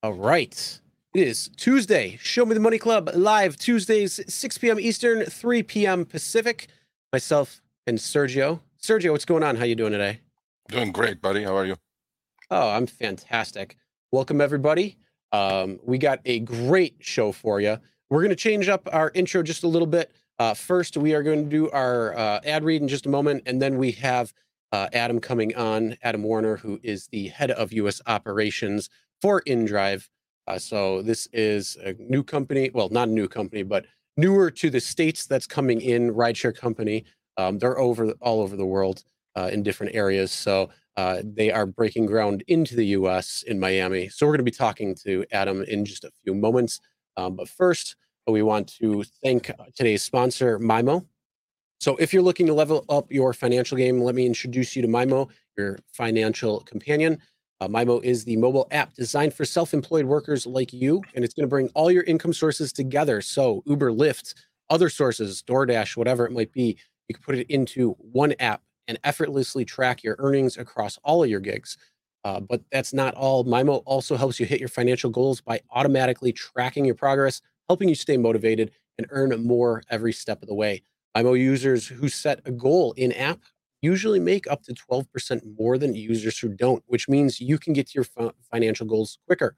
All right. It is Tuesday. Show Me the Money Club live Tuesdays, 6 p.m. Eastern, 3 p.m. Pacific. Myself and Sergio. Sergio, what's going on? How you doing today? Doing great, buddy. How are you? Oh, I'm fantastic. Welcome everybody. Um, we got a great show for you. We're going to change up our intro just a little bit. Uh, first, we are going to do our uh, ad read in just a moment, and then we have uh, Adam coming on, Adam Warner, who is the head of U.S. operations for InDrive. Uh, so this is a new company. Well, not a new company, but newer to the states that's coming in. Rideshare company. Um, they're over all over the world uh, in different areas. So uh, they are breaking ground into the U.S. in Miami. So we're going to be talking to Adam in just a few moments. Um, but first, we want to thank today's sponsor, Mymo. So if you're looking to level up your financial game, let me introduce you to Mymo, your financial companion. Uh, Mymo is the mobile app designed for self employed workers like you, and it's going to bring all your income sources together. So, Uber, Lyft, other sources, DoorDash, whatever it might be, you can put it into one app and effortlessly track your earnings across all of your gigs. Uh, but that's not all. Mymo also helps you hit your financial goals by automatically tracking your progress, helping you stay motivated and earn more every step of the way. Mymo users who set a goal in app usually make up to 12% more than users who don't, which means you can get to your financial goals quicker.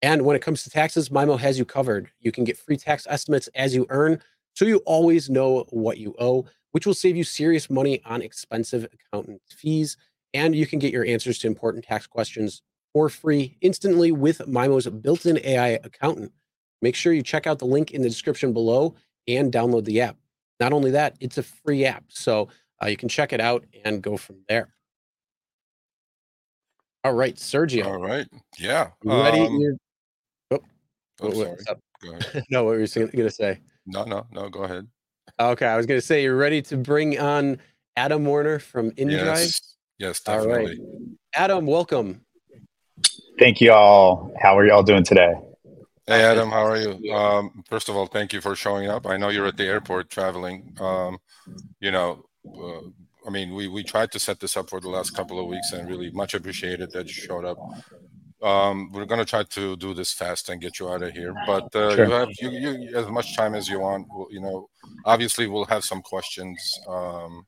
And when it comes to taxes, Mymo has you covered. You can get free tax estimates as you earn, so you always know what you owe, which will save you serious money on expensive accountant fees. And you can get your answers to important tax questions for free instantly with Mymo's built in AI accountant. Make sure you check out the link in the description below and download the app. Not only that, it's a free app. So you can check it out and go from there. All right, Sergio. All right. Yeah. ready? Um, oh, oh sorry. Go ahead. no, what were you going to say? No, no, no. Go ahead. Okay, I was going to say you're ready to bring on Adam Warner from InDrive. Yes, yes, definitely. All right, Adam, welcome. Thank you all. How are y'all doing today? Hey Adam, how are you? Um, first of all, thank you for showing up. I know you're at the airport traveling. Um, you know, uh, I mean, we we tried to set this up for the last couple of weeks, and really much appreciated that you showed up. Um, we're gonna try to do this fast and get you out of here, but uh, sure. you have you, you as much time as you want. You know, obviously we'll have some questions. Um,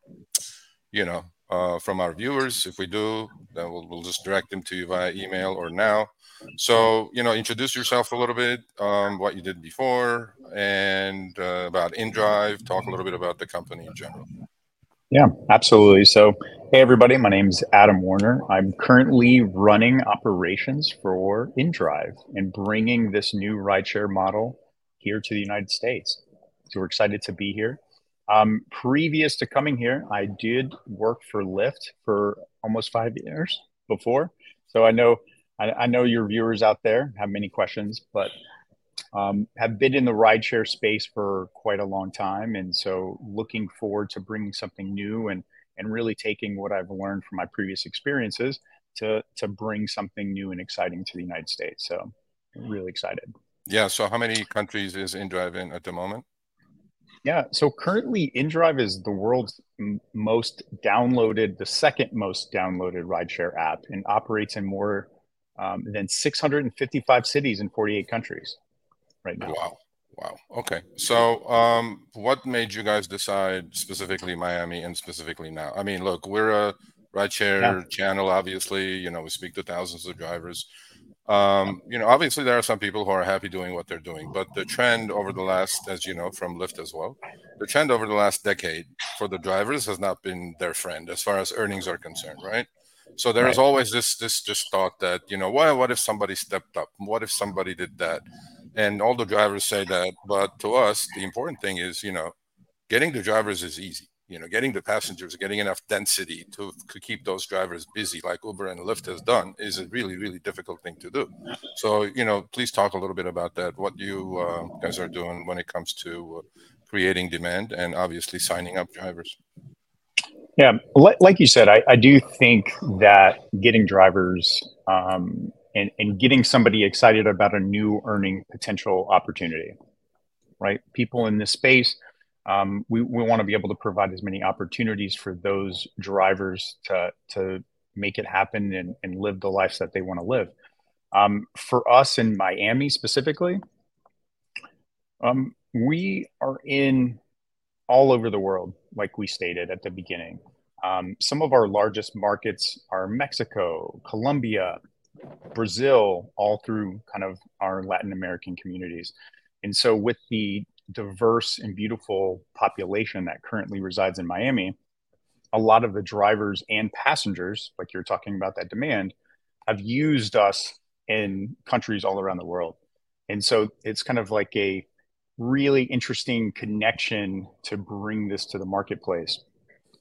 you know, uh, from our viewers. If we do, then we'll, we'll just direct them to you via email or now. So, you know, introduce yourself a little bit, um, what you did before, and uh, about InDrive. Talk a little bit about the company in general. Yeah, absolutely. So, hey, everybody, my name is Adam Warner. I'm currently running operations for InDrive and bringing this new rideshare model here to the United States. So, we're excited to be here. Um, previous to coming here, I did work for Lyft for almost five years before. So, I know. I, I know your viewers out there have many questions, but um, have been in the rideshare space for quite a long time, and so looking forward to bringing something new and and really taking what I've learned from my previous experiences to to bring something new and exciting to the United States. So, really excited. Yeah. So, how many countries is InDrive in at the moment? Yeah. So currently, InDrive is the world's m- most downloaded, the second most downloaded rideshare app, and operates in more um, than 655 cities in 48 countries right now. Wow. Wow. Okay. So, um, what made you guys decide specifically Miami and specifically now? I mean, look, we're a rideshare yeah. channel, obviously. You know, we speak to thousands of drivers. Um, you know, obviously there are some people who are happy doing what they're doing, but the trend over the last, as you know, from Lyft as well, the trend over the last decade for the drivers has not been their friend as far as earnings are concerned, right? So there is right. always this this just thought that you know, well, what if somebody stepped up? What if somebody did that? And all the drivers say that but to us the important thing is you know getting the drivers is easy. You know getting the passengers getting enough density to, to keep those drivers busy like uber and lyft has done is a really really difficult thing to do. So you know please talk a little bit about that what you uh, guys are doing when it comes to uh, creating demand and obviously signing up drivers. Yeah like you said i, I do think that getting drivers um, and, and getting somebody excited about a new earning potential opportunity, right? People in this space, um, we, we want to be able to provide as many opportunities for those drivers to, to make it happen and, and live the lives that they want to live. Um, for us in Miami specifically, um, we are in all over the world, like we stated at the beginning. Um, some of our largest markets are Mexico, Colombia, Brazil, all through kind of our Latin American communities. And so, with the diverse and beautiful population that currently resides in Miami, a lot of the drivers and passengers, like you're talking about that demand, have used us in countries all around the world. And so it's kind of like a really interesting connection to bring this to the marketplace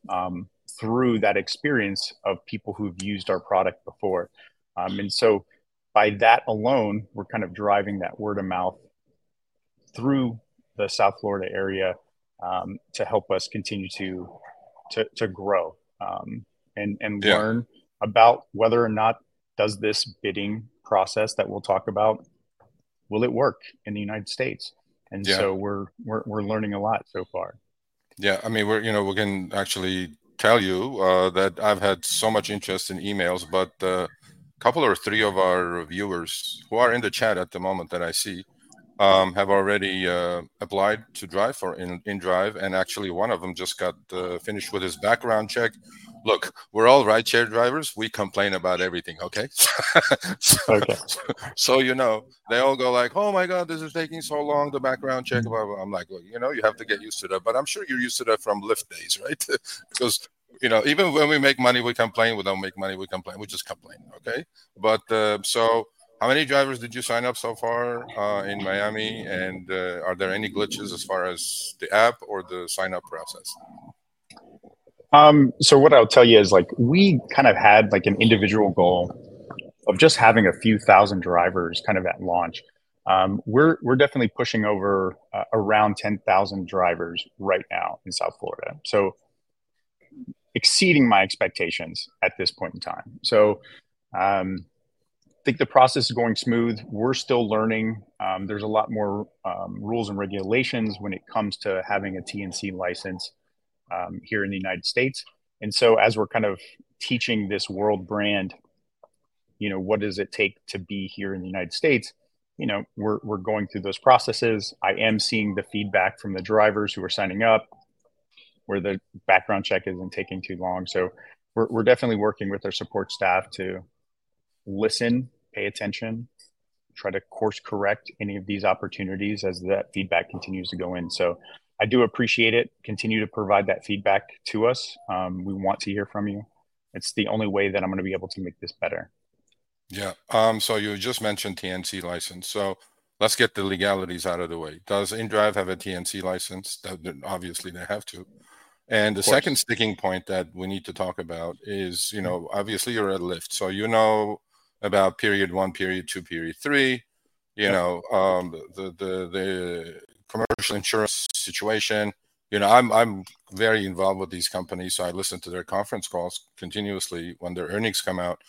um, through that experience of people who've used our product before. Um, and so by that alone, we're kind of driving that word of mouth through the South Florida area um, to help us continue to to, to grow um, and and yeah. learn about whether or not does this bidding process that we'll talk about will it work in the United States? And yeah. so we're, we're we're learning a lot so far. Yeah, I mean we're you know we can actually tell you uh, that I've had so much interest in emails, but uh, couple or three of our viewers who are in the chat at the moment that I see um, have already uh, applied to drive for in, InDrive, and actually one of them just got uh, finished with his background check. Look, we're all rideshare drivers. We complain about everything, okay? so, okay. So, you know, they all go like, "Oh my God, this is taking so long." The background check. Blah, blah. I'm like, well, you know, you have to get used to that. But I'm sure you're used to that from Lyft days, right? because you know, even when we make money, we complain. We don't make money, we complain. We just complain, okay? But uh, so how many drivers did you sign up so far uh, in Miami? And uh, are there any glitches as far as the app or the sign up process? Um, so what I'll tell you is like we kind of had like an individual goal of just having a few thousand drivers kind of at launch. Um, we're we're definitely pushing over uh, around ten thousand drivers right now in South Florida. So exceeding my expectations at this point in time. So um, I think the process is going smooth. We're still learning. Um, there's a lot more um, rules and regulations when it comes to having a TNC license um, here in the United States. And so, as we're kind of teaching this world brand, you know, what does it take to be here in the United States? You know, we're, we're going through those processes. I am seeing the feedback from the drivers who are signing up where the background check isn't taking too long. So, we're, we're definitely working with our support staff to listen, pay attention, try to course correct any of these opportunities as that feedback continues to go in. So I do appreciate it. Continue to provide that feedback to us. Um, we want to hear from you. It's the only way that I'm going to be able to make this better. Yeah. Um, so you just mentioned TNC license. So let's get the legalities out of the way. Does InDrive have a TNC license? Obviously, they have to. And the second sticking point that we need to talk about is, you know, obviously you're at Lyft, so you know about period one, period two, period three. You know, um, the the the commercial insurance situation. You know, I'm I'm very involved with these companies, so I listen to their conference calls continuously when their earnings come out.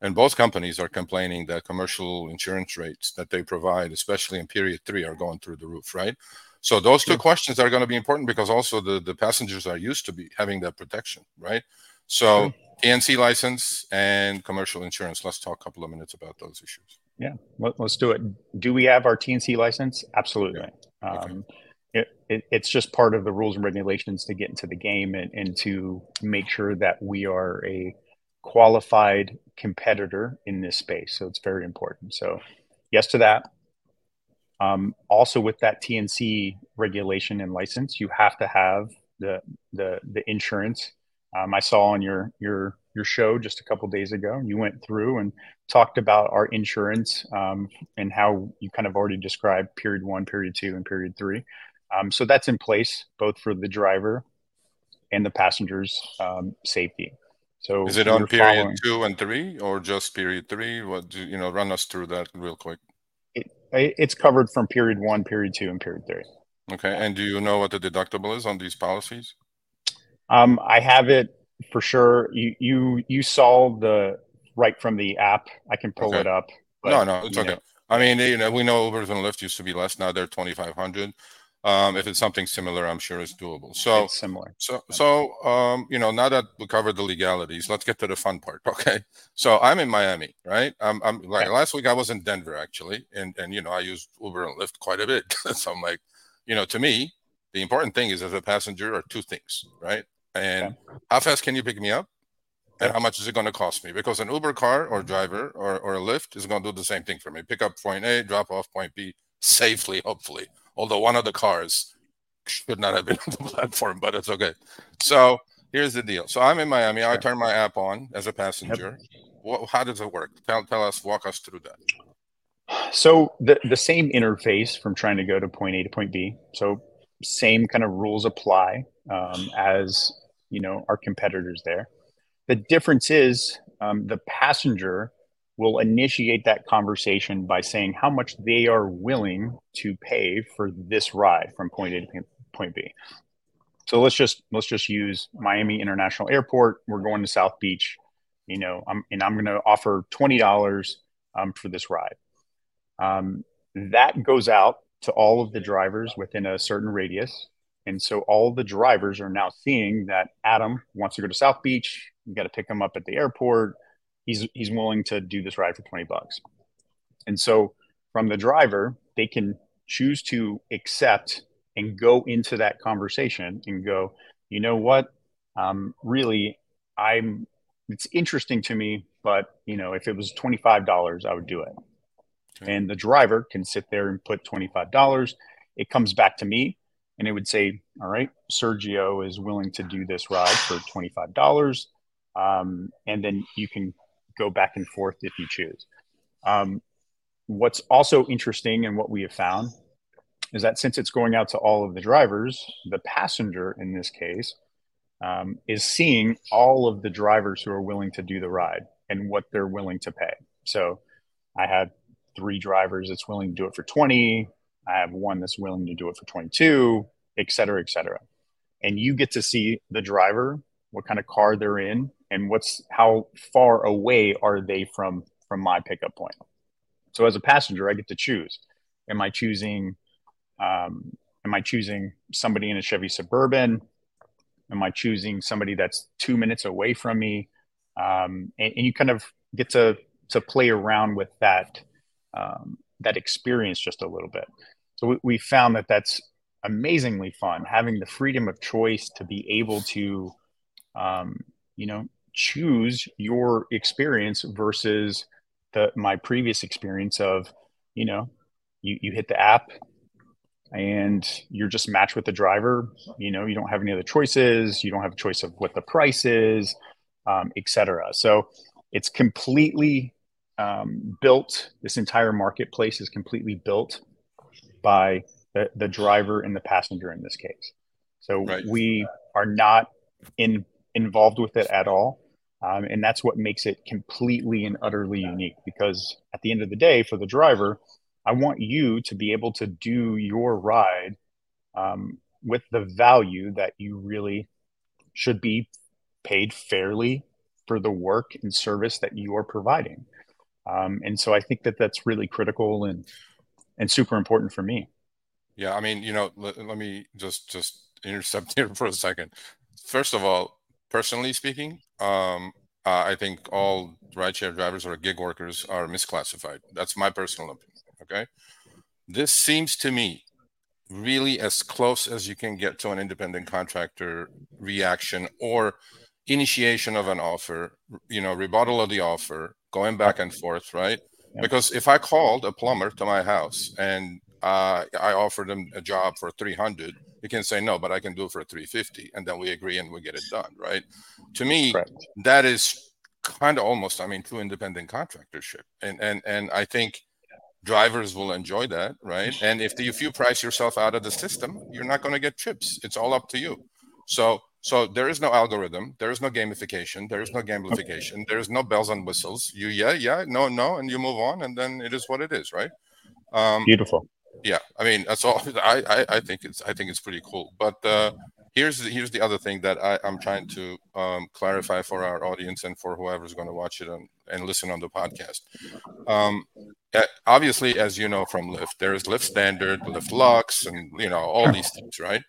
And both companies are complaining that commercial insurance rates that they provide, especially in period three, are going through the roof, right? So those two questions are going to be important because also the, the passengers are used to be having that protection, right? So TNC license and commercial insurance. Let's talk a couple of minutes about those issues. Yeah, let, us do it. Do we have our TNC license? Absolutely. Yeah. Okay. Um, it, it, it's just part of the rules and regulations to get into the game and, and to make sure that we are a qualified competitor in this space. So it's very important. So, yes to that. Um, also, with that TNC regulation and license, you have to have the the the insurance um, I saw on your your your show just a couple days ago. You went through and talked about our insurance um, and how you kind of already described period one, period two, and period three. Um, so that's in place both for the driver and the passenger's um, safety. So is it on period following... two and three, or just period three? What do you know? Run us through that real quick. It, it's covered from period one, period two, and period three. Okay, and do you know what the deductible is on these policies? Um, I have it for sure. You you you saw the right from the app. I can pull okay. it up. But, no, no, it's okay. Know. I mean, you know, we know Ubers and Lyft used to be less. Now they're twenty five hundred. Um, if it's something similar, I'm sure it's doable. So it's similar. So so um, you know, now that we covered the legalities, let's get to the fun part. Okay. So I'm in Miami, right? I'm, I'm like Okay. last week I was in Denver actually, and and you know I used Uber and Lyft quite a bit. so I'm like, you know, to me, the important thing is as a passenger are two things, right? And how fast can you pick me up? And how much is it going to cost me? Because an Uber car or driver or, or a Lyft is going to do the same thing for me. Pick up point A, drop off point B safely, hopefully. Although one of the cars should not have been on the platform, but it's okay. So here's the deal. So I'm in Miami. I turn my app on as a passenger. What, how does it work? Tell, tell us, walk us through that. So the the same interface from trying to go to point A to point B. So same kind of rules apply um, as you know our competitors there. The difference is um, the passenger will initiate that conversation by saying how much they are willing to pay for this ride from point A to point B. So let's just let's just use Miami International Airport. We're going to South Beach, you know, I'm, and I'm going to offer twenty dollars um, for this ride. Um, that goes out to all of the drivers within a certain radius. And so all the drivers are now seeing that Adam wants to go to South Beach. You got to pick him up at the airport. He's he's willing to do this ride for 20 bucks. And so from the driver, they can choose to accept and go into that conversation and go, you know what? Um, really, I'm it's interesting to me, but you know, if it was $25, I would do it and the driver can sit there and put $25 it comes back to me and it would say all right sergio is willing to do this ride for $25 um, and then you can go back and forth if you choose. Um, what's also interesting and what we have found is that since it's going out to all of the drivers the passenger in this case um, is seeing all of the drivers who are willing to do the ride and what they're willing to pay. So i have three drivers that's willing to do it for 20 i have one that's willing to do it for 22 et cetera et cetera. And you get to see the driver what kind of car they're in and what's how far away are they from from my pickup point? So as a passenger i get to choose. Am i choosing um, am i choosing somebody in a chevy suburban? Am i choosing somebody that's two minutes away from me? Um, and, and you kind of get to to play around with that um, that experience just a little bit. So we, we found that that's amazingly fun, having the freedom of choice to be able to, um, you know, choose your experience versus the my previous experience of, you know, you, you hit the app and you're just matched with the driver. You know, you don't have any other choices. You don't have a choice of what the price is, um, et cetera. So it's completely um, built. This entire marketplace is completely built by the, the driver and the passenger in this case. So Right. we are not in involved with it at all. Um, and that's what makes it completely and utterly unique because at the end of the day, for the driver, I want you to be able to do your ride um, with the value that you really should be paid fairly for the work and service that you are providing. Um, and so I think that that's really critical and and super important for me. Yeah, I mean, you know, let, let me just just intercept here for a second. First of all, personally speaking, um, uh, I think all rideshare drivers or gig workers are misclassified. That's my personal opinion. Okay, this seems to me really as close as you can get to an independent contractor reaction or initiation of an offer. You know, rebuttal of the offer, going back and forth, right? Yeah. Because if I called a plumber to my house and uh, I offered him a job for 300, he can say no, but I can do it for 350, and then we agree and we get it done, right? To me, Correct. that is kind of almost, I mean, true independent contractorship, and and and I think drivers will enjoy that, right? And if the, if you price yourself out of the system, you're not going to get chips. It's all up to you. So so there is no algorithm, there is no gamification, there is no gamification, there is no bells and whistles. You yeah yeah no no, and you move on, and then it is what it is, right? Um, Beautiful. Yeah i mean that's all I, I i think it's i think it's pretty cool but uh here's the, here's the other thing that I, i'm trying to um, clarify for our audience and for whoever's going to watch it and, and listen on the podcast um uh, obviously, as you know from Lyft, there is Lyft Standard, Lyft Lux, and you know all these things, right?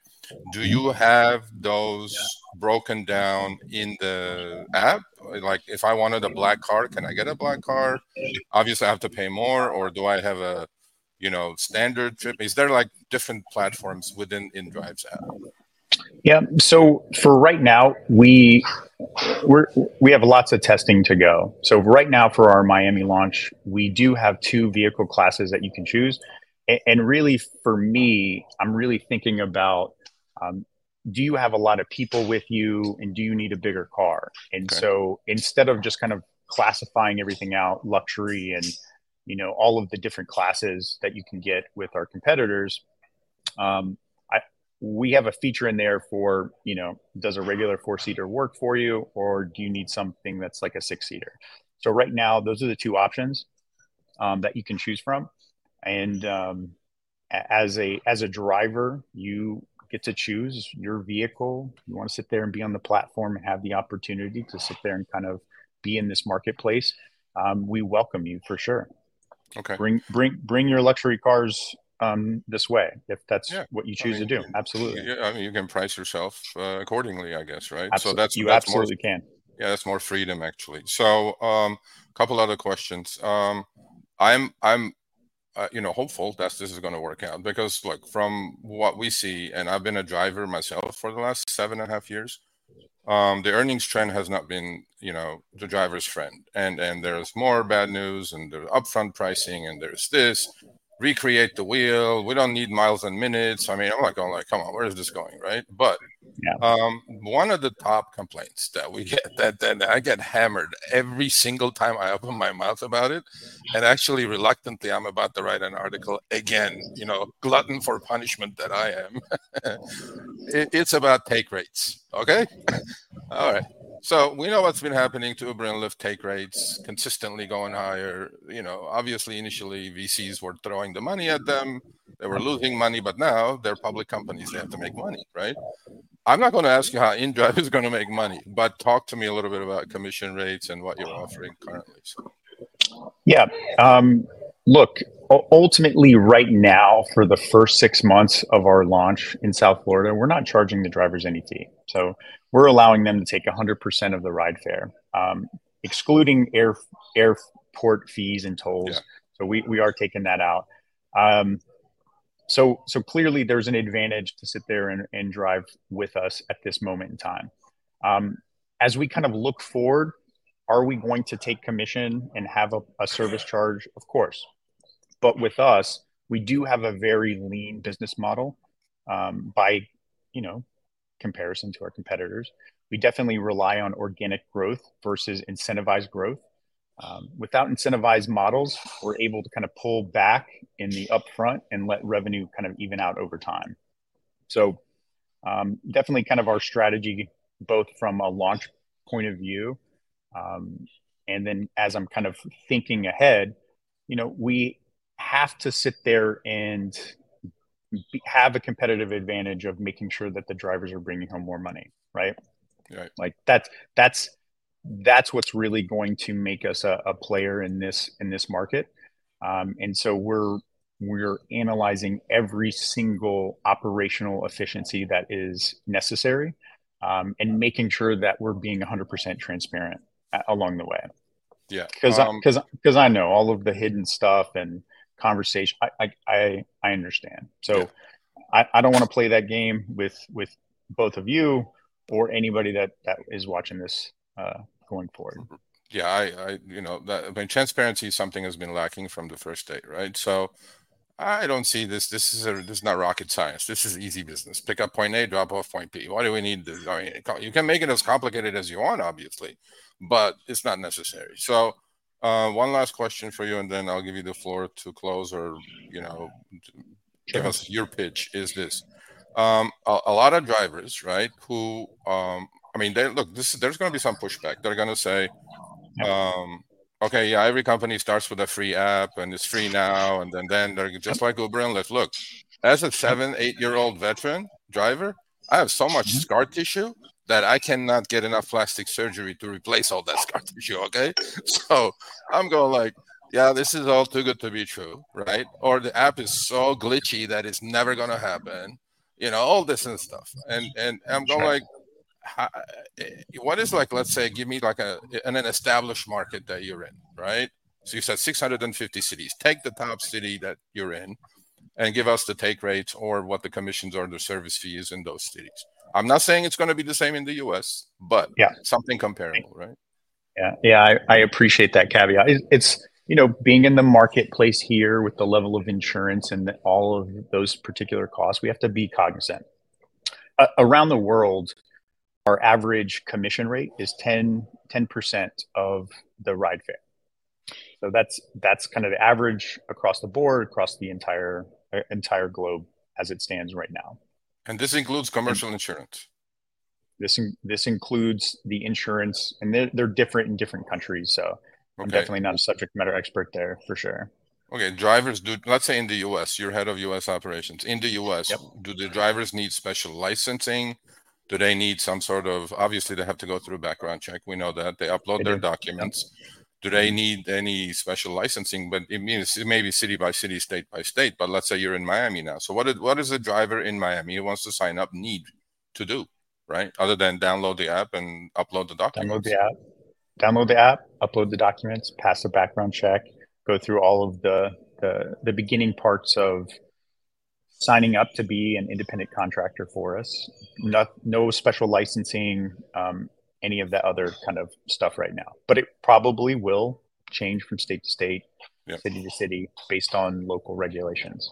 Do you have those broken down in the app? Like, if I wanted a black car, can I get a black car? Obviously, I have to pay more, or do I have a, you know, standard trip? Is there like different platforms within InDrive's app? Yeah. So for right now, we we're we have lots of testing to go. So right now for our Miami launch, we do have two vehicle classes that you can choose. And, and really, for me, I'm really thinking about um, do you have a lot of people with you and do you need a bigger car and okay. so instead of just kind of classifying everything out luxury and you know all of the different classes that you can get with our competitors um, I, we have a feature in there for you know does a regular four seater work for you or do you need something that's like a six seater so right now those are the two options um, that you can choose from and um, as a as a driver you get to choose your vehicle. You want to sit there and be on the platform and have the opportunity to sit there and kind of be in this marketplace. Um, we welcome you for sure. Okay. Bring bring bring your luxury cars um, this way if that's yeah. what you choose I mean, to do. Absolutely. Yeah, I mean, you can price yourself uh, accordingly, I guess, right? Absolutely. So that's you that's absolutely more, can. Yeah, that's more freedom actually. So, a um, couple other questions. Um, I'm I'm uh, you know hopeful that this is going to work out because look from what we see and i've been a driver myself for the last seven and a half years um, the earnings trend has not been you know the driver's friend. And and there's more bad news and there's upfront pricing and there's this recreate the wheel. We don't need miles and minutes. I mean, I'm like going like, come on, where is this going, right? But yeah. um, one of the top complaints that we get that that I get hammered every single time I open my mouth about it, and actually reluctantly I'm about to write an article again. You know, glutton for punishment that I am. it, it's about take rates. Okay, all right. So we know what's been happening to Uber and Lyft take rates consistently going higher. You know, obviously initially VCs were throwing the money at them. They were losing money, but now they're public companies. They have to make money, right? I'm not going to ask you how InDrive is going to make money, but talk to me a little bit about commission rates and what you're offering currently. So. Yeah. Um, look, ultimately, right now, for the first six months of our launch in South Florida, we're not charging the drivers any fee. So we're allowing them to take 100% of the ride fare, um, excluding air airport fees and tolls. Yeah. So we, we are taking that out. Um, so so clearly there's an advantage to sit there and, and drive with us at this moment in time. Um, as we kind of look forward, are we going to take commission and have a, a service charge? Of course. But with us, we do have a very lean business model um, by, you know, comparison to our competitors. We definitely rely on organic growth versus incentivized growth. Um, without incentivized models, we're able to kind of pull back in the upfront and let revenue kind of even out over time. So, um, definitely kind of our strategy, both from a launch point of view, um, and then as I'm kind of thinking ahead, you know, we have to sit there and have a competitive advantage of making sure that the drivers are bringing home more money, right? Right. Like that's that's that's what's really going to make us a, a player in this in this market. Um, and so we're we're analyzing every single operational efficiency that is necessary um, and making sure that we're being 100% transparent along the way. Yeah, because because um, because I know all of the hidden stuff and conversation. I I I, understand. So. I, I don't want to play that game with with both of you or anybody that that is watching this uh, going forward. Yeah, I, I you know that I mean transparency is something has been lacking from the first date, right? So I don't see this. This is a, this is not rocket science. This is easy business. Pick up point A, drop off point B. Why do we need this? I mean, you can make it as complicated as you want, obviously, but it's not necessary. So uh, one last question for you, and then I'll give you the floor to close or, you know, give us your pitch. Is this um, a, a, lot of drivers, right? Who, um, I mean, they look. This there's going to be some pushback. They're going to say, um, okay, yeah, every company starts with a free app and it's free now, and then then they're just like Uber and Lyft. Look, as a seven, eight year old veteran driver, I have so much mm-hmm. scar tissue that I cannot get enough plastic surgery to replace all that scar tissue. Okay, so I'm going like, yeah, this is all too good to be true, right? Or the app is so glitchy that it's never going to happen. You know, all this and stuff. And and I'm going sure. like, eh, what is like? Let's say, give me like a an, an established market that you're in, right? So you said 650 cities. Take the top city that you're in, and give us the take rates or what the commissions or the service fees in those cities. I'm not saying it's going to be the same in the U.S., but yeah, something comparable, right? Yeah, yeah, I, I appreciate that caveat. It's you know being in the marketplace here with the level of insurance and all of those particular costs, we have to be cognizant. Uh, around the world, our average commission rate is 10 percent of the ride fare. So that's that's kind of the average across the board, across the entire entire globe as it stands right now. And this includes commercial insurance. This this includes the insurance, and they're, they're different in different countries. So okay. I'm definitely not a subject matter expert there for sure. Okay, drivers do. Let's say in the U.S., you're head of U.S. operations. In the U.S., yep. do the drivers need special licensing? Do they need some sort of? Obviously, they have to go through a background check. We know that they upload they their do. documents. Yep do they need any special licensing? But it means it may be city by city, state by state. But let's say you're in Miami now. So what is, what does a driver in Miami who wants to sign up need to do, right? Other than download the app and upload the documents. Download the app. Download the app, upload the documents, pass a background check, go through all of the the, the beginning parts of signing up to be an independent contractor for us. No, no special licensing, um, any of that other kind of stuff right now. But it probably will change from state to state, yep. city to city, based on local regulations.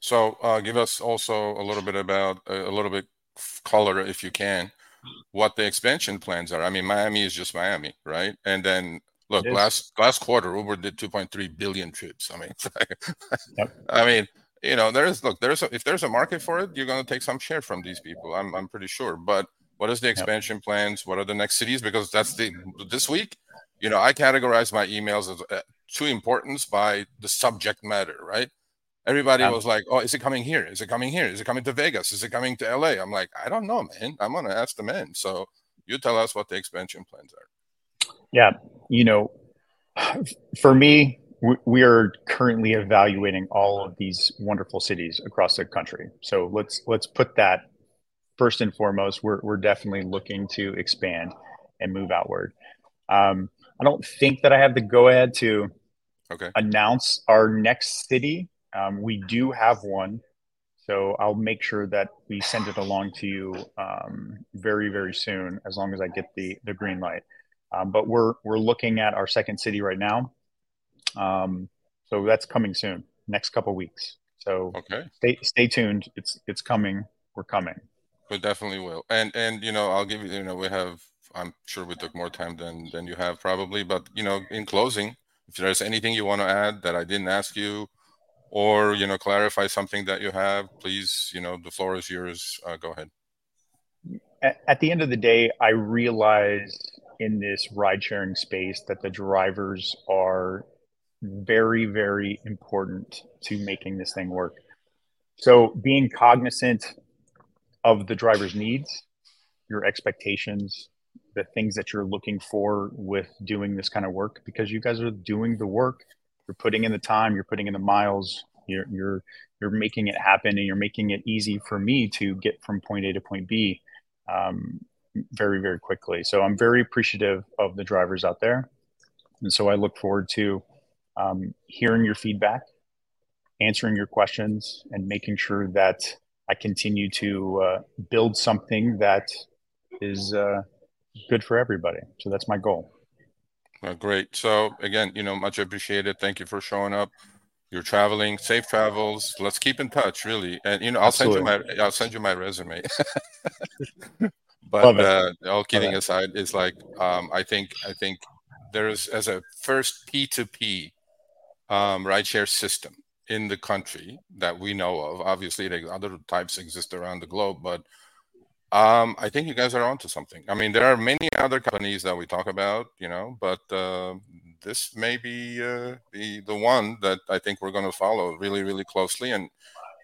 So, uh, give us also a little bit about a little bit color, if you can, what the expansion plans are. I mean, Miami is just Miami, right? And then look, last last quarter, Uber did 2.3 billion trips. I mean, yep. I mean, you know, there's look, there's a, if there's a market for it, you're going to take some share from these people. I'm I'm pretty sure, but what is the expansion yep. plans? What are the next cities? Because that's the this week. You know, I categorize my emails as uh, to importance by the subject matter, right? Everybody yeah. was like, "Oh, is it coming here? Is it coming here? Is it coming to Vegas? Is it coming to LA?" I'm like, "I don't know, man. I'm gonna ask the men." So you tell us what the expansion plans are. Yeah, you know, for me, we are currently evaluating all of these wonderful cities across the country. So let's let's put that first and foremost, we're, we're definitely looking to expand and move outward. Um, I don't think that I have the go ahead to okay. announce our next city. Um, we do have one, so I'll make sure that we send it along to you um, very very soon, as long as I get the the green light. Um, but we're we're looking at our second city right now, um, so that's coming soon, next couple weeks. So okay. stay stay tuned. It's it's coming. We're coming. We definitely will. And and you know, I'll give you. You know, we have. I'm sure we took more time than than you have probably. But you know, in closing, if there's anything you want to add that I didn't ask you, or you know, clarify something that you have, please. You know, the floor is yours. Uh, go ahead. At, at the end of the day, I realize in this ride sharing space that the drivers are very very important to making this thing work. So being cognizant of the driver's needs, your expectations, the things that you're looking for with doing this kind of work because you guys are doing the work. You're putting in the time, you're putting in the miles, you're you're you're making it happen and you're making it easy for me to get from point A to point B um, very, very quickly. So I'm very appreciative of the drivers out there. And so I look forward to um, hearing your feedback, answering your questions, and making sure that I continue to uh, build something that is uh, good for everybody. So that's my goal. Well, great. So again, you know, much appreciated. Thank you for showing up. You're traveling, safe travels. Let's keep in touch, really. And you know, I'll Absolutely. send you my I'll send you my resume. but uh, all kidding aside, is like um, I think I think there is as a first P2P um, rideshare system in the country that we know of. Obviously, other types exist around the globe, but um, I think you guys are onto something. I mean, there are many other companies that we talk about, you know, but uh, this may be uh, the the one that I think we're going to follow really, really closely and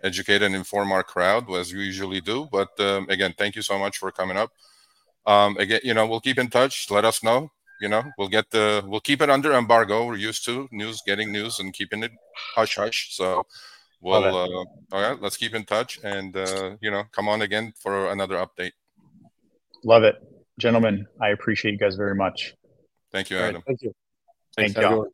educate and inform our crowd as we usually do. But um, again, thank you so much for coming up. Um, again, you know, we'll keep in touch. Let us know you know, we'll get the we'll keep it under embargo. We're used to news, getting news, and keeping it hush hush. So we'll uh, all right. Let's keep in touch, and uh, you know, come on again for another update. Love it, gentlemen. I appreciate you guys very much. Thank you, Adam. Right, thank you. Thank you.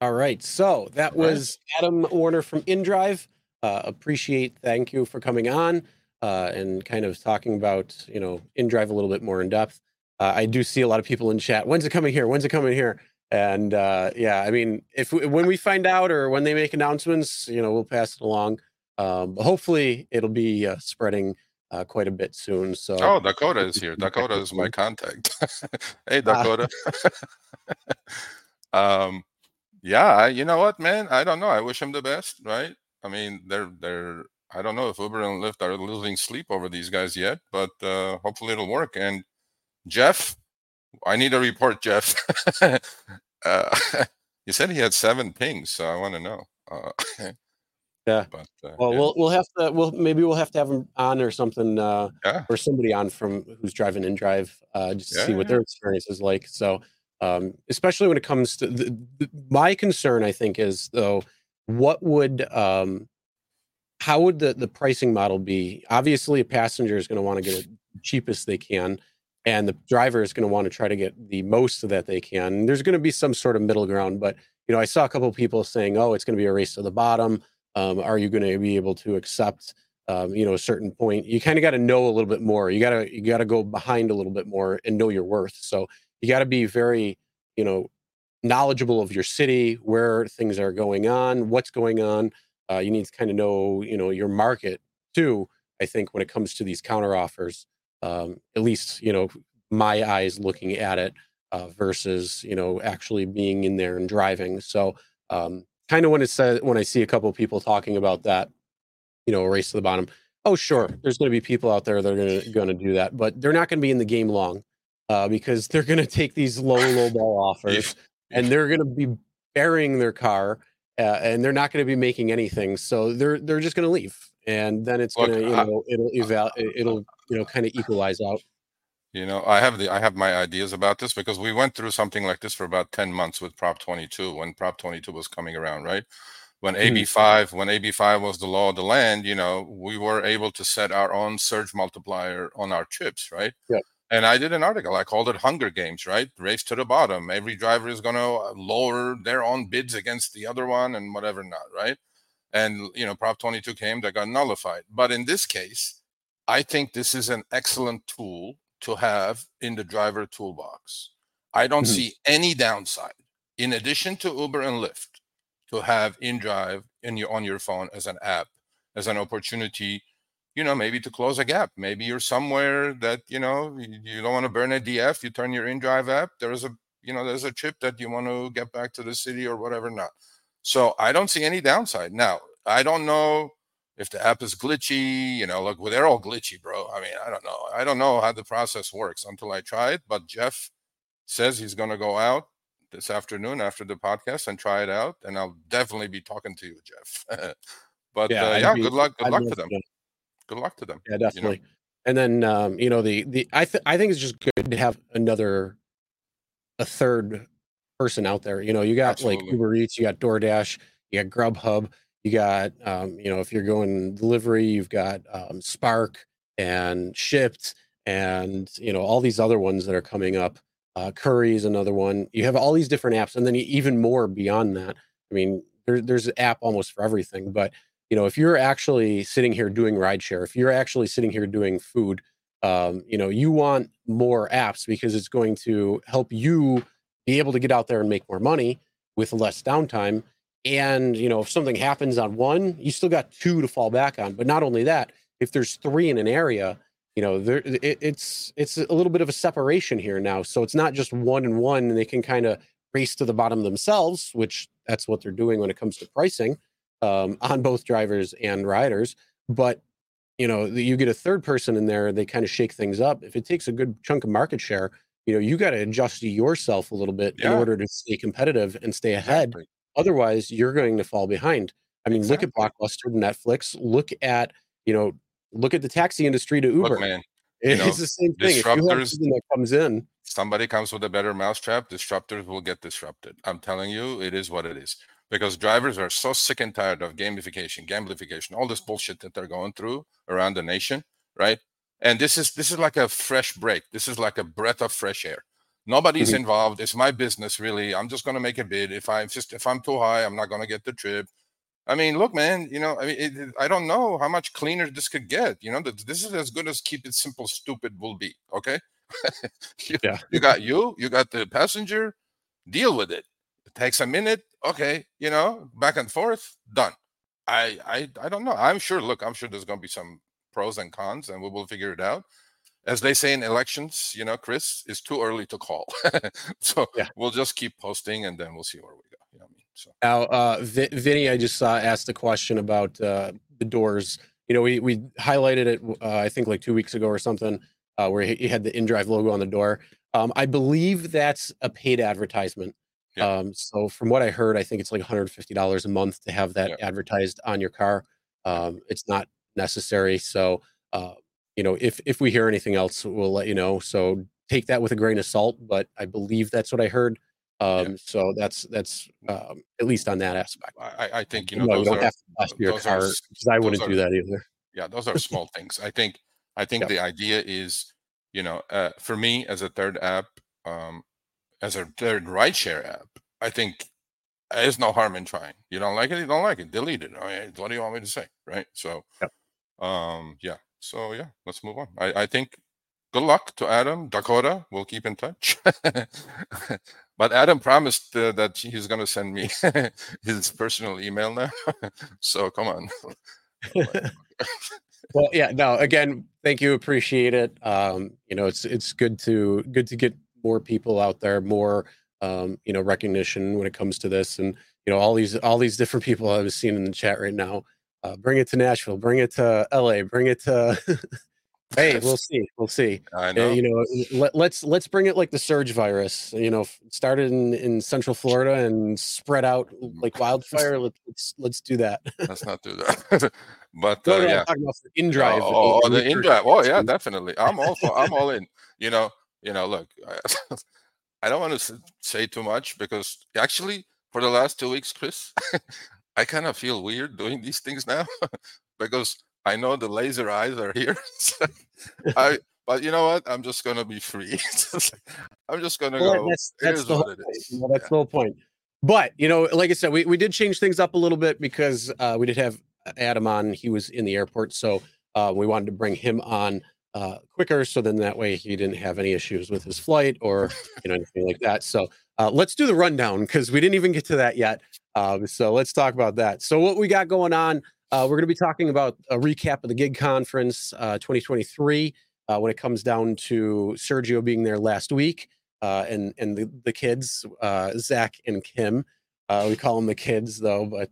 All right. So that was Adam Warner from InDrive. Uh, appreciate, thank you for coming on uh, and kind of talking about, you know, InDrive a little bit more in depth. Uh, I do see a lot of people in chat. When's it coming here? When's it coming here? And uh, yeah, I mean, if when we find out or when they make announcements, you know, we'll pass it along. Um, but hopefully, it'll be uh, spreading uh, quite a bit soon. So Oh, Dakota is here. Dakota is my contact. hey, Dakota. um, yeah, you know what, man? I don't know. I wish him the best, right? I mean, they're they're. I don't know if Uber and Lyft are losing sleep over these guys yet, but uh, hopefully it'll work. And Jeff, I need a report, Jeff. uh, you said he had seven pings, so I want to know. Uh, Yeah. But uh, Well, yeah. we'll we'll have to we'll maybe we'll have to have him on or something uh Yeah. or somebody on from who's driving InDrive uh just to Yeah, see what their experience is like. So um especially when it comes to the, the, my concern I think is though what would um how would the the pricing model be? Obviously a passenger is going to want to get it cheapest they can and the driver is going to want to try to get the most that they can. There's going to be some sort of middle ground, but you know, I saw a couple people saying, "Oh, it's going to be a race to the bottom." um, are you going to be able to accept um, you know a certain point you kind of got to know a little bit more you got to you got to go behind a little bit more and know your worth so you got to be very you know knowledgeable of your city where things are going on what's going on uh, you need to kind of know you know your market too i think when it comes to these counter offers um, at least you know my eyes looking at it uh, versus you know actually being in there and driving so um, kind of when it says when I see a couple of people talking about that, you know, race to the bottom. Oh, sure, there's going to be people out there that are going to going to do that, but they're not going to be in the game long uh, because they're going to take these low low ball offers and they're going to be burying their car uh, and they're not going to be making anything. So they're they're just going to leave, and then it's going to you know it'll eval it'll you know kind of equalize out. You know, I have the I have my ideas about this because we went through something like this for about 10 months with Prop 22 when Prop 22 was coming around, right? When Mhm. AB5 when AB5 was the law of the land, you know, we were able to set our own surge multiplier on our chips, right? Yeah. And I did an article. I called it Hunger Games, right? Race to the bottom. Every driver is going to lower their own bids against the other one and whatever not, right? And you know, Prop 22 came that got nullified. But in this case, I think this is an excellent tool to have in the driver toolbox. I don't Mhm. see any downside, in addition to Uber and Lyft, to have InDrive in your on your phone as an app, as an opportunity, you know, maybe to close a gap. Maybe you're somewhere that you know you, you don't want to burn a DF. You turn your InDrive app. There's a you know there's a trip that you want to get back to the city or whatever not. So I don't see any downside. Now I don't know if the app is glitchy, you know, look, well, they're all glitchy, bro. I mean, I don't know. I don't know how the process works until I try it. But Jeff says he's going to go out this afternoon after the podcast and try it out, and I'll definitely be talking to you, Jeff. but yeah, uh, yeah be- good luck. Good I'd luck to them. Good luck to them. Yeah, definitely. And then um, you know the the I th- I think it's just good to have another a third person out there. You know, you got like Uber Eats, you got DoorDash, you got Grubhub, you got um, you know if you're going delivery, you've got um, Spark and Shipt, and you know all these other ones that are coming up. Uh, Curri is another one. You have all these different apps, and then even more beyond that. I mean, there, there's an app almost for everything. But you know, if you're actually sitting here doing rideshare, if you're actually sitting here doing food, um, you know, you want more apps because it's going to help you be able to get out there and make more money with less downtime. And you know, if something happens on one, you still got two to fall back on. But not only that, if there's three in an area, you know, there it, it's it's a little bit of a separation here now. So it's not just one and one, and they can kind of race to the bottom themselves, which that's what they're doing when it comes to pricing um, on both drivers and riders. But you know, you get a third person in there, they kind of shake things up. If it takes a good chunk of market share, you know, you got to adjust yourself a little bit in order to stay competitive and stay ahead. Exactly. Otherwise, you're going to fall behind. I mean, look at Blockbuster, Netflix. Look at you know, look at the taxi industry to Uber. Look, man. it's know, the same thing. Disruptors that comes in. Somebody comes with a better mousetrap, disruptors will get disrupted. I'm telling you, it is what it is. Because drivers are so sick and tired of gamification, gamification, all this bullshit that they're going through around the nation, right? And this is this is like a fresh break. This is like a breath of fresh air. Nobody's mm-hmm. involved. It's my business, really. I'm just going to make a bid. If I'm just if I'm too high, I'm not going to get the trip. I mean, look, man. You know, I mean, it, I don't know how much cleaner this could get. You know, this is as good as keep it simple, stupid will be. Okay. you, yeah. You got you. You got the passenger. Deal with it. It takes a minute. Okay. You know, back and forth. Done. I I I don't know. I'm sure. Look, I'm sure there's going to be some pros and cons, and we will figure it out as they say in elections, you know, Chris, it's too early to call. so yeah. we'll just keep posting and then we'll see where we go. You know I mean? So now, uh, v- Vinny, I just uh, asked a question about uh, the doors. You know, we we highlighted it, uh, I think, like two weeks ago or something, uh, where he, had the InDrive logo on the door. Um, I believe that's a paid advertisement. Yeah. Um, so from what I heard, I think it's like $150 a month to have that yeah. advertised on your car. Um, it's not necessary. So uh, you know, if if we hear anything else, we'll let you know. So take that with a grain of salt, but I believe that's what I heard. Um, yeah. So that's that's um, at least on that aspect. I, I think you know no, you don't are, have to blast your car because I wouldn't are, do that either. Yeah, those are small things. I think I think yep. the idea is, you know, uh, for me as a third app, um, as a third rideshare app, I think there's no harm in trying. You don't like it, you don't like it, delete it. I mean, what do you want me to say, right? So, yep. um, yeah, so yeah, let's move on. I, I think good luck to Adam Dakota. We'll keep in touch. but Adam promised uh, that he's going to send me his personal email now. so come on. well, yeah. No. Again, thank you. Appreciate it. Um, you know, it's it's good to good to get more people out there, more um, you know recognition when it comes to this, and you know all these all these different people I was seeing in the chat right now uh, bring it to Nashville, bring it to LA, bring it to. hey, we'll see, we'll see. I know. Uh, you know, let, let's let's bring it like the surge virus. You know, started in in Central Florida and spread out like wildfire. Let, us let's do that. let's not do that. but uh, yeah, talking about the InDrive. Oh, oh the InDrive. Oh yeah, definitely. I'm all for, I'm all in. You know, you know. Look, I, I don't want to say too much because actually, for the last two weeks, Chris, I kind of feel weird doing these things now because I know the laser eyes are here. I, but you know what? I'm just gonna be free. I'm just gonna well, go. That's, that's the whole, well, that's yeah. the whole point. But you know, like I said, we, we did change things up a little bit because uh, we did have Adam on. He was in the airport, so uh, we wanted to bring him on uh, quicker, so then that way he didn't have any issues with his flight or you know anything like that. So uh, let's do the rundown because we didn't even get to that yet. Um, so let's talk about that. So what we got going on? Uh, we're going to be talking about a recap of the gig conference uh, 2023 uh, when it comes down to Sergio being there last week uh, and and the, the kids uh, Zach and Kim. Uh, we call them the kids though, but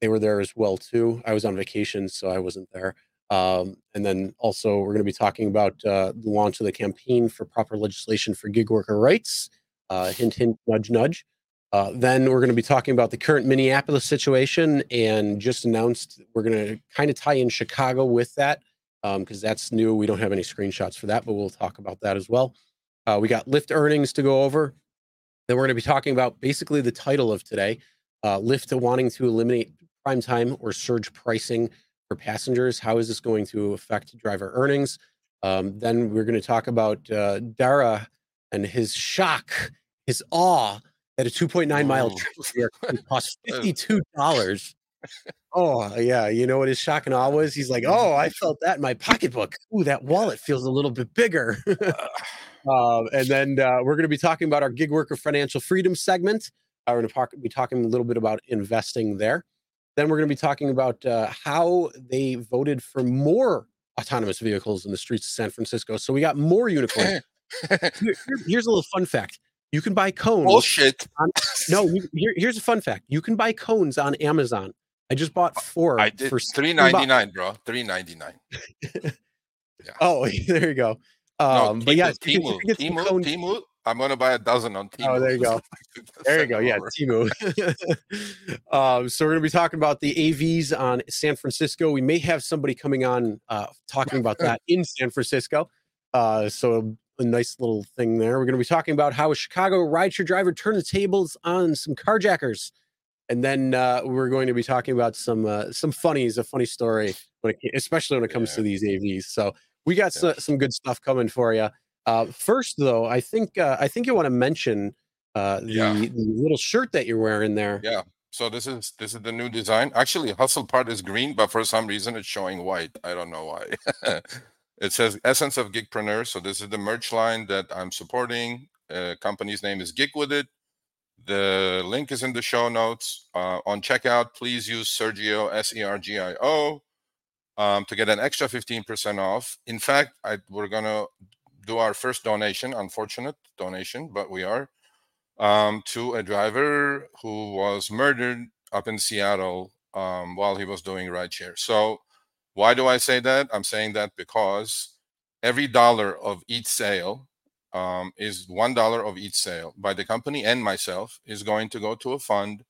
they were there as well too. I was on vacation, so I wasn't there. Um, and then also we're going to be talking about the launch of the campaign for proper legislation for gig worker rights. hint, hint, nudge, nudge. Uh, then we're going to be talking about the current Minneapolis situation and just announced we're going to kind of tie in Chicago with that because um, that's new. We don't have any screenshots for that, but we'll talk about that as well. Uh, we got Lyft earnings to go over. Then we're going to be talking about basically the title of today uh, Lyft wanting to eliminate prime time or surge pricing for passengers. How is this going to affect driver earnings? Um, then we're going to talk about uh, Dara and his shock, his awe at a 2.9 mile trip it cost $52. oh, yeah. You know what his shock and awe was? He's like, oh, I felt that in my pocketbook. Ooh, that wallet feels a little bit bigger. um, and then uh, we're going to be talking about our gig worker financial freedom segment. Uh, we're going to be talking a little bit about investing there. Then we're going to be talking about uh, how they voted for more autonomous vehicles in the streets of San Francisco. So we got more unicorns. Here, here's a little fun fact you can buy cones. Bullshit. On, no, here, here's a fun fact. You can buy cones on Amazon. I just bought uh, four. I did for three ninety nine, bro. Three ninety nine. yeah. Oh, there you go. Um, no, but yeah, Temu, Temu, Temu. I'm gonna buy a dozen on Temu. Oh, there you go. there you go. Yeah, Temu. um, so we're gonna be talking about the AVs on San Francisco. We may have somebody coming on uh, talking about that in San Francisco. Uh, so a nice little thing there. We're gonna be talking about how a Chicago rideshare driver turned the tables on some carjackers. And then uh, we're going to be talking about some uh, some funnies, a funny story, when it, especially when it comes yeah. to these AVs. So we got yeah. some, some good stuff coming for you. Uh, first, though, I think uh, I think you want to mention uh, the, yeah. the little shirt that you're wearing there. Yeah. So this is this is the new design. Actually, hustle part is green, but for some reason it's showing white. I don't know why. it says essence of gigpreneur. So this is the merch line that I'm supporting. Uh, company's name is Gig with it. The link is in the show notes. Uh, on checkout, please use Sergio S E R G I O um, to get an extra 15% off. In fact, I, we're gonna do our first donation, unfortunate donation, but we are, um, to a driver who was murdered up in Seattle um, while he was doing rideshare. So, why do I say that? I'm saying that because every dollar of each sale um, is one dollar of each sale by the company and myself is going to go to a fund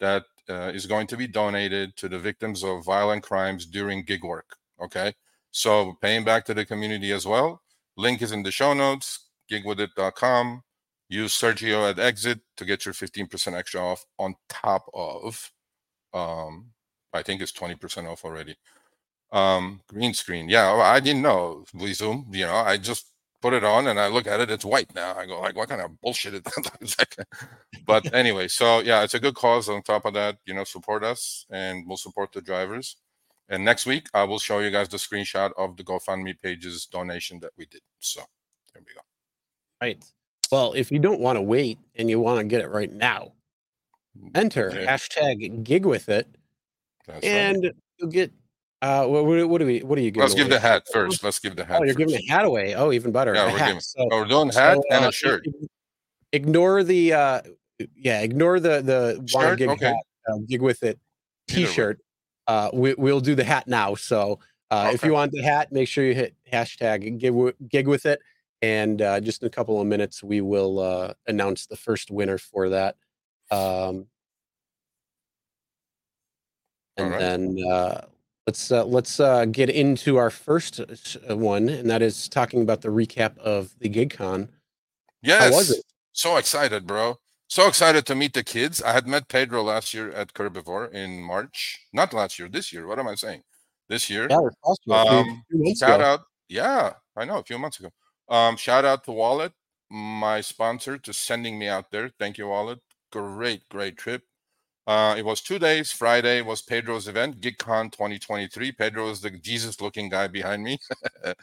that uh, is going to be donated to the victims of violent crimes during gig work. Okay, so paying back to the community as well. Link is in the show notes, gigwithit.com. Use Sergio at exit to get your 15% extra off on top of, um, I think it's 20% off already. Um, green screen. Yeah, I didn't know. We Zoom, you know, I just put it on and I look at it, it's white now. I go, like, what kind of bullshit is that? but anyway, so yeah, it's a good cause. On top of that, you know, support us and we'll support the drivers. And next week, I will show you guys the screenshot of the GoFundMe pages donation that we did. So there we go. Right. Well, if you don't want to wait and you want to get it right now, enter yeah. hashtag gig with it, That's and right. you'll get. Uh, what, what, do we? What are you giving? Let's give the hat first. Let's give the hat. Oh, you're first. giving the hat away. Oh, even better. Yeah, we're hat. giving. So, oh, we're doing hat so, and uh, a shirt. Ignore the. uh Yeah, ignore the the shirt? gig okay. hat, uh, gig with it T-shirt uh, we, will do the hat now. So uh, okay. if you want the hat, make sure you hit hashtag gig, gig with it. And uh, just in a couple of minutes, we will uh, announce the first winner for that. Um, and right. then uh, let's uh, let's uh, get into our first one, and that is talking about the recap of the GigCon. Yes, How was it? So excited, bro so excited to meet the kids. I had met Pedro last year at Curbivore in March. Not last year, this year. What am I saying? This year. Yeah, um, shout ago. out. Yeah, I know, a few months ago. Um, shout out to Wallet, my sponsor, to sending me out there. Thank you, Wallet. Great, great trip. Uh, it was two days. Friday was Pedro's event, GigCon 2023. Pedro is the Jesus-looking guy behind me.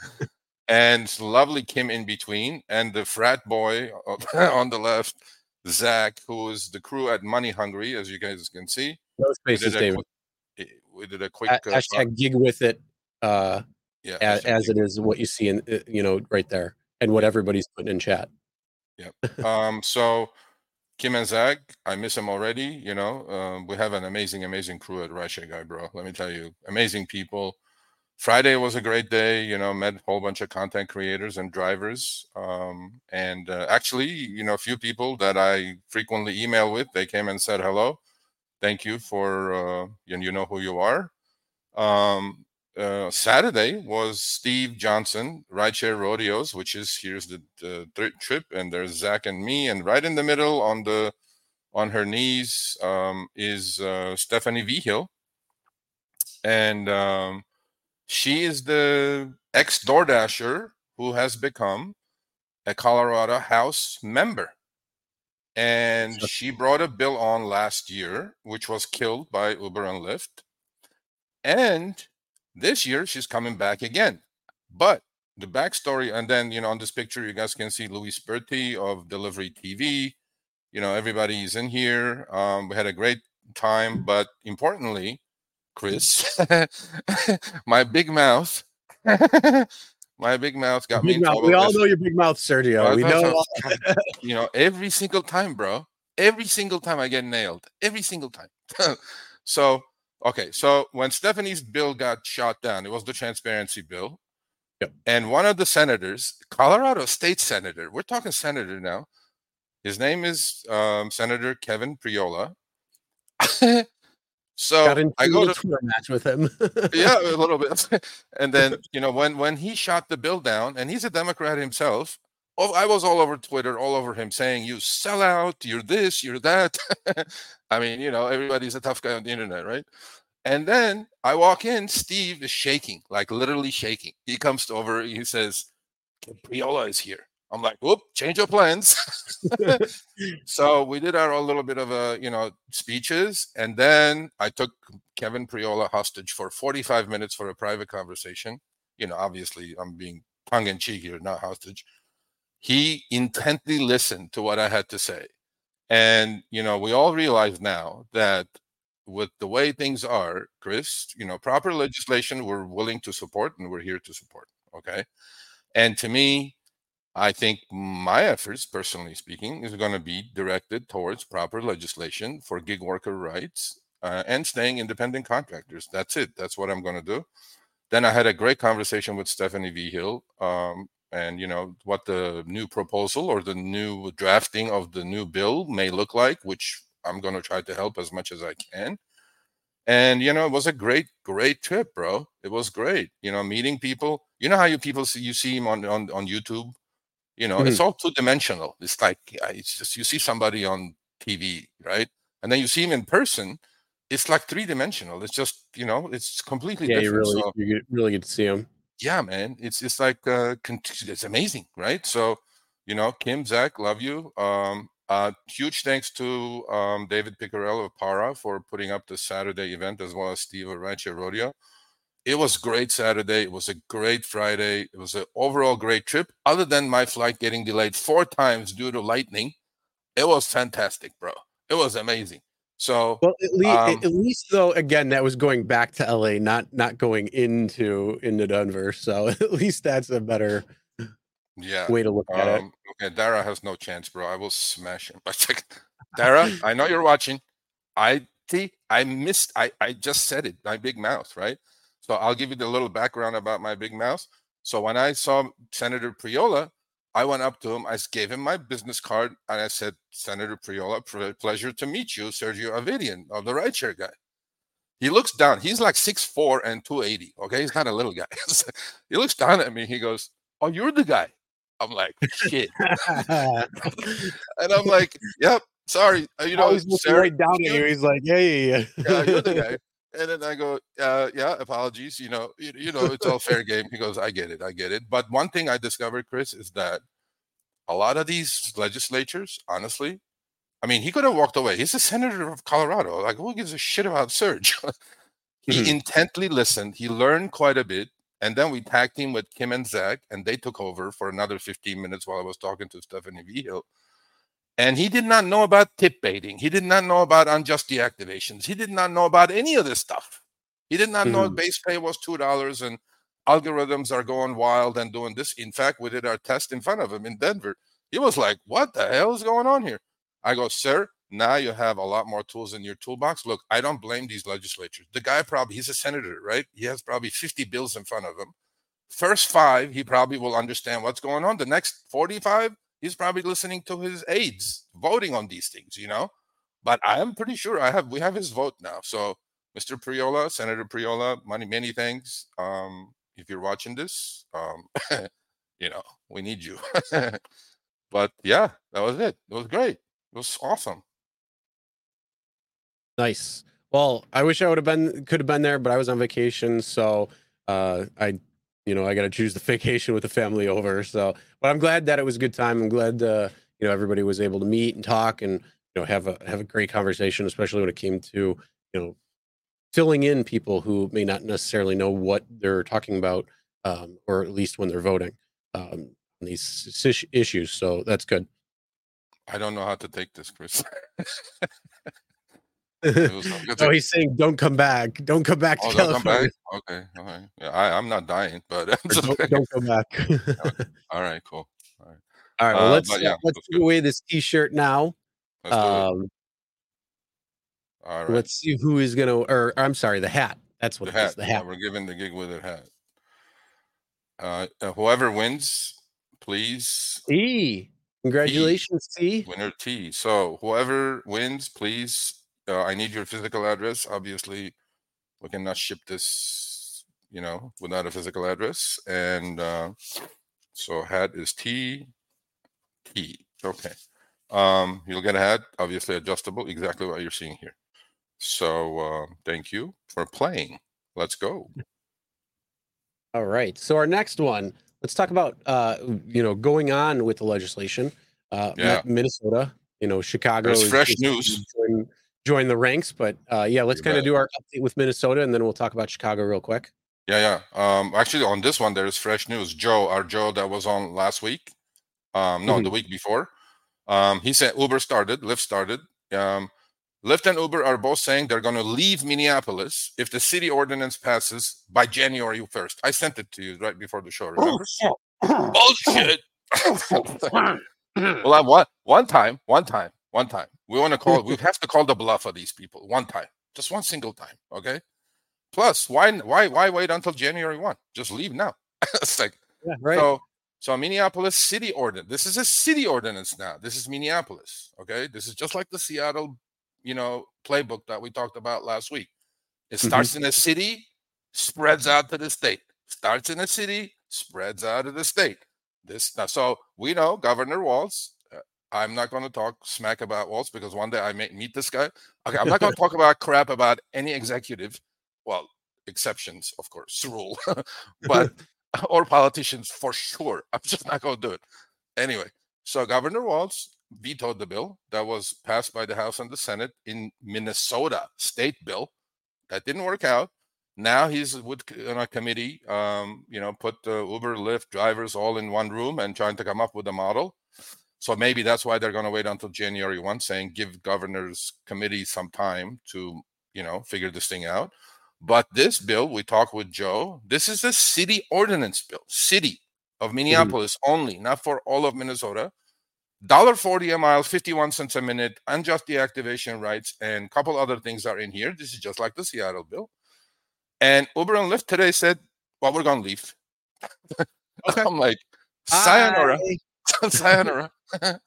and lovely Kim in between, and the frat boy on the left Zach, who is the crew at Money Hungry, as you guys can see. No spaces, we David. Quick, we did a quick uh, hashtag gig with it. Uh, yeah, as, as it is what you see in uh, you know right there, and what everybody's putting in chat. Yeah. um. So. Kim and Zach, I miss them already. You know, um, we have an amazing, amazing crew at Rideshare Guy, bro. Let me tell you, amazing people Friday was a great day. You know, met a whole bunch of content creators and drivers, um, and uh, actually, you know, a few people that I frequently email with. They came and said hello. Thank you for, uh, and you know who you are. Um, uh, Saturday was Steve Johnson Rideshare Rodeos, which is here's the, the trip, and there's Zach and me, and right in the middle on the on her knees um, is uh, Stephanie Vigil, and um, she is the ex DoorDasher who has become a Colorado House member. And she brought a bill on last year, which was killed by Uber and Lyft. And this year, she's coming back again. But the backstory, and then, you know, on this picture, you guys can see Luis Berti of Delivery TV. You know, everybody is in here. Um, we had a great time. But importantly, Chris. my big mouth. my big mouth got big me. Mouth. We all know your big mouth, Sergio. We know. you know, every single time, bro. Every single time I get nailed. Every single time. so, okay. So when Stephanie's bill got shot down, it was the transparency bill. Yep. And one of the senators, Colorado state senator, we're talking senator now, His name is um, Senator Kevin Priola. So I a go to Twitter match with him. yeah, a little bit. and then you know when when he shot the bill down, and he's a Democrat himself. Oh, I was all over Twitter, all over him, saying you sell out, you're this, you're that. I mean, you know, everybody's a tough guy on the internet, right? And then I walk in, Steve is shaking, like literally shaking. He comes over, he says, Priola is here. I'm like, whoop, change of plans. so we did our little bit of a, you know, speeches. And then I took Kevin Priola hostage for 45 minutes for a private conversation. You know, obviously I'm being tongue in cheek here, not hostage. He intently listened to what I had to say. And, you know, we all realize now that with the way things are, Chris, you know, proper legislation we're willing to support and we're here to support. Okay. And to me, I think my efforts, personally speaking, is going to be directed towards proper legislation for gig worker rights uh, and staying independent contractors. That's it. That's what I'm going to do. Then I had a great conversation with Stephanie Vigil, um, and you know what the new proposal or the new drafting of the new bill may look like, which I'm going to try to help as much as I can. And you know, it was a great, great trip, bro. It was great. You know, meeting people. You know how you people see you see him on on on YouTube. You know, mm-hmm. it's all two dimensional. It's like it's just you see somebody on TV, right? And then you see him in person. It's like three dimensional. It's just you know, it's completely yeah. different. You really, so, you really get to see him. Yeah, man. It's it's like uh, it's amazing, right? So, you know, Kim, Zach, love you. Um, uh, huge thanks to um, David Picarello of Para for putting up the Saturday event, as well as Steve of Rancho Rodeo. It was great Saturday. It was a great Friday. It was an overall great trip. Other than my flight getting delayed four times due to lightning, it was fantastic, bro. It was amazing. So, well, at least, um, at least though, again, that was going back to LA, not not going into into Denver. So at least that's a better yeah way to look at um, it. Okay, Dara has no chance, bro. I will smash him. But Dara, I know you're watching. I see. I missed. I I just said it. My big mouth, right? So I'll give you the little background about my big mouth. So when I saw Senator Priola, I went up to him. I gave him my business card, and I said, "Senator Priola, pleasure to meet you, Sergio Avidian of the rideshare guy." He looks down. He's like 6'4 and 280. Okay, he's kind of little guy. he looks down at me. He goes, "Oh, you're the guy." I'm like, shit. and I'm like, yep, sorry. Uh, you know, he's looking Sarah, right down at you. He's like, yeah, yeah, yeah. yeah you're the guy. And then I go, uh, yeah, apologies. You know, you, you know, it's all fair game. He goes, I get it, I get it. But one thing I discovered, Chris, is that a lot of these legislatures, honestly, I mean, he could have walked away. He's a senator of Colorado. Like, who gives a shit about Serge? he mm-hmm. intently listened. He learned quite a bit. And then we tagged him with Kim and Zach, and they took over for another 15 minutes while I was talking to Stephanie Vigil. And he did not know about tip baiting. He did not know about unjust deactivations. He did not know about any of this stuff. He did not mm-hmm. know base pay was two dollars and algorithms are going wild and doing this. In fact, we did our test in front of him in Denver. He was like, "What the hell is going on here?" I go, "Sir, now you have a lot more tools in your toolbox. Look, I don't blame these legislatures. The guy probably, he's a senator, right? He has probably 50 bills in front of him. First five, he probably will understand what's going on. The next 45, he's probably listening to his aides voting on these things, you know? But I am pretty sure I have, we have his vote now. So, Mr. Priola, Senator Priola, many, many thanks. Um, if you're watching this, um, you know, we need you. but yeah, that was it. It was great. It was awesome. Nice. Well, I wish I would have been could have been there, but I was on vacation, so uh, I, you know, I got to choose the vacation with the family over. So, but I'm glad that it was a good time. I'm glad uh, you know everybody was able to meet and talk and you know have a have a great conversation, especially when it came to you know filling in people who may not necessarily know what they're talking about, um, or at least when they're voting um, on these issues. So that's good. I don't know how to take this, Chris. oh, he's saying, "Don't come back. Don't come back to oh, California." Come back? Okay, okay. Yeah, I, am not dying, but don't, don't, come back. okay. All right, cool. All right. All right. Well, uh, let's uh, yeah, let's give away this T-shirt now. Um, all right. Let's see who is gonna, or I'm sorry, the hat. That's what the hat. Is, the hat. Yeah, we're giving the gig with a hat. Uh, uh, whoever wins, please. E. Congratulations, T. Winner T. So whoever wins, please. Uh, I need your physical address. Obviously, we cannot ship this, you know, without a physical address. And uh, so hat is T. T. Okay. Um, you'll get a hat, obviously adjustable, exactly what you're seeing here. So uh, thank you for playing. Let's go. All right. So our next one, let's talk about uh, you know going on with the legislation. Uh, Yeah. Minnesota, you know, Chicago. There's is- fresh is news. Join the ranks, but uh, yeah, let's kind of do our update with Minnesota, and then we'll talk about Chicago real quick. Yeah, yeah. Um, actually, on this one, there's fresh news. Joe, our Joe that was on last week, um, no, the week before, um, he said Uber started, Lyft started. Um, Lyft and Uber are both saying they're going to leave Minneapolis if the city ordinance passes by January 1st. I sent it to you right before the show. Remember? Bullshit. well, I, one one time, one time, one time. We want to call. we have to call the bluff of these people. One time, just one single time. Okay. Plus, why why why wait until January one? Just leave now. it's like Yeah, right. so. So Minneapolis city ordinance. This is a city ordinance now. This is Minneapolis. Okay. This is just like the Seattle, you know, playbook that we talked about last week. It Mhm. starts in a city, spreads out to the state. Starts in a city, spreads out to the state. This now, so we know Governor Walz. Uh, I'm not going to talk smack about Walz because one day I may meet this guy. Okay, I'm not going to talk about crap about any executive. Well, exceptions, of course, rule, but or politicians for sure. I'm just not going to do it. Anyway, so Governor Walz vetoed the bill that was passed by the House and the Senate in Minnesota state bill. That didn't work out. Now he's with on a committee, um, you know, put the Uber, Lyft drivers all in one room and trying to come up with a model. So maybe that's why they're going to wait until January 1, saying give governors committee some time to, you know, figure this thing out. But this bill, we talked with Joe, this is a city ordinance bill, city of mm-hmm. Minneapolis only, not for all of Minnesota. Dollar forty a mile, fifty-one cents a minute, unjust deactivation rights, and a couple other things are in here. This is just like the Seattle bill. And Uber and Lyft today said, "Well, we're gonna leave." Okay. I'm like, sayonara, Bye. sayonara.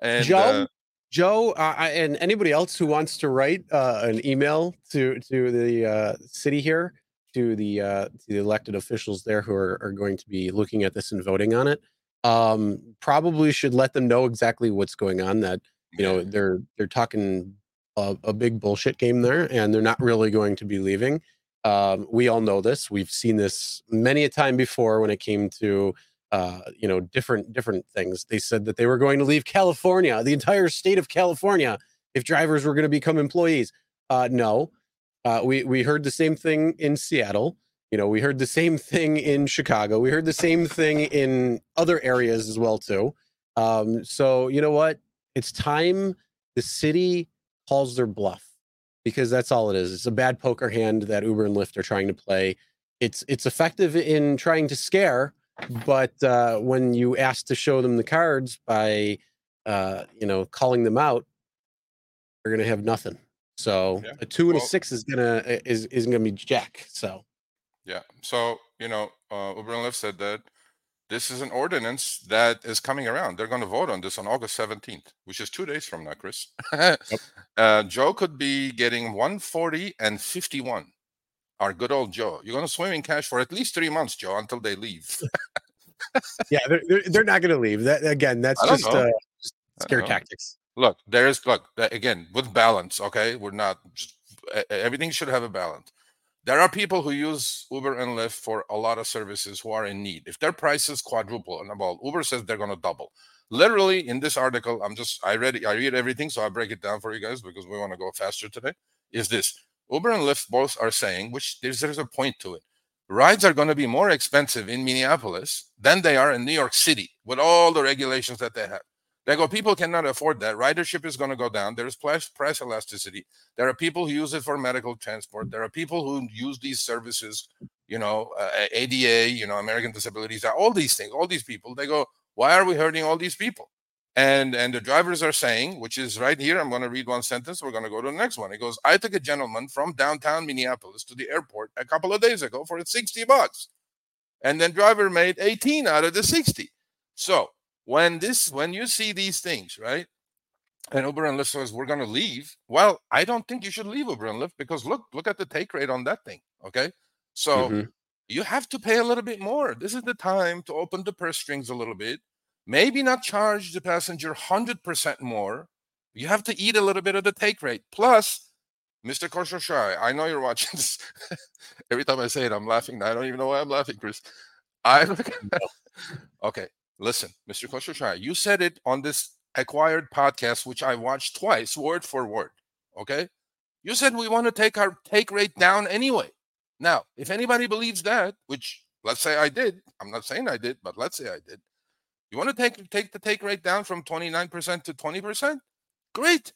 and Joe, uh, Joe, uh, and anybody else who wants to write uh, an email to to the uh, city here, to the uh, to the elected officials there who are, are going to be looking at this and voting on it, um, probably should let them know exactly what's going on. That you know they're they're talking a, a big bullshit game there, and they're not really going to be leaving. Um, we all know this. We've seen this many a time before when it came to uh, you know different different things. They said that they were going to leave California, the entire state of California, if drivers were going to become employees. Uh, no, uh, we we heard the same thing in Seattle. You know, we heard the same thing in Chicago. We heard the same thing in other areas as well too. Um, so you know what? It's time the city calls their bluff because that's all it is. It's a bad poker hand that Uber and Lyft are trying to play. It's it's effective in trying to scare, but uh, when you ask to show them the cards by uh, you know calling them out, they're gonna have nothing. So Yeah. a two and Well- a six is gonna is isn't gonna be jack. So yeah. So you know, uh, Uber and Lyft said that this is an ordinance that is coming around. They're going to vote on this on August 17th, which is two days from now, Chris. uh, Joe could be getting 140 and 51. Our good old Joe. You're going to swim in cash for at least three months, Joe, until they leave. yeah, they're they're, they're not gonna leave. That again, that's just uh, just scare tactics. look there's look again with balance okay we're not just, everything should have a balance there are people who use uber and lyft for a lot of services who are in need if their prices quadruple and well uber says they're going to double literally in this article i'm just i read i read everything so i break it down for you guys because we want to go faster today is this uber and lyft both are saying which there's, there's a point to it rides are going to be more expensive in minneapolis than they are in new york city with all the regulations that they have they go, people cannot afford that. Ridership is going to go down. There's price, price elasticity. There are people who use it for medical transport. There are people who use these services, you know, uh, ADA, you know, American Disabilities, all these things, all these people. They go, why are we hurting all these people? And and the drivers are saying, which is right here. I'm going to read one sentence. We're going to go to the next one. It goes, I took a gentleman from downtown Minneapolis to the airport a couple of days ago for 60 bucks, and then driver made 18 out of the 60. So when this when you see these things, right? And Uber and Lyft says we're going to leave. Well, I don't think you should leave Uber and Lyft because look, look at the take rate on that thing. Okay, so Mhm. you have to pay a little bit more. This is the time to open the purse strings a little bit. Maybe not charge the passenger hundred percent more. You have to eat a little bit of the take rate. Plus, Mr. Khosrowshahi, I know you're watching this. Every time I say it, I'm laughing. I don't even know why I'm laughing, Chris. I okay. Listen, Mr. Khosrowshahi, you said it on this acquired podcast, which I watched twice, word for word. Okay. You said we want to take our take rate down anyway. Now, if anybody believes that, which let's say I did, I'm not saying I did, but let's say I did. You want to take take the take rate down from 29% to 20%? Great.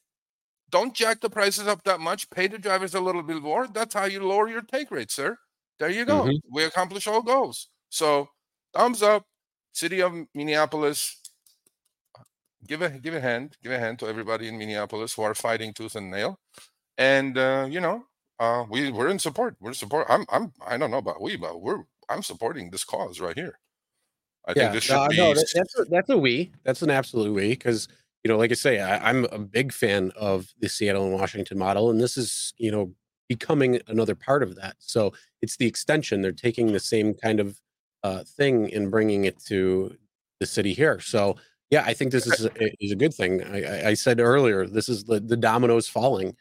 Don't jack the prices up that much. Pay the drivers a little bit more. That's how you lower your take rate, sir. There you go. Mhm. We accomplish all goals. So, thumbs up, City of Minneapolis. Give a give a hand, give a hand to everybody in Minneapolis who are fighting tooth and nail. And uh, you know, uh, we we're in support. We're support. I'm I'm I don't know about we, but we're I'm supporting this cause right here. I think this should no, be no, that- that's a, that's a we. That's an absolute we because you know, like I say, I, I'm a big fan of the Seattle and Washington model, and this is you know becoming another part of that. So it's the extension. They're taking the same kind of uh, thing and bringing it to the city here. So yeah, I think this is a, is a good thing. I, I, said earlier, this is the the dominoes falling.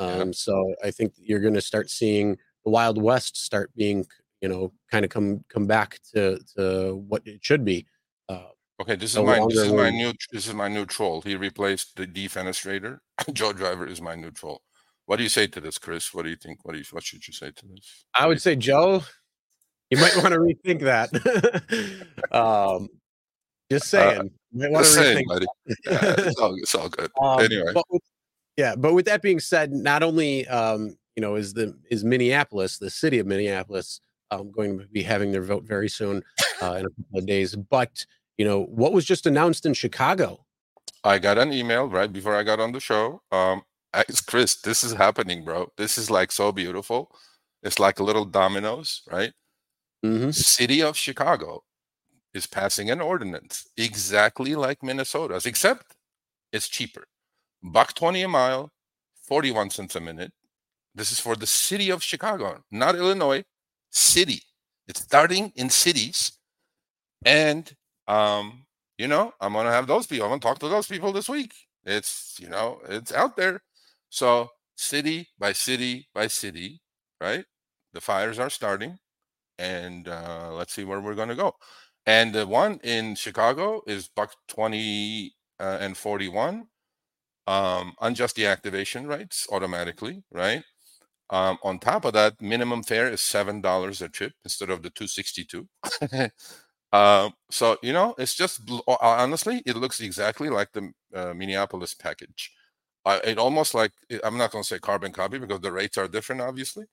Yeah. Um, So I think you're going to start seeing the Wild West start being you know kind of come come back to to what it should be. Uh, Okay, this is my this is my new this is my new troll. He replaced the defenestrator. Joe Driver is my new troll. What do you say to this, Chris? What do you think? What do you what should you say to this? I What would say, Joe, you might want to rethink that. um, just saying, you might Just saying, buddy. Yeah, it's all it's all good. Um, anyway, but with, yeah, but with that being said, not only um, you know is the is Minneapolis, the city of Minneapolis, um, going to be having their vote very soon uh, in a couple of days, but you know what was just announced in Chicago. I got an email right before I got on the show. Um, it's Chris. This is happening, bro. This is like so beautiful. It's like little dominoes, right? hmm City of Chicago is passing an ordinance exactly like Minnesota's, except it's cheaper. Buck 20 a mile, 41 cents a minute. This is for the city of Chicago, not Illinois, city. It's starting in cities. And um, you know, I'm gonna have those people. I'm gonna talk to those people this week. It's you know, it's out there. So city by city by city, right? The fires are starting and uh, let's see where we're to go. And the one in Chicago is buck 20 uh, and 41. Um, unjust deactivation rights automatically, right? Um, on top of that, minimum fare is seven dollars a trip instead of the 262. um, so you know, it's just honestly, it looks exactly like the uh, Minneapolis package. Uh, it almost like I'm not going to say carbon copy because the rates are different, obviously,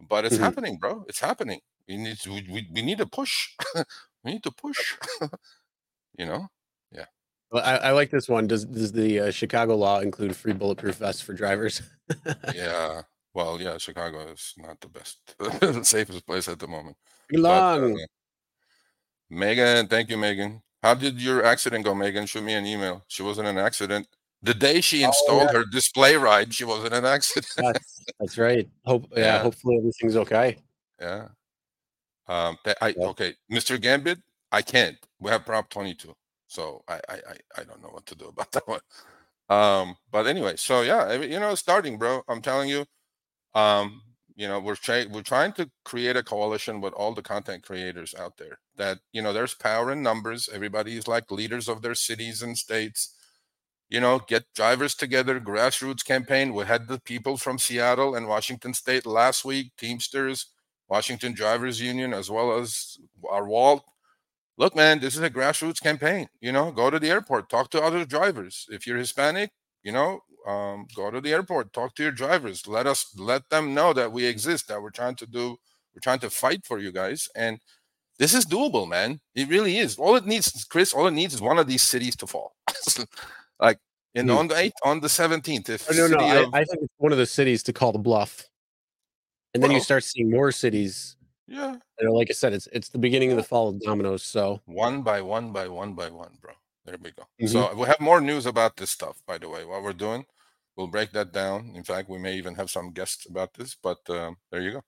but it's Mhm. happening, bro. It's happening. We need to. We, we, need to push. we need to push. you know. Well, I, I like this one. Does does the uh, Chicago law include free bulletproof vests for drivers? Yeah. Well, yeah. Chicago is not the best, safest place at the moment. Too But, uh. Megan, thank you, Megan. How did your accident go, Megan? Shoot me an email. She wasn't an accident. The day she Oh, installed yeah. her DisplayRide, she wasn't an accident. That's, that's right. Hope yeah, Yeah. Hopefully everything's okay. yeah. Um. th- I Yeah. okay, Mr. Gambit. I can't. We have Prop 22, so I I I, I don't know what to do about that one. Um. But anyway, so yeah, you know, starting, bro. I'm telling you. Um. You know, we're trying we're trying to create a coalition with all the content creators out there. That you know, there's power in numbers. Everybody is like leaders of their cities and states. you know, get drivers together, grassroots campaign. We had the people from Seattle and Washington State last week, Teamsters, Washington Drivers Union, as well as our Walt. Look, man, this is a grassroots campaign. You know, go to the airport, talk to other drivers. If you're Hispanic, you know, um, go to the airport, talk to your drivers. Let us let them know that we exist, that we're trying to do, we're trying to fight for you guys. And this is doable, man. It really is. All it needs, Chris, all it needs is one of these cities to fall. like in Hmm. on the eighth, on the seventeenth. If Oh, no, no. city I, I think it's one of the cities to call the bluff, and then you start seeing more cities. yeah, know, like I said, it's it's the beginning of the fall of dominoes. So one by one by one by one, bro. There we go. Mhm. So we have more news about this stuff, by the way. What we're doing, we'll break that down. In fact, we may even have some guests about this. But um, there you go.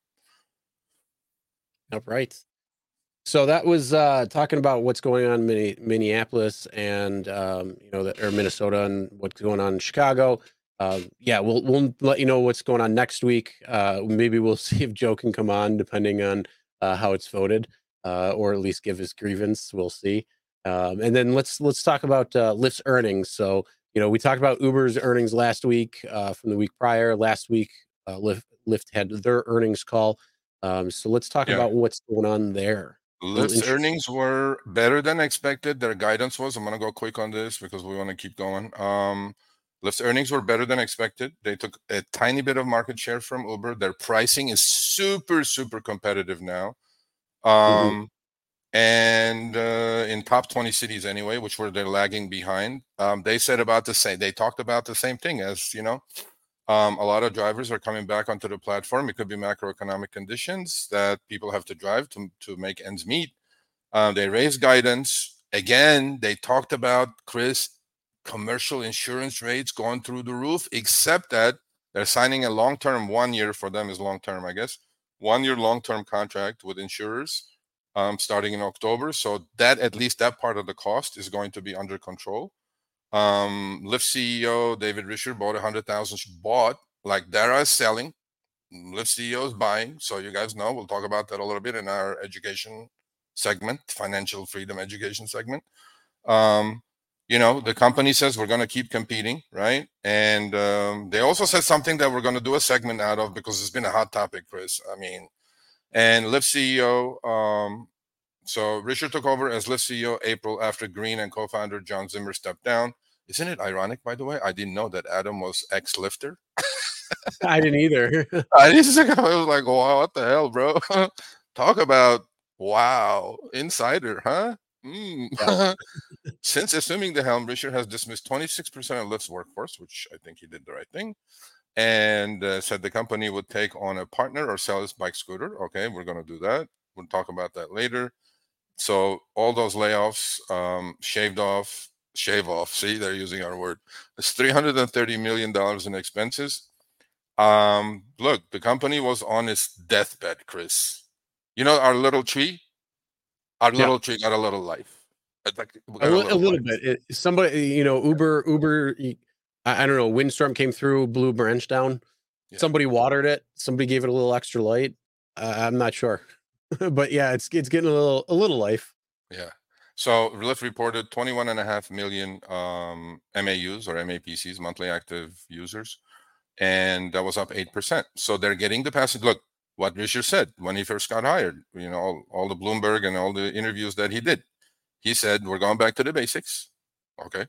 Yep, right. So that was uh, talking about what's going on in Minneapolis and um, you know, the, or Minnesota and what's going on in Chicago. Uh, yeah, we'll we'll let you know what's going on next week. Uh, maybe we'll see if Joe can come on, depending on uh, how it's voted, uh, or at least give his grievance. We'll see. Um, and then let's let's talk about uh, Lyft's earnings. So you know, we talked about Uber's earnings last week uh, from the week prior. Last week, uh, Lyft, Lyft had their earnings call. Um, so let's talk Yeah. about what's going on there. Lyft's earnings were better than expected. Their guidance was. I'm gonna go quick on this because we want to keep going. Um, Lyft's earnings were better than expected. They took a tiny bit of market share from Uber. Their pricing is super, super competitive now. Um, and uh, in top 20 cities anyway, which were they're lagging behind. Um, they said about the same. They talked about the same thing as you know. Um, a lot of drivers are coming back onto the platform. It could be macroeconomic conditions that people have to drive to, to make ends meet. Uh, they raised guidance. Again, they talked about, Chris, commercial insurance rates going through the roof, except that they're signing a long term, one year for them is long term, I guess, one year long term contract with insurers um, starting in October. So that, at least that part of the cost is going to be under control. Um lyft ceo david Risher bought a hundred thousand bought like dara is selling lyft ceo is buying. So you guys know we'll talk about that a little bit in our education segment financial freedom education segment. Um you know the company says we're going to keep competing right? And um, they also said something that we're going to do a segment out of because it's been a hot topic chris. I mean and lyft ceo um so Risher took over as Lyft CEO April after Green and co-founder John Zimmer stepped down. Isn't it ironic, by the way? I didn't know that Adam was ex-lifter. I didn't either. I just I was like, wow, what the hell, bro? Talk about wow, insider, huh? Mm. Since assuming the helm, Risher has dismissed 26% of Lyft's workforce, which I think he did the right thing, and uh, said the company would take on a partner or sell its bike scooter. Okay, we're going to do that. We'll talk about that later. So all those layoffs um, shaved off, shave off. See, they're using our word. It's three hundred and thirty million dollars in expenses. Um, look, the company was on its deathbed, Chris. You know our little tree. Our Yeah. little tree got a little life. Like a, got a little bit. It, somebody, you know, Uber, Uber. I, I don't know. Windstorm came through, blew a branch down. Yeah. Somebody watered it. Somebody gave it a little extra light. Uh, I'm not sure, but yeah, it's it's getting a little a little life. Yeah. So Lyft reported 21 and a half million um, MAUs or MAPCs, monthly active users, and that was up 8%. So they're getting the passage. Look, what Risher said when he first got hired, you know, all, all the Bloomberg and all the interviews that he did. He said, We're going back to the basics. Okay.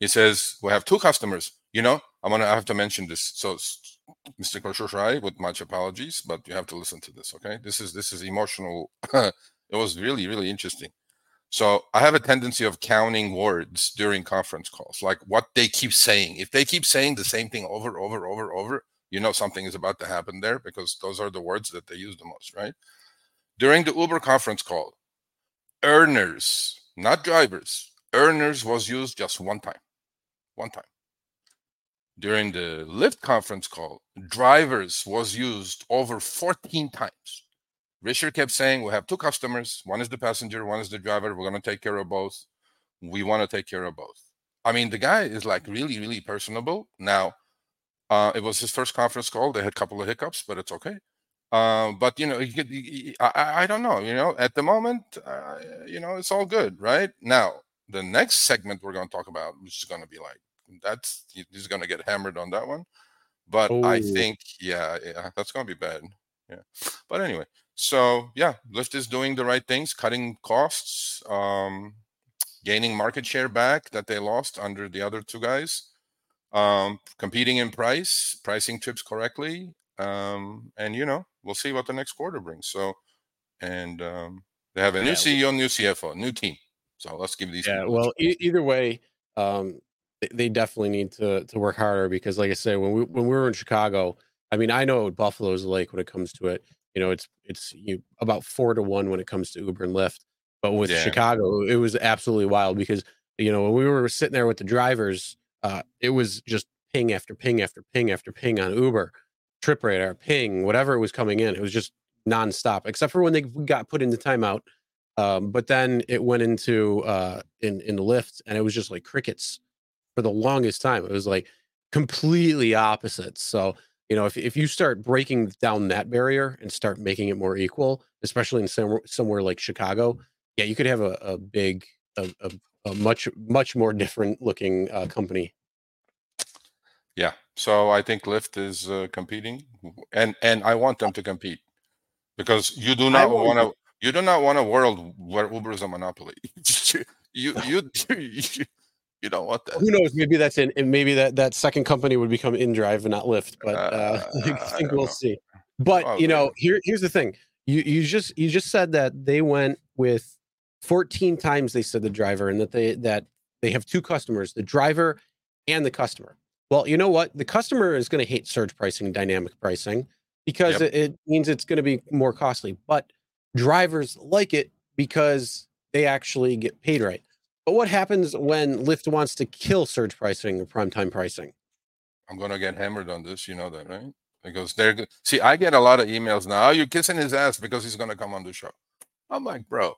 He says, We have two customers. You know, I'm going to have to mention this. So, Mr. Khosrowshahi, with much apologies, but you have to listen to this. Okay. This is, this is emotional. it was really, really interesting. So I have a tendency of counting words during conference calls, like what they keep saying. If they keep saying the same thing over, over, over, over, you know something is about to happen there because those are the words that they use the most, right? During the Uber conference call, earners, not drivers, earners was used just one time. One time. During the Lyft conference call, drivers was used over 14 times. Risher kept saying, We have two customers. One is the passenger, one is the driver. We're going to take care of both. We want to take care of both. I mean, the guy is like really, really personable. Now, uh, it was his first conference call. They had a couple of hiccups, but it's okay. Uh, but you know, he he- he- I, I- don't know. You know, at the moment, uh, you know, it's all good, right? Now, the next segment we're going to talk about, which is going to be like that's he's going to get hammered on that one. But I Oh. think, yeah, yeah, that's going to be bad. Yeah. But anyway, so yeah, Lyft is doing the right things, cutting costs, um, gaining market share back that they lost under the other two guys, um, competing in price, pricing trips correctly, um, and you know we'll see what the next quarter brings. So, and um, they have a new CEO, new CFO, new team. So let's give these. Yeah. Well, e- either way, um, they, they definitely need to to work harder because, like I said, when we when we were in Chicago, I mean, I know what Buffalo's like when it comes to it. You know, it's it's you about four to one when it comes to Uber and Lyft. But with Yeah. Chicago, it was absolutely wild because you know, when we were sitting there with the drivers, uh, it was just ping after ping after ping after ping on Uber, Trip Radar, ping, whatever it was coming in. It was just nonstop, except for when they got put into timeout. Um, but then it went into uh, in in the Lyft, and it was just like crickets for the longest time. It was like completely opposite. So you know, if if you start breaking down that barrier and start making it more equal, especially in somewhere, somewhere like Chicago, yeah, you could have a, a big, a, a, a much much more different looking uh, company. Yeah, so I think Lyft is uh, competing, and and I want them to compete because you do not want to. You do not want a world where Uber is a monopoly. you, you, you you don't want that. Who knows? Maybe that's in, and maybe that that second company would become InDrive and not Lyft. But uh, uh, I think we'll know. see. But oh, you know, here here's the thing. You you just you just said that they went with 14 times they said the driver and that they that they have two customers, the driver and the customer. Well, you know what? The customer is going to hate surge pricing, dynamic pricing, because yep. it, it means it's going to be more costly. But drivers like it because they actually get paid right. But what happens when Lyft wants to kill surge pricing or prime time pricing? I'm gonna get hammered on this. You know that, right? Because they're good. see, I get a lot of emails now. Oh, you're kissing his ass because he's gonna come on the show. I'm like, bro,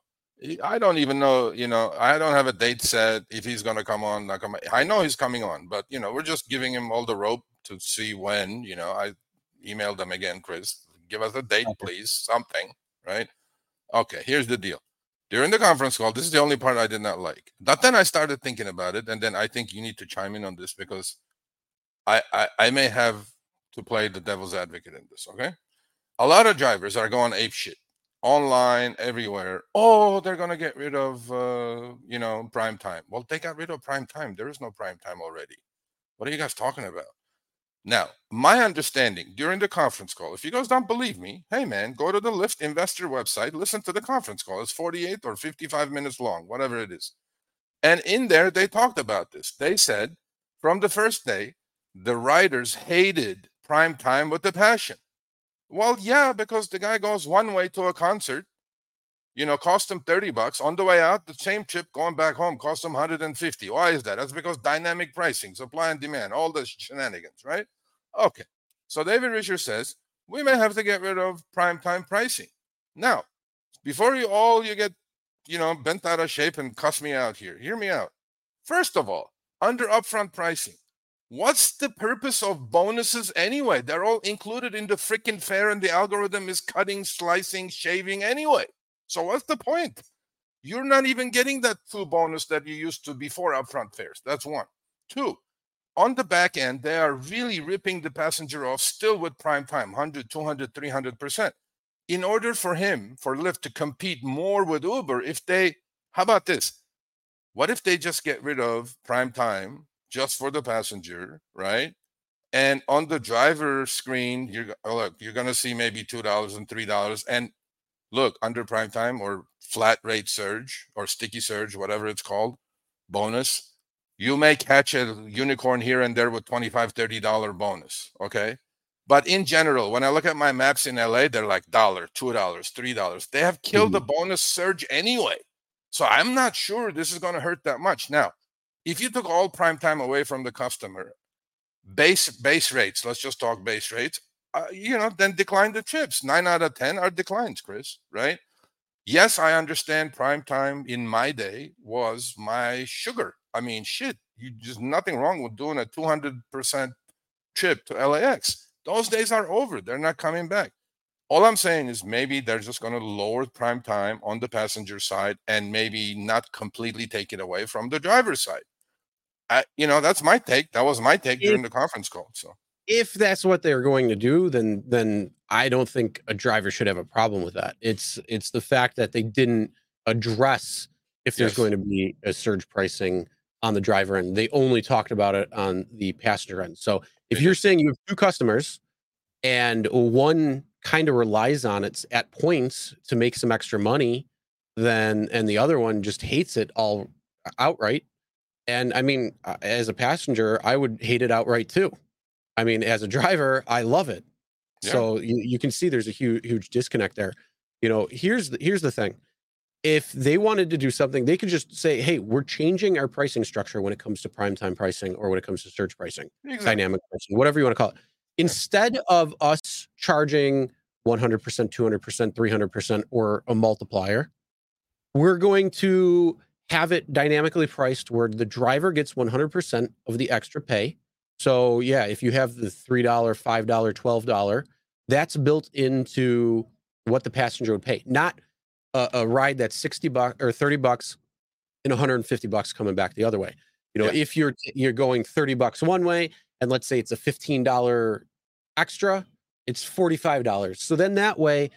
I don't even know. You know, I don't have a date set if he's gonna come on. Like, I know he's coming on, but you know, we're just giving him all the rope to see when. You know, I emailed them again, Chris. Give us a date, please. Something, right? Okay, here's the deal during the conference call, this is the only part I did not like. But then I started thinking about it, and then I think you need to chime in on this because I, I, I may have to play the devil's advocate in this. Okay, a lot of drivers are going ape shit online everywhere. Oh, they're gonna get rid of uh, you know prime time. Well, they got rid of prime time. There is no prime time already. What are you guys talking about? Now, my understanding during the conference call, if you guys don't believe me, hey man, go to the Lyft Investor website, listen to the conference call. It's 48 or 55 minutes long, whatever it is. And in there, they talked about this. They said from the first day, the riders hated prime time with a passion. Well, yeah, because the guy goes one way to a concert, you know, cost him 30 bucks. On the way out, the same trip going back home cost him 150. Why is that? That's because dynamic pricing, supply and demand, all the shenanigans, right? Okay. So David Risher says we may have to get rid of prime time pricing. Now, before you all you get, you know, bent out of shape and cuss me out here, hear me out. First of all, under upfront pricing, what's the purpose of bonuses anyway? They're all included in the freaking fare, and the algorithm is cutting, slicing, shaving anyway. So what's the point? You're not even getting that full bonus that you used to before upfront fares. That's one. Two, on the back end, they are really ripping the passenger off still with prime time 100, 200, 300%. In order for him, for Lyft to compete more with Uber, if they, how about this? What if they just get rid of prime time just for the passenger, right? And on the driver screen, you're oh, look, you're gonna see maybe two dollars and three dollars. And look, under prime time or flat rate surge or sticky surge, whatever it's called, bonus you may catch a unicorn here and there with 25 30 dollar bonus okay? But in general when i look at my maps in la they're like dollar two dollars three dollars. They have killed mm-hmm. the bonus surge anyway. So i'm not sure this is going to hurt that much. Now if you took all prime time away from the customer base base rates let's just talk base rates uh, you know then decline the trips nine out of ten are declines chris right yes i understand prime time in my day was my sugar I mean, shit, you just nothing wrong with doing a 200% trip to LAX. Those days are over. They're not coming back. All I'm saying is maybe they're just going to lower prime time on the passenger side and maybe not completely take it away from the driver's side. I, you know, that's my take. That was my take during the conference call. So if that's what they're going to do, then then I don't think a driver should have a problem with that. It's it's the fact that they didn't address if there's yes. going to be a surge pricing on the driver end. They only talked about it on the passenger end. So if you're saying you have two customers and one kind of relies on it at points to make some extra money, then and the other one just hates it all outright. And I mean, uh, as a passenger, I would hate it outright too. I mean, as a driver, I love it. Yeah. So you, you can see there's a huge huge disconnect there. You know, here's the here's the thing. if they wanted to do something, they could just say, "Hey, we're changing our pricing structure when it comes to prime time pricing or when it comes to surge pricing, Exactly. dynamic pricing, whatever you want to call it." Instead of us charging 100%, 200%, 300% or a multiplier, we're going to have it dynamically priced where the driver gets 100% of the extra pay. So, yeah, if you have the $3, $5, $12, that's built into what the passenger would pay, not a, a ride that's 60 bucks or 30 bucks and 150 bucks coming back the other way. You know, Yeah. if you're you're going 30 bucks one way and let's say it's a $15 extra, it's $45. So then that way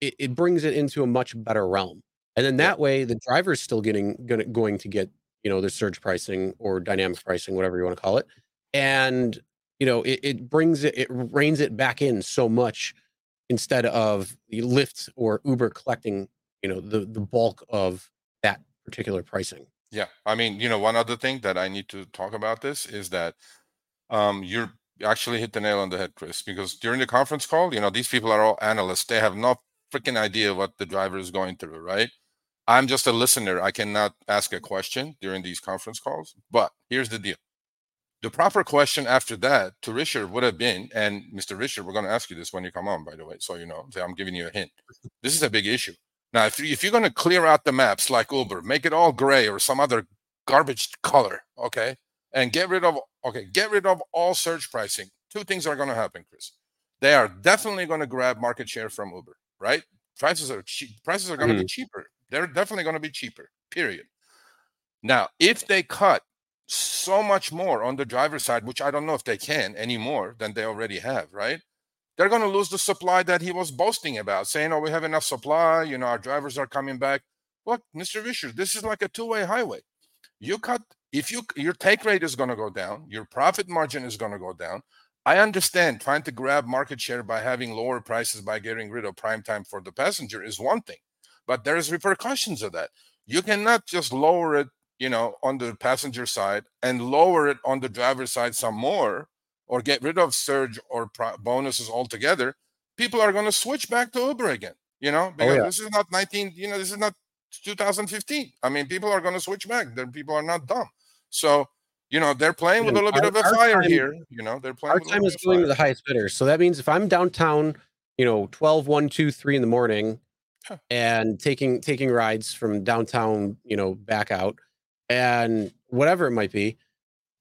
it, it brings it into a much better realm. And then Yeah. that way the driver's still getting gonna, going to get, you know, their surge pricing or dynamic pricing, whatever you want to call it. And you know, it, it brings it, it reins it back in so much instead of Lyft or Uber collecting, you know, the the bulk of that particular pricing. Yeah, I mean, you know, one other thing that I need to talk about this is that um, you're you actually hit the nail on the head, Chris, because during the conference call, you know, these people are all analysts. They have no freaking idea what the driver is going through, right? I'm just a listener. I cannot ask a question during these conference calls. But here's the deal. The proper question after that to Risher would have been, and Mr. Risher, we're going to ask you this when you come on, by the way, so you know, I'm giving you a hint. This is a big issue. Now, if, you, if you're going to clear out the maps like Uber, make it all gray or some other garbage color, okay, and get rid of okay, get rid of all surge pricing. Two things are going to happen, Chris. They are definitely going to grab market share from Uber, right? Prices are cheap. Prices are going to be mm-hmm. cheaper. They're definitely going to be cheaper. Period. Now, if they cut so much more on the driver's side, which I don't know if they can any more than they already have, right? They're going to lose the supply that he was boasting about, saying, "Oh, we have enough supply. You know, our drivers are coming back." Look, Mr. Risher, this is like a two-way highway. You cut if you your take rate is going to go down, your profit margin is going to go down. I understand trying to grab market share by having lower prices by getting rid of prime time for the passenger is one thing, but there's repercussions of that. You cannot just lower it, you know, on the passenger side and lower it on the driver's side some more, or get rid of surge or pro- bonuses altogether. People are going to switch back to Uber again. You know, oh, because yeah. this is not 19. You know, this is not 2015. I mean, people are going to switch back. There, people are not dumb. So, you know, they're playing with a little bit our- of a fire time- here. You know, they're playing. Our with time is going to the highest bidder. So that means if I'm downtown, you know, 12, 1, 2, 3 in the morning Huh. and taking taking rides from downtown, you know, back out and whatever it might be,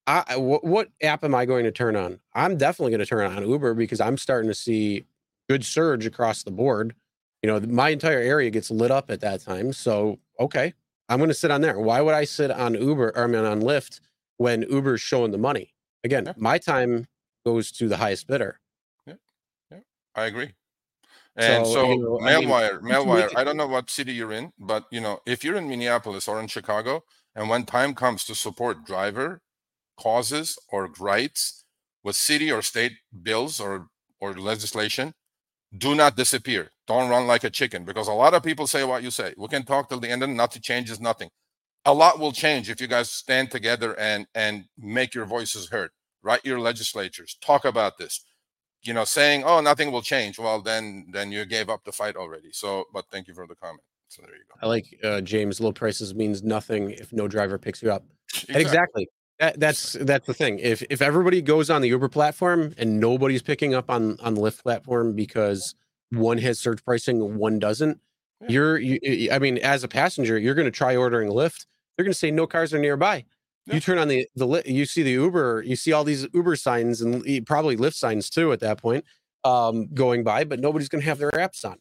I, what, what app am I going to turn on? I'm definitely going to turn on Uber because I'm starting to see good surge across the board. You know, my entire area gets lit up at that time. So, okay, I'm going to sit on there. Why would I sit on Uber or I mean on Lyft when Uber's showing the money? Again, Yeah. my time goes to the highest bidder. Yeah, I agree. And So, so, you know, I mean, Mailwire, we can Mailwire. make it- I don't know what city you're in, but you know, if you're in Minneapolis or in Chicago, and when time comes to support driver causes or rights with city or state bills or or legislation, do not disappear. Don't run like a chicken because a lot of people say what you say. We can talk till the end and nothing changes nothing. A lot will change if you guys stand together and and make your voices heard. Write your legislatures. Talk about this you know saying oh nothing will change well then then you gave up the fight already so but thank you for the comment so there you go I like uh, James. Low prices means nothing if no driver picks you up. exactly. Exactly. That, that's that's the thing. If if everybody goes on the Uber platform and nobody's picking up on on the Lyft platform because one has surge pricing one doesn't, Yeah. you're you, I mean, as a passenger, you're going to try ordering Lyft. They're going to say no cars are nearby. Yeah. You turn on the the you see the Uber, you see all these Uber signs and probably Lyft signs too at that point um going by, but nobody's going to have their apps on.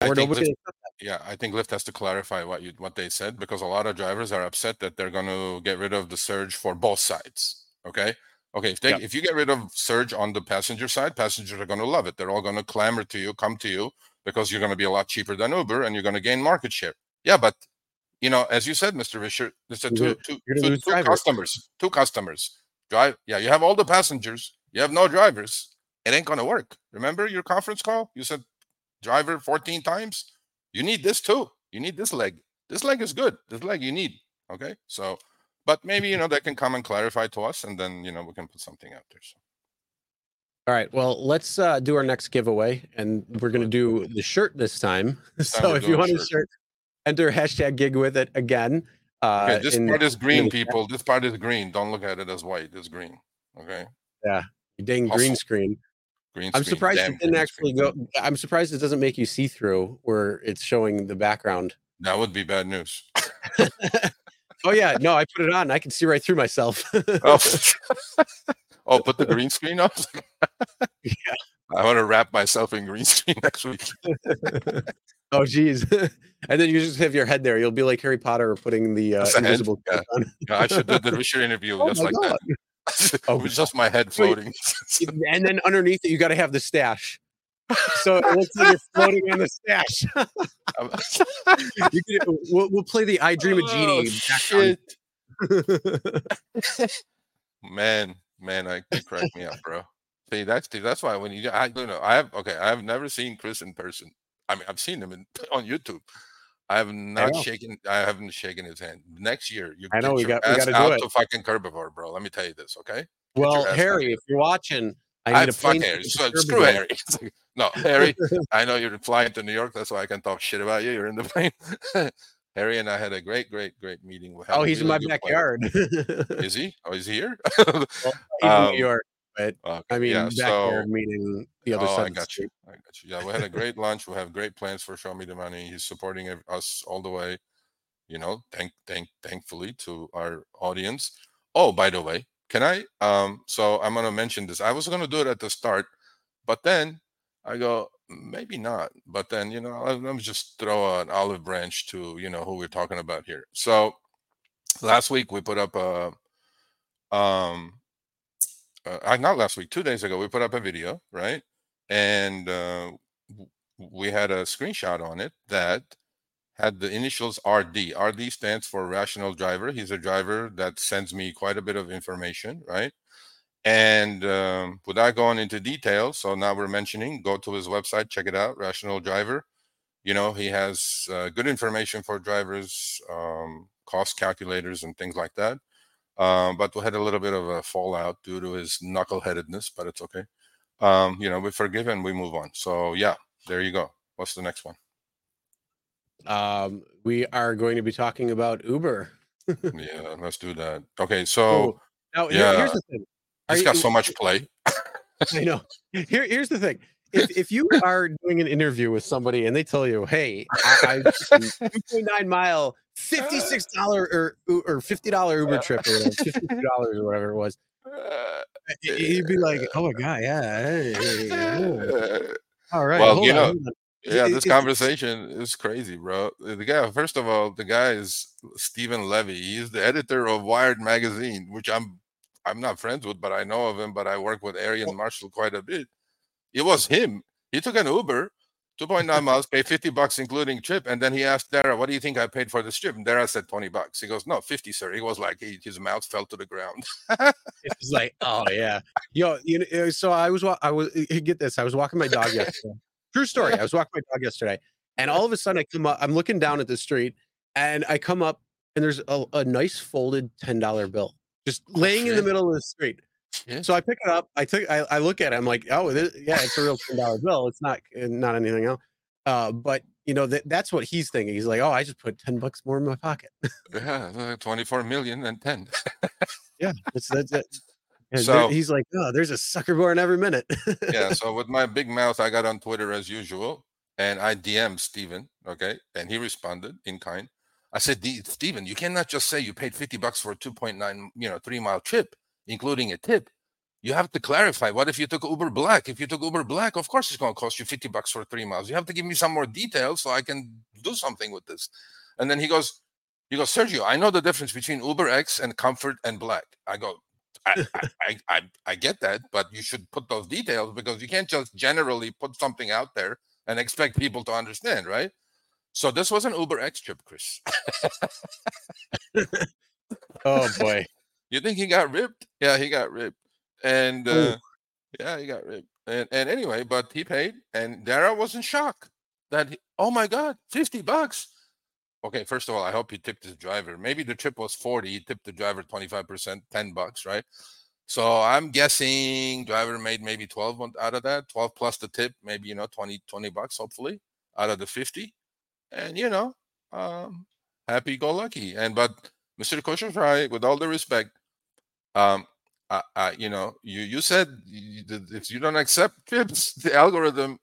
I Or think nobody Lyft, yeah i think lyft has to clarify what you what they said because a lot of drivers are upset that they're going to get rid of the surge for both sides okay? Okay if they Yeah. if you get rid of surge on the passenger side passengers are going to love it. They're all going to clamor to you come to you because you're going to be a lot cheaper than uber and you're going to gain market share. Yeah but you know as you said mr Risher, it's a two, two, gonna two- two customers two customers. Drive yeah you have all the passengers you have no drivers. It ain't going to work. Remember your conference call? You said driver 14 times you need this too you need this leg this leg is good this leg you need okay so but maybe you know they can come and clarify to us and then you know we can put something out there so All right. Well, let's uh, do our next giveaway, and we're going to do the shirt this time. time so if you want a shirt. shirt, enter hashtag gig with it again. Uh, okay, this in- part is green, people. This part is green. Don't look at it as white. It's green. Okay, Yeah. dang green screen. Green. I'm surprised it didn't actually screen. go. I'm surprised it doesn't make you see through where it's showing the background. That would be bad news. Oh yeah, no, I put it on. I can see right through myself. oh, oh, put the green screen up. Yeah. I want to wrap myself in green screen next week. oh geez. and then you just have your head there. You'll be like Harry Potter putting the uh, Just a head, invisible yeah. on. Yeah, I should do the Risher interview Oh just like God. that. Oh. With just my head floating. and then underneath it, you got to have the stash. So it looks like you're floating on the stash. Can- we'll, we'll play the "I Dream a Oh, Genie." shit. man, man, I you crack me up, bro. See, that's that's why when you, I you know, I have okay, I have never seen Chris in person. I mean, I've seen him in, on YouTube. I have not know. shaken. I haven't shaken his hand. Next year, you I know, we got- we gotta do out it. to fucking Herbivore, bro. Let me tell you this, okay? well, Harry, if you're watching, I need I fuck plane Harry. So, screw Harry. No, Harry. I know you're flying to New York. That's why I can talk shit about you. You're in the plane. Harry and I had a great, great, great meeting. With Oh, he's in my backyard. Is he? Oh, is he here? He's in Um, New York. Okay, I mean, yeah, so meaning the other oh, side. I got you. I got you. Yeah, we had a great lunch. We have great plans for Show Me the Money. He's supporting us all the way. You know, thank, thank, thankfully to our audience. Oh, by the way, can I? Um, so I'm gonna mention this. I was gonna do it at the start, but then I go maybe not. But then you know, let let me just throw an olive branch to you know who we're talking about here. So last week we put up a um uh, not last week, two days ago, we put up a video, right? And uh, we had a screenshot on it that had the initials RD. RD stands for Rational Driver. He's a driver that sends me quite a bit of information, right? And um, without going into detail, so now we're mentioning, go to his website, check it out, Rational Driver. You know, he has uh, good information for drivers, um, cost calculators, and things like that. Um, but we had a little bit of a fallout due to his knuckleheadedness, but it's okay. Um, you know, we forgive and we move on. So yeah, there you go. What's the next one? Um, we are going to be talking about Uber. yeah, let's do that. Okay, so Oh, now, yeah, here's the thing. Are he's got you- so much play. I know. Here, here's the thing. If, if you are doing an interview with somebody and they tell you, "Hey, I, I 2.9 mile, fifty-six dollar or or fifty dollar Uber trip or whatever, fifty dollars or whatever it was," Uh, you'd be like, "Oh my god, yeah, hey, all right." Well, hold you on, know, hold on." yeah, this it- conversation is crazy, bro. The guy, first of all, the guy is Steven Levy. He's the editor of Wired magazine, which I'm I'm not friends with, but I know of him. But I work with Aarian Marshall quite a bit. It was him. He took an Uber, 2.9 miles, paid 50 bucks including trip, and then he asked Dara, "What do you think I paid for this trip?" And Dara said 20 bucks. He goes, "No, 50, sir." He was like, he, his mouth fell to the ground. It's like, oh yeah, yo, you know. So I was, I was eh, get this. I was walking my dog yesterday. True story. I was walking my dog yesterday, and all of a sudden I come up. I'm looking down at the street, and I come up, and there's a, a nice folded ten dollar bill just laying in the middle of the street. Yeah. So I pick it up. I took. I, I look at it. I'm like, oh, this, yeah, it's a real ten dollar bill. It's not not anything else. Uh, but you know that that's what he's thinking. He's like, oh, I just put ten bucks more in my pocket. yeah, uh, 24 million and 10. yeah, that's that's it. And So- he's like, oh, there's a sucker born every minute. yeah. So with my big mouth, I got on Twitter as usual, and I DM'd Steven, okay, and he responded in kind. I said, "D- Steven, you cannot just say you paid 50 bucks for a 2.9, you know, three mile trip, including a tip. You have to clarify. What if you took Uber Black? If you took Uber Black, of course it's going to cost you 50 bucks for three miles. You have to give me some more details so I can do something with this. And then he goes, he goes, Sergio, I know the difference between Uber X and Comfort and Black. I go, I, I, I, I, I get that, but you should put those details because you can't just generally put something out there and expect people to understand, right? So this was an Uber X trip, Chris. oh boy. You think he got ripped? Yeah, he got ripped. And uh, yeah, he got ripped. And, and anyway, but he paid, and Dara was in shock that, he- oh my God, 50 bucks. Okay, first of all, I hope he tipped his driver. Maybe the trip was 40. He tipped the driver 25%, 10 bucks, right? So I'm guessing driver made maybe 12 out of that, 12 plus the tip, maybe, you know, 20, 20 bucks, hopefully, out of the 50. And, you know, um, happy go lucky. And but Mr. Khosrowshahi, with all the respect, um, uh, uh, you know, you you said you, if you don't accept chips, the algorithm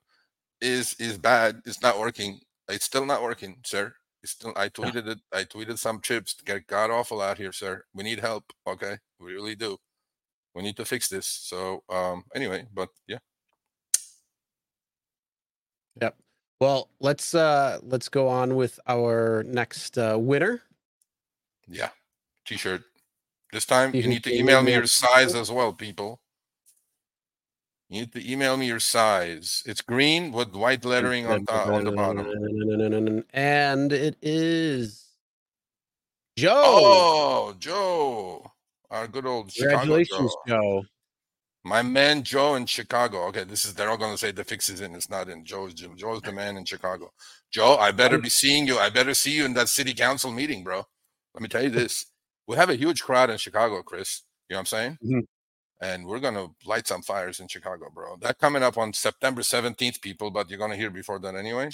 is is bad. It's not working. It's still not working, sir. It's still. I tweeted it. I tweeted some chips. Get god awful out here, sir. We need help. Okay, we really do. We need to fix this. So um, anyway, but yeah. Yep. Well, let's uh let's go on with our next uh winner. Yeah. T-shirt. This time You you need to email email me your size as well, people. You need to email me your size. It's green with white lettering on top on the bottom. And it is Joe. Oh, Joe. Our good old Chicago Congratulations, Joe. Joe. My man Joe in Chicago. Okay, this is they're all gonna say the fix is in. It's not in. Joe's gym. Joe's the man in Chicago. Joe, I better be seeing you. I better see you in that city council meeting, bro. Let me tell you this. We have a huge crowd in Chicago, Chris. You know what I'm saying? Mhm. And we're gonna light some fires in Chicago, bro. That coming up on September 17th, people, but you're gonna hear before that anyway.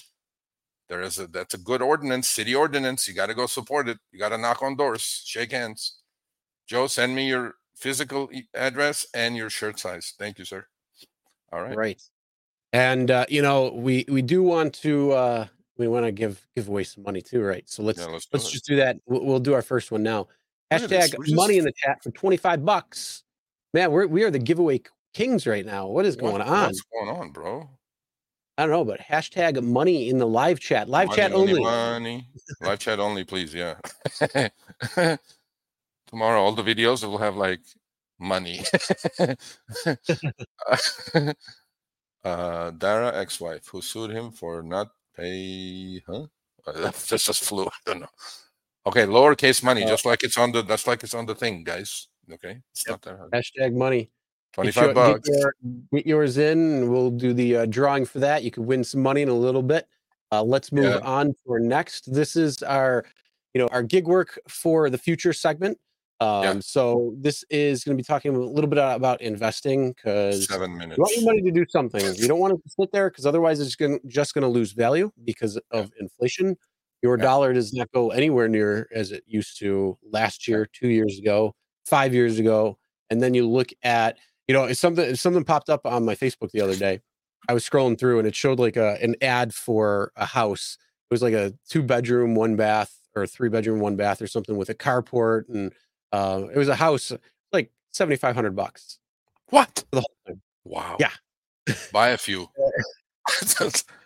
There is a that's a good ordinance, city ordinance. You gotta go support it. You gotta knock on doors, shake hands. Joe, send me your physical address and your shirt size. Thank you, sir. All right. Right. And uh, you know, we we do want to uh we want to give give away some money too, right? So let's Yeah, let's do let's just do that. We'll, we'll do our first one now. This, Hashtag money just- in the chat for 25 bucks. Man, we're we are the giveaway kings right now. What is going What- on? What's going on, bro? I don't know, but hashtag money in the live chat. Live Money, chat only. Money. Live chat only, please. Yeah. Tomorrow, all the videos will have like money. uh, Dara ex-wife who sued him for not pay. Huh? Uh, That's just just flew. I don't know. Okay, lowercase money, Uh, just like it's on the. That's like it's on the thing, guys. Okay, it's Yep. not that hard. Hashtag money. Get Twenty-five your- bucks. Get, your- get yours in, and we'll do the uh, drawing for that. You could win some money in a little bit. Uh, let's move Yeah. on for next. This is our, you know, our gig work for the future segment. Um, Yeah. So this is going to be talking a little bit about investing because Seven minutes. you want your money to do something. You don't want it to sit there because otherwise it's going just going to lose value because of inflation. Your Yeah. dollar does not go anywhere near as it used to last year, two years ago, five years ago. And then you look at, you know, it's something something popped up on my Facebook the other day. I was scrolling through and it showed like a an ad for a house. It was like a two bedroom, one bath, or three bedroom, one bath, or something with a carport, and uh, it was a house like seventy five hundred bucks What? the whole thing. Wow. Yeah. Buy a few.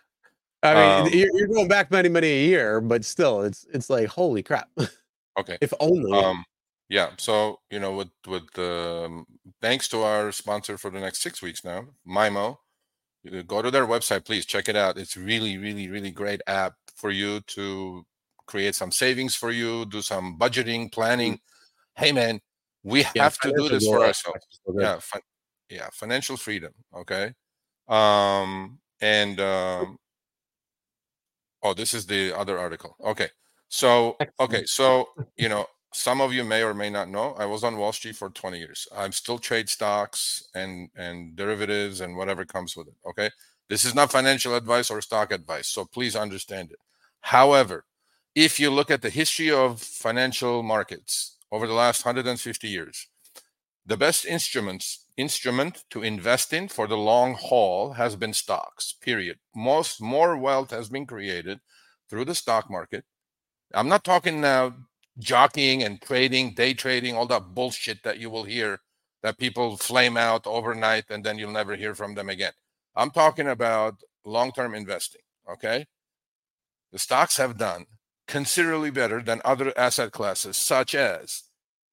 I mean, Um, you're, going back many, many a year, but still, it's it's like holy crap. okay. if only. Um, yeah. So you know, with with um, thanks to our sponsor for the next six weeks now, Mymo. Go to their website, please check it out. It's really, really, really great app for you to create some savings for you, do some budgeting, planning. Hey, man, we Yeah, have to do this for ourselves. good. Yeah, fin- yeah, financial freedom. Okay. Um, and um, oh, this is the other article. Okay. So, okay. So, you know, some of you may or may not know, I was on Wall Street for 20 years. I'm still trade stocks and and derivatives and whatever comes with it. Okay. This is not financial advice or stock advice. So please understand it. However, if you look at the history of financial markets over the last 150 years, the best instruments instrument to invest in for the long haul has been stocks period. Most more wealth has been created through the stock market. I'm not talking now jockeying and trading day trading all that bullshit that you will hear that people flame out overnight and then you'll never hear from them again. I'm talking about long-term investing okay? The stocks have done considerably better than other asset classes such as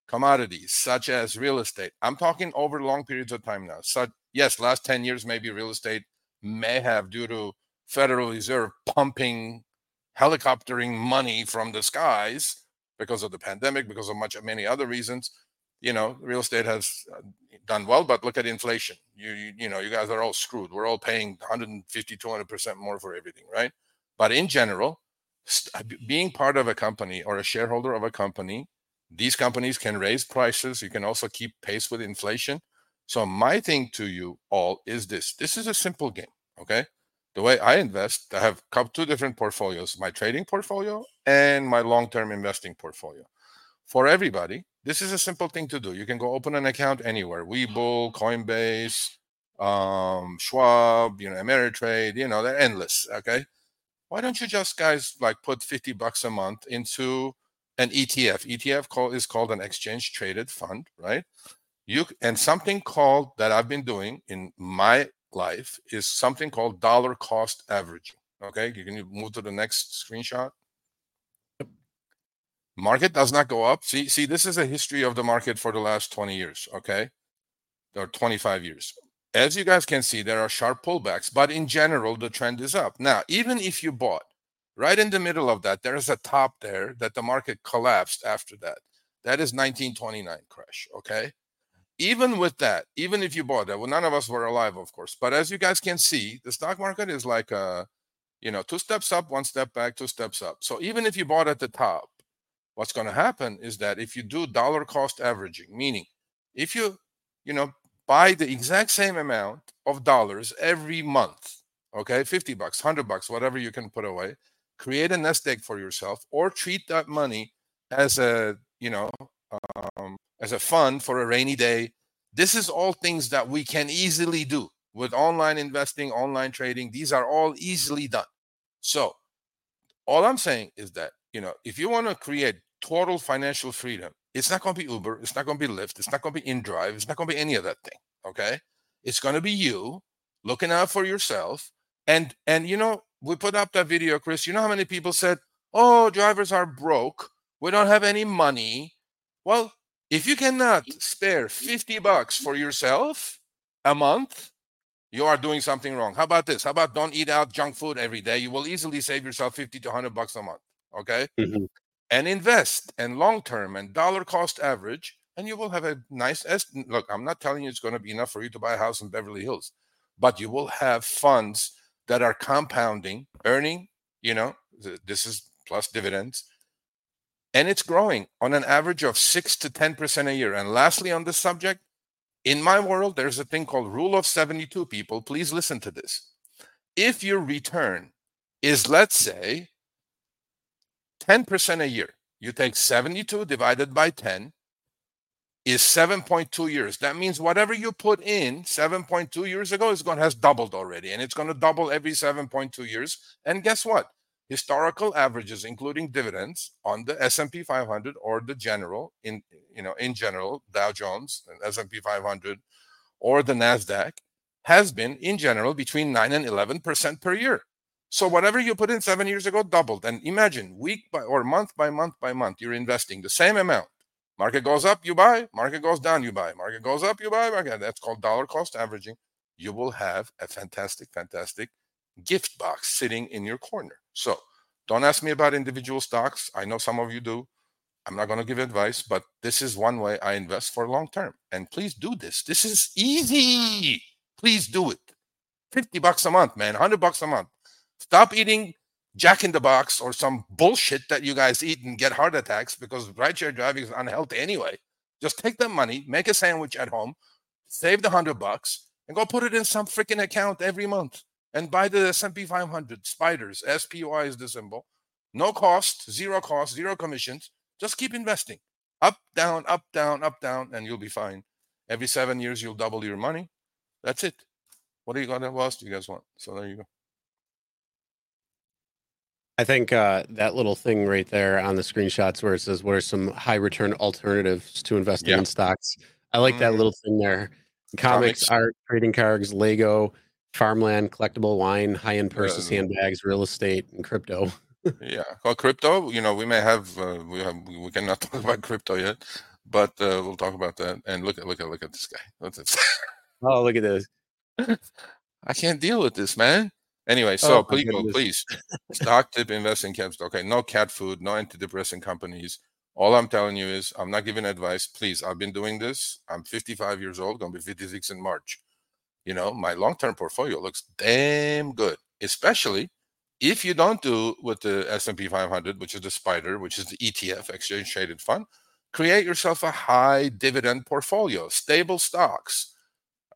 commodities such as real estate. I'm talking over long periods of time now. So yes, last 10 years, maybe real estate may have due to Federal Reserve pumping helicoptering money from the skies because of the pandemic, because of much many other reasons. You know, real estate has uh, done well, but look at inflation. You, you you know, you guys are all screwed. We're all paying 150, 200% more for everything, right? But in general, st- being part of a company or a shareholder of a company these companies can raise prices. You can also keep pace with inflation. So, my thing to you all is this this is a simple game. Okay. the way I invest, I have two different portfolios: my trading portfolio and my long-term investing portfolio. For everybody, this is a simple thing to do. You can go open an account anywhere: Webull, Coinbase, um, Schwab, you know, Ameritrade. You know, they're endless. Okay, why don't you just guys like put fifty bucks a month into an ETF? ETF call, is called an exchange traded fund, right? You and something called that I've been doing in my life is something called dollar cost averaging. Okay, you can move to the next screenshot. Market does not go up. See, see, this is a history of the market for the last 20 years, okay? Or 25 years. As you guys can see, there are sharp pullbacks, but in general, the trend is up. Now, even if you bought right in the middle of that, there's a top there that the market collapsed after that. That is 1929 crash, okay? even with that, even if you bought that, well, none of us were alive, of course. But as you guys can see, the stock market is like a, you know, two steps up, one step back, two steps up. So even if you bought at the top, what's going to happen is that if you do dollar cost averaging, meaning if you, you know, buy the exact same amount of dollars every month, okay, 50 bucks, 100 bucks, whatever you can put away, create a nest egg for yourself or treat that money as a, you know, um, as a fund for a rainy day. This is all things that we can easily do with online investing, online trading. These are all easily done. So, all I'm saying is that, you know, if you want to create total financial freedom, it's not going to be Uber, it's not going to be Lyft, it's not going to be InDrive, it's not going to be any of that thing. Okay. It's going to be you looking out for yourself. And, and, you know, we put up that video, Chris. You know how many people said, oh, drivers are broke. We don't have any money. Well, if you cannot spare 50 bucks for yourself a month, you are doing something wrong. How about this? How about don't eat out junk food every day? You will easily save yourself 50 to 100 bucks a month. Okay. Mm-hmm. And invest and long term and dollar cost average, and you will have a nice estimate. Look, I'm not telling you it's going to be enough for you to buy a house in Beverly Hills, but you will have funds that are compounding, earning, you know, this is plus dividends and it's growing on an average of 6 to 10% a year. And lastly, on this subject, in my world, there's a thing called rule of 72 people. Please listen to this. If your return is, let's say, 10% a year, you take 72 divided by 10 is 7.2 years. That means whatever you put in 7.2 years ago is going has doubled already, and it's going to double every 7.2 years. And guess what? historical averages including dividends on the S&P 500 or the general in you know in general Dow Jones and S&P 500 or the Nasdaq has been in general between 9 and 11% per year. So whatever you put in 7 years ago doubled and imagine week by or month by month by month you're investing the same amount. Market goes up, you buy, market goes down, you buy. Market goes up, you buy. Market that's called dollar cost averaging. You will have a fantastic fantastic gift box sitting in your corner. So don't ask me about individual stocks. I know some of you do. I'm not going to give advice, but this is one way I invest for long term. And please do this. This is easy. Please do it. 50 bucks a month, man, 100 bucks a month. Stop eating Jack in the Box or some bullshit that you guys eat and get heart attacks because rideshare driving is unhealthy anyway. Just take that money, make a sandwich at home, save the 100 bucks, and go put it in some freaking account every month and buy the S&P 500 spiders. SPY is the symbol. No cost, zero cost, zero commissions. Just keep investing. Up, down, up, down, up, down, and you'll be fine. Every seven years, you'll double your money. That's it. What do you got? What else do you guys want? So there you go. I think uh, that little thing right there on the screenshots where it says, "What are some high return alternatives to investing yeah. in stocks?" I like mm. that little thing there. Comics, Comics, art, trading cards, Lego, farmland, collectible wine, high end purses, uh, handbags, real estate, and crypto. yeah, well, crypto. You know, we may have uh, we have we cannot talk about crypto yet, but uh, we'll talk about that. And look at look at look at this guy. What's this? oh, look at this. I can't deal with this, man. Anyway, so oh, please, please, stock tip investing caps. Okay, no cat food, no antidepressant companies. All I'm telling you is I'm not giving advice. Please, I've been doing this. I'm 55 years old, gonna be 56 in March you know, my long-term portfolio looks damn good, especially if you don't do with the S&P 500, which is the spider, which is the ETF, exchange traded fund, create yourself a high dividend portfolio, stable stocks.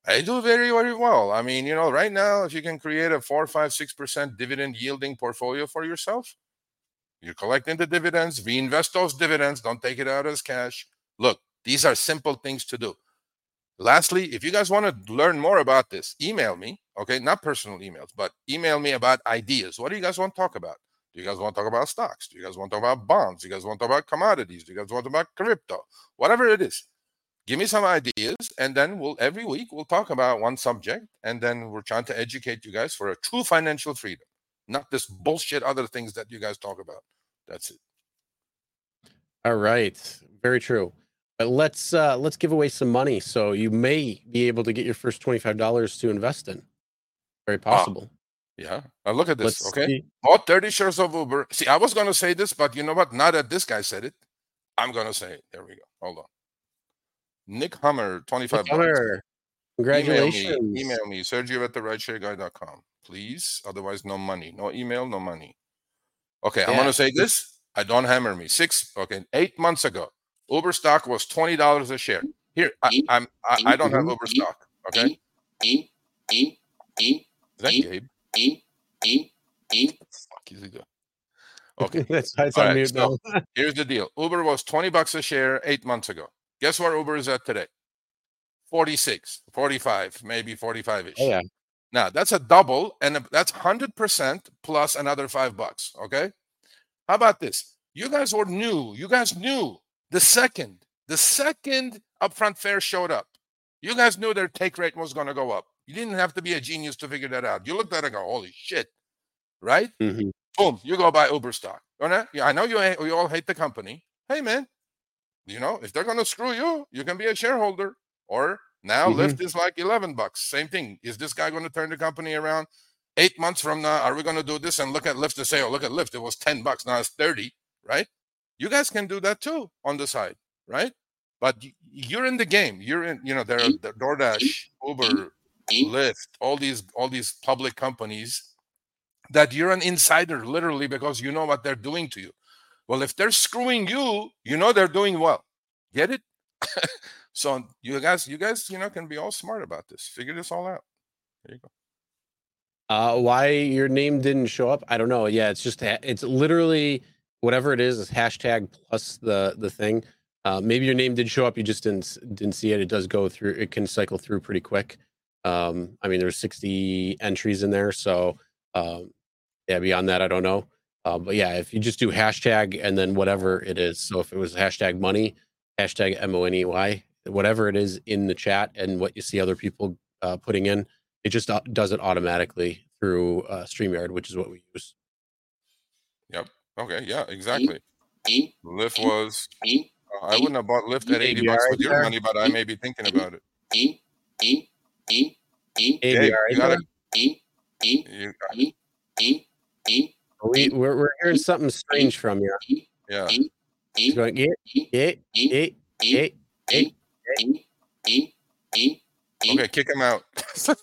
I do very, very well. I mean, you know, right now, if you can create a four, five, six percent dividend yielding portfolio for yourself, you're collecting the dividends, reinvest those dividends, don't take it out as cash. Look, these are simple things to do. Lastly, if you guys want to learn more about this, email me. Okay, not personal emails, but email me about ideas. What do you guys want to talk about? Do you guys want to talk about stocks? Do you guys want to talk about bonds? Do you guys want to talk about commodities? Do you guys want to talk about crypto? Whatever it is, give me some ideas, and then we'll every week we'll talk about one subject, and then we're trying to educate you guys for a true financial freedom, not this bullshit other things that you guys talk about. That's it. All right, very true. But let's uh, let's give away some money, so you may be able to get your first twenty five dollars to invest in. Very Ah, possible. yeah. Now look at this. Let's okay, see. bought 30 shares of Uber. See, I was going to say this, but you know what? Now that this guy said it, I'm going to say it. There we go. Hold on. Nick Hummer, 25 bucks. Hunter, congratulations. Email me, email me, Sergio at the rideshareguy.com. Please. Otherwise, no money. No email, no money. Okay, I'm going to say this. I don't hammer me. Six, okay, eight months ago, Uber stock was $20 a share. Here, I, I'm, I, I don't have Uber stock. Okay. Is that Gabe? Fuck is he doing? Okay. That's why it's All on right, mute so- Here's the deal. Uber was 20 bucks a share eight months ago. Guess where Uber is at today? 46, 45, maybe 45 ish. Oh, yeah. Now that's a double, and that's 100% plus another five bucks. Okay. How about this? You guys were new. You guys knew the second, the second upfront fare showed up. You guys knew their take rate was going to go up. You didn't have to be a genius to figure that out. You looked at it and go, holy shit. Right? Mhm. boom, you go buy Uber stock. Or not? Yeah, I know you you all hate the company. Hey man, you know if they're gonna screw you, you can be a shareholder. Or now Mhm. Lyft is like eleven bucks. Same thing. Is this guy going to turn the company around? Eight months from now, are we going to do this and look at Lyft and say, "Oh, look at Lyft, it was ten bucks, now it's 30, right? You guys can do that too on the side, right? But you're in the game. You're in. You know, there are the DoorDash, Uber, Lyft, all these all these public companies that you're an insider literally because you know what they're doing to you. Well, if they're screwing you, you know they're doing well. Get it? so you guys, you guys, you know, can be all smart about this. Figure this all out. There you go. Uh, why your name didn't show up? I don't know. Yeah, it's just it's literally whatever it is is hashtag plus the the thing. Uh, maybe your name did show up, you just didn't didn't see it. It does go through. It can cycle through pretty quick. Um, I mean, there's 60 entries in there, so um, yeah. Beyond that, I don't know. Uh, but yeah, if you just do hashtag and then whatever it is. So if it was hashtag money, hashtag M O N E Y, whatever it is in the chat, and what you see other people uh, putting in, it just does it automatically through uh, StreamYard, which is what we use. Yep. Okay, yeah, exactly. Lyft was. uh, I wouldn't have bought Lyft at 80 ABR bucks with your money, but I may be thinking about it. ABR, Gabe, right you gotta. You, we, we're, we're hearing something strange from you. yeah. It's going. Okay, kick him out.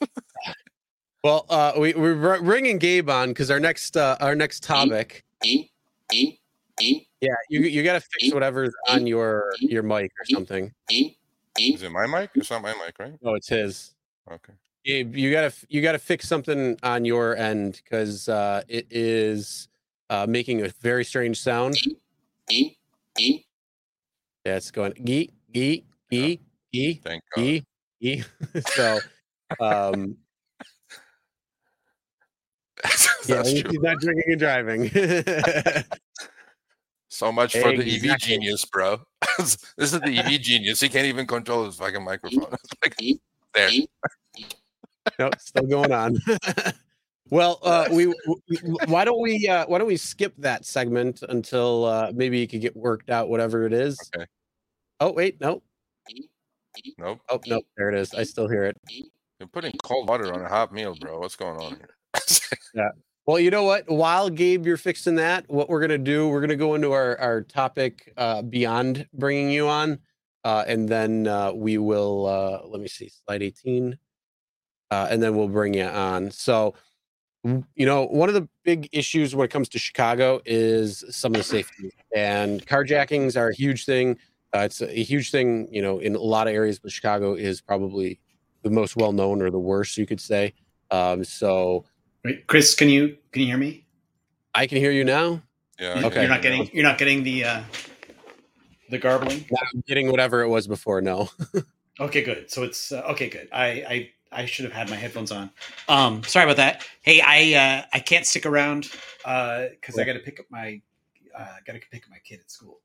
Well, uh, we, we're br- bringing Gabe on because our next uh, our next topic. Yeah, you you got to fix whatever's on your your mic or something. Is it my mic? It's not my mic, right? Oh, it's his. Okay. Gabe, you gotta you gotta fix something on your end because uh, it is uh, making a very strange sound. Yeah, it's going gee gee gee gee Thank God. gee gee. so, um, yeah, That's he's true. not drinking and driving. So much for the EV genius, bro. this is the EV genius. He can't even control his fucking microphone. It's like there. Nope, still going on. well, uh, we, we why don't we uh, why don't we skip that segment until uh, maybe it could get worked out, whatever it is. Okay. Oh wait, no. Nope. Oh no, there it is. I still hear it. You're putting cold water on a hot meal, bro. What's going on here? yeah. Well, you know what? While Gabe, you're fixing that, what we're gonna do, we're gonna go into our our topic uh, beyond bringing you on, uh, and then uh, we will. Uh, let me see, slide 18, uh, and then we'll bring you on. So, you know, one of the big issues when it comes to Chicago is some of the safety, and carjackings are a huge thing. Uh, it's a huge thing, you know, in a lot of areas, but Chicago is probably the most well known or the worst, you could say. Um, so, Wait, Chris, can you can you hear me? I can hear you now. Yeah. Okay. You're not getting you're not getting the uh, the garbling. I'm getting whatever it was before. No. Okay, good. So it's uh, okay, good. I, I I should have had my headphones on. Um, sorry about that. Hey, I uh, I can't stick around because I got to pick up my uh, got to pick up my kid at school.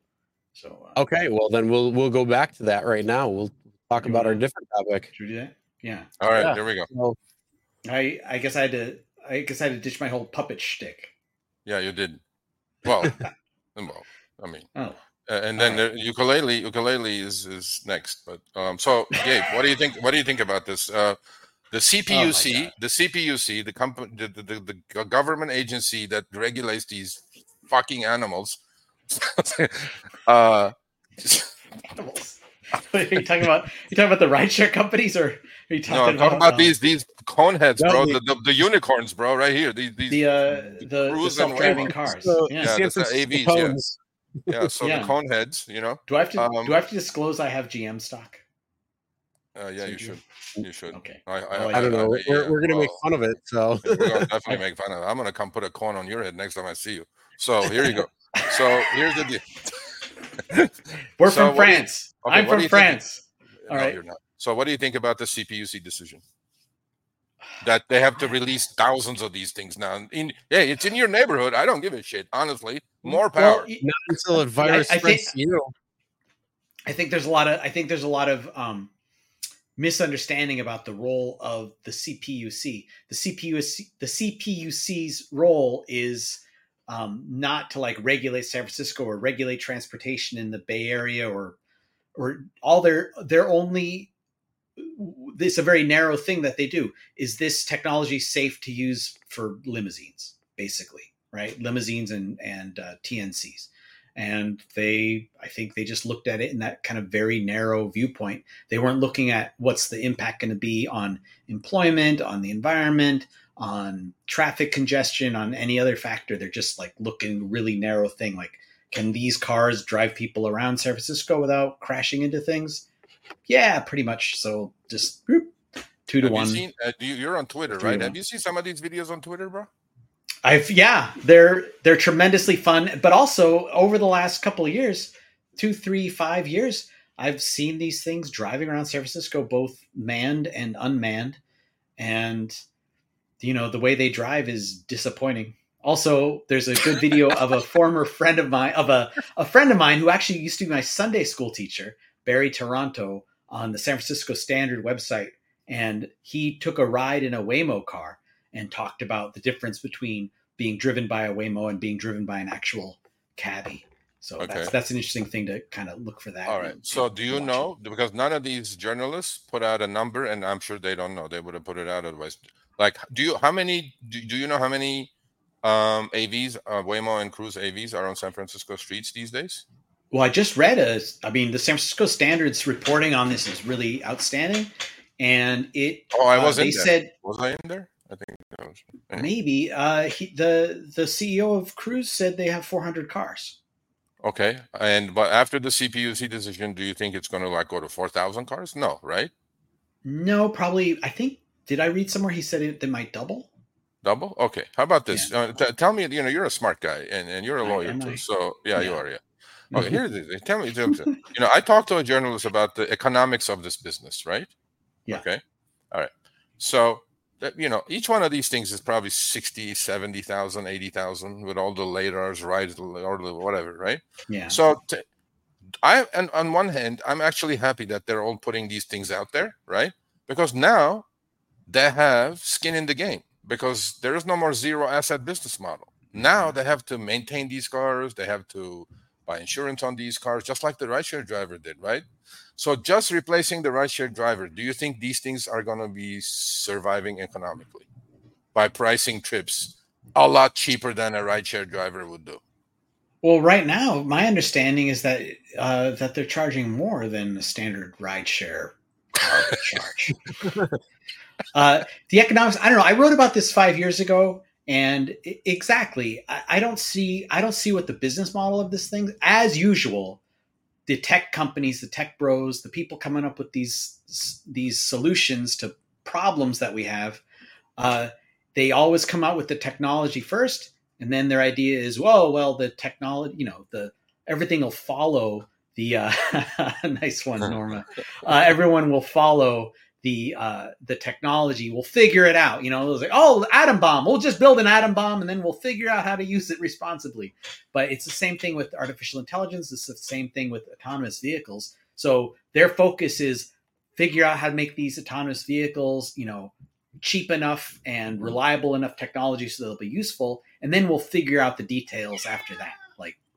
So uh, okay. Well, then we'll we'll go back to that right now. We'll talk about our different topic. should we do that? Yeah. All right, Yeah. there we go. So, I I guess I had to I guess I had to ditch my whole puppet shtick. Yeah, you did. Well, well, I mean, Oh, uh, and then All the ukulele ukulele is is next. But um, so Gabe, what do you think? What do you think about this? Uh, the CPUC, God. the CPUC, the company, the, the, the, the government agency that regulates these fucking animals. uh, animals. are you talking about? You talking about the rideshare companies, or are you no, talking I'm talking about um, these these cone heads, No, bro. The, the, the unicorns, bro, right here. These, these the uh, the, the and self-driving cars? so yeah. Yeah, San the Francisco AVs, yeah. yeah. So Yeah. the cone heads, you know. Do I have to Um, do I have to disclose I have GM stock? Uh, yeah, So you you- should. You should. Okay. I, I, Oh, I don't know. We're, yeah, we're gonna make fun of it. So We're gonna definitely make fun of it. I'm gonna come put a corn on your head next time I see you. So here you go. So here's the deal. We're So from what do you- France. okay, I'm from you think- France. All no, right. you're not. So what do you think about the CPUC decision? That they have to release thousands of these things now. In hey, it's in your neighborhood. I don't give a shit. Honestly, more power. y- not until a virus I spreads think- you. I think there's a lot of I think there's a lot of um, misunderstanding about the role of the CPUC. The CPUC the CPUC's role is um, not to like regulate San Francisco or regulate transportation in the Bay Area or or all their their only this a very narrow thing that they do is this technology safe to use for limousines basically right limousines and and uh, TNCs and they i think they just looked at it in that kind of very narrow viewpoint they weren't looking at what's the impact going to be on employment on the environment on traffic congestion on any other factor they're just like looking really narrow thing like can these cars drive people around san francisco without crashing into things yeah pretty much so just whoop, two to Have one you seen? Uh, you, you're on Twitter, right? one. Have you seen some of these videos on Twitter, bro? I've yeah, they're they're tremendously fun, but also over the last couple of years, two, three, five years, I've seen these things driving around San Francisco, both manned and unmanned, and you know the way they drive is disappointing. Also, there's a good video of a former friend of mine, of a a friend of mine who actually used to be my Sunday school teacher, Barry Toronto, on the San Francisco Standard website, and he took a ride in a Waymo car and talked about the difference between being driven by a Waymo and being driven by an actual cabbie. So Okay. that's that's an interesting thing to kind of look for that. All right. So do you know because none of these journalists put out a number, and I'm sure they don't know. They would have put it out otherwise. Like, do you how many do, do you know how many um AVs, uh, Waymo and Cruise AVs are on San Francisco streets these days? Well, I just read a. I mean, the San Francisco Standard's reporting on this is really outstanding, and it. Oh, I uh, was in They there. said Was I in there? I think that was. maybe uh, he, the the CEO of Cruise said they have 400 cars. Okay. And but after the CPUC decision, do you think it's going to like go to four thousand cars? No, right? No, probably. I think. Did I read somewhere he said it, they might double? Double? Okay. How about this? Uh, t- tell me, you know, you're a smart guy and, and you're a lawyer too. So yeah, you are. Yeah. Okay. Here's the Tell me, tell me. you know, I talked to a journalist about the economics of this business, right? Yeah. Okay. All right. So you know, each one of these things is probably 60, 70,000, 80,000 with all the radars, right, or whatever, right? Yeah. So t- I and on one hand, I'm actually happy that they're all putting these things out there, right? Because now they have skin in the game because there is no more zero asset business model. Now they have to maintain these cars, they have to buy insurance on these cars, just like the rideshare driver did, right? So just replacing the rideshare driver, do you think these things are going to be surviving economically by pricing trips a lot cheaper than a rideshare driver would do? Well, right now, my understanding is that uh, that they're charging more than the standard rideshare car charge. uh, the economics, I don't know. I wrote about this five years ago, and exactly, I, I don't see, I don't see what the business model of this thing. As usual, the tech companies, the tech bros, the people coming up with these these solutions to problems that we have, uh, they always come out with the technology first, and then their idea is, whoa, well, the technology, you know, the everything will follow the uh, nice one, Norma. Uh, everyone will follow the uh, the technology. We'll figure it out. You know, it was like, oh, atom bomb. We'll just build an atom bomb, and then we'll figure out how to use it responsibly. But it's the same thing with artificial intelligence. It's the same thing with autonomous vehicles. So their focus is figure out how to make these autonomous vehicles, you know, cheap enough and reliable enough technology so they'll be useful, and then we'll figure out the details after that.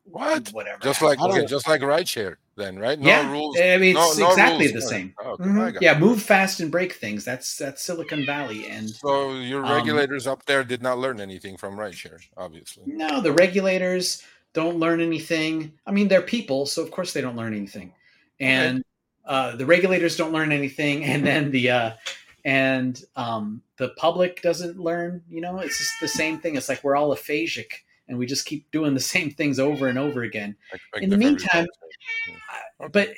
Like What? whatever. Just like I don't- just like rideshare, then, right? No yeah, rules. I mean, it's no exactly rules. the same. Oh, okay, Mhm. Yeah, move fast and break things. That's that's Silicon Valley, and So your Um, regulators up there did not learn anything from rideshare, obviously. no, the regulators don't learn anything. I mean, they're people, so of course they don't learn anything, and uh, the regulators don't learn anything, and then the uh, and um, the public doesn't learn. You know, it's just the same thing. It's like we're all aphasic, and we just keep doing the same things over and over again. In the meantime, Yeah. But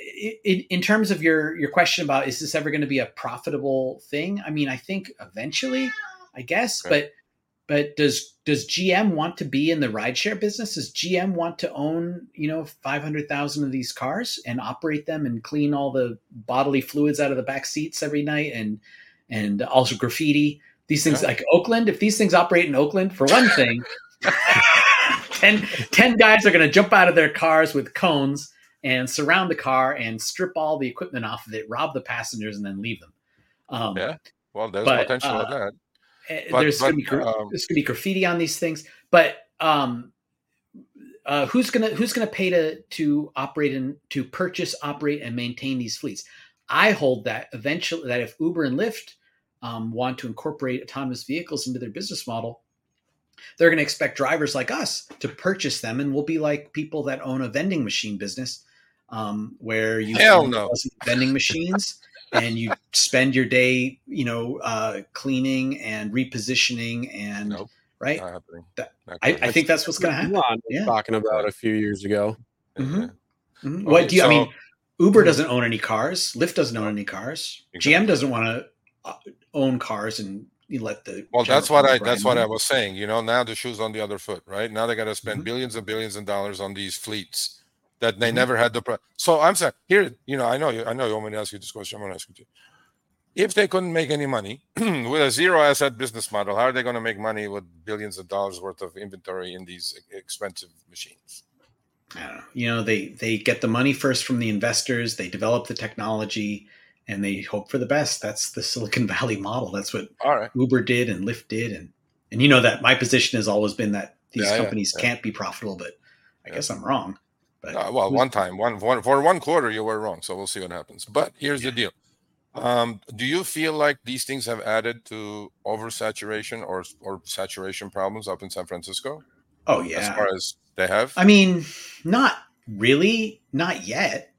in, in terms of your your question about is this ever going to be a profitable thing i mean i think eventually i guess Okay. but but does does gm want to be in the rideshare business does gm want to own you know 500000 of these cars and operate them and clean all the bodily fluids out of the back seats every night and and also graffiti these things Yeah. like oakland if these things operate in oakland for one thing 10, 10 guys are going to jump out of their cars with cones and surround the car and strip all the equipment off of it, rob the passengers, and then leave them. Um, Yeah, Well, there's But, potential of uh, that. eh, But- there's going to be um, there's going to be graffiti on these things, but um, uh, who's gonna who's gonna pay to to operate and to purchase, operate, and maintain these fleets? I hold that eventually that if Uber and Lyft um, want to incorporate autonomous vehicles into their business model, they're going to expect drivers like us to purchase them, and we'll be like people that own a vending machine business, um, where you Hell no. vending machines. and you spend your day, you know, uh, cleaning and repositioning, and Nope. right. Not happening. that- Not I, I think that's what's going to happen. Elon was Yeah. talking about a few years ago. happen. Mhm. Mhm. Okay, What do you? I mean, Uber doesn't own any cars. Lyft doesn't own any cars. Exactly. GM doesn't want to uh, own cars and you let the. Well, that's what i that's what I was saying. You know, now the shoe's on the other foot, right? Now they got to spend Mhm. billions and billions of dollars on these fleets that they Mhm. never had the. Pro- so I'm saying here, you know, I know you, I know you want me to ask you this question. I'm going to ask you too. If they couldn't make any money with a zero asset business model, how are they going to make money with billions of dollars worth of inventory in these expensive machines? I don't know. You know, they they get the money first from the investors. They develop the technology, and they hope for the best. That's the Silicon Valley model. That's what right. Uber did and Lyft did, and and you know that my position has always been that these Yeah, yeah, companies yeah. can't be profitable, but I Yeah. guess I'm wrong. But Uh, well, one time, one, one for one quarter, you were wrong. So we'll see what happens. But here's the deal: um, Do you feel like these things have added to oversaturation or or saturation problems up in San Francisco? oh yeah, As far as they have, I mean, not really, not yet.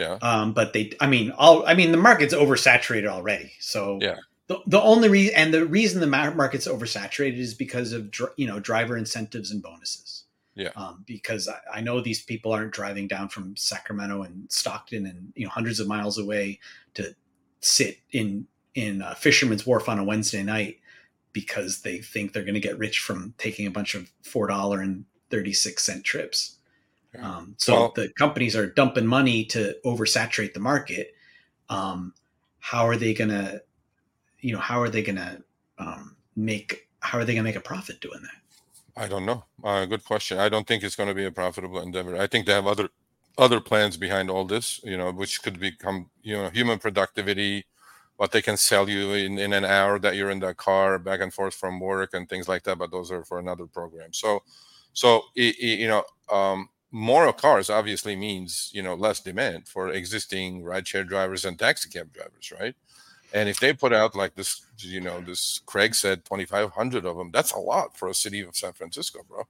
Yeah. Um, but they, I mean, all, I mean, the market's oversaturated already. So Yeah. the, the only reason, and the reason the market's oversaturated is because of, you know, driver incentives and bonuses. Yeah. Um, because I, I know these people aren't driving down from Sacramento and Stockton and, you know, hundreds of miles away to sit in, in uh, Fisherman's Wharf on a Wednesday night because they think they're going to get rich from taking a bunch of $4 and 36 cent trips. Yeah. Um, so Well- the companies are dumping money to oversaturate the market. Um, how are they going to, you know, how are they going to um, make? How are they going to make a profit doing that? I don't know. Uh, good question. I don't think it's going to be a profitable endeavor. I think they have other other plans behind all this. You know, which could become you know human productivity, what they can sell you in in an hour that you're in that car back and forth from work and things like that. But those are for another program. So, so i- i- you know, um, more cars obviously means you know less demand for existing rideshare drivers and taxi cab drivers, right? And if they put out like this, you know, this Craig said 2,500 of them, that's a lot for a city of San Francisco, bro.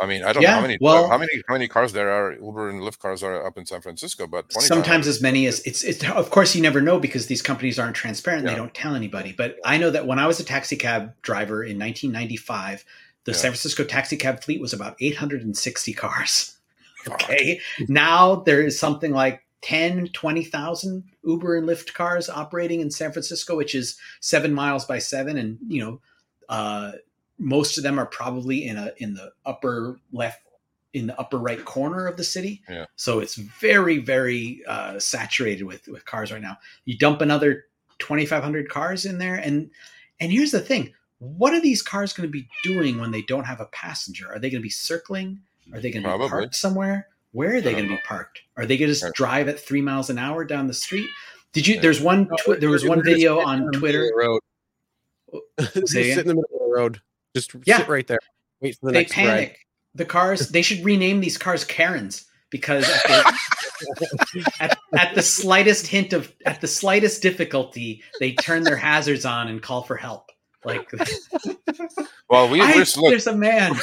I mean, I don't know how many, well- how many, how many cars there are, Uber and Lyft cars are up in San Francisco, but Sometimes as many as it's, it's. Of course, you never know because these companies aren't transparent. They don't tell anybody. But I know that when I was a taxi cab driver in 1995, the Yeah. San Francisco taxi cab fleet was about 860 cars. Okay. now there is something like 10, 20,000 Uber and Lyft cars operating in San Francisco, which is seven miles by seven. And, you know, uh, most of them are probably in a in the upper left in the upper right corner of the city. Yeah. So it's very, very uh, saturated with with cars right now. You dump another 2,500 cars in there, and and here's the thing: what are these cars going to be doing when they don't have a passenger? Are they going to be circling? Are they going to be parked somewhere? Where are they going to be uh, parked? Are they going to just Right. drive at three miles an hour down the street? Did you? Yeah. There's one. Twi- there was one video on in the middle Twitter. road. Say sit in the middle of the road. Just Yeah. sit right there. Wait for the they next panic. The cars. They should rename these cars Karens because at the, at, at the slightest hint of at the slightest difficulty, they turn their hazards on and call for help. Like Well, we, I- we're look, there's a man.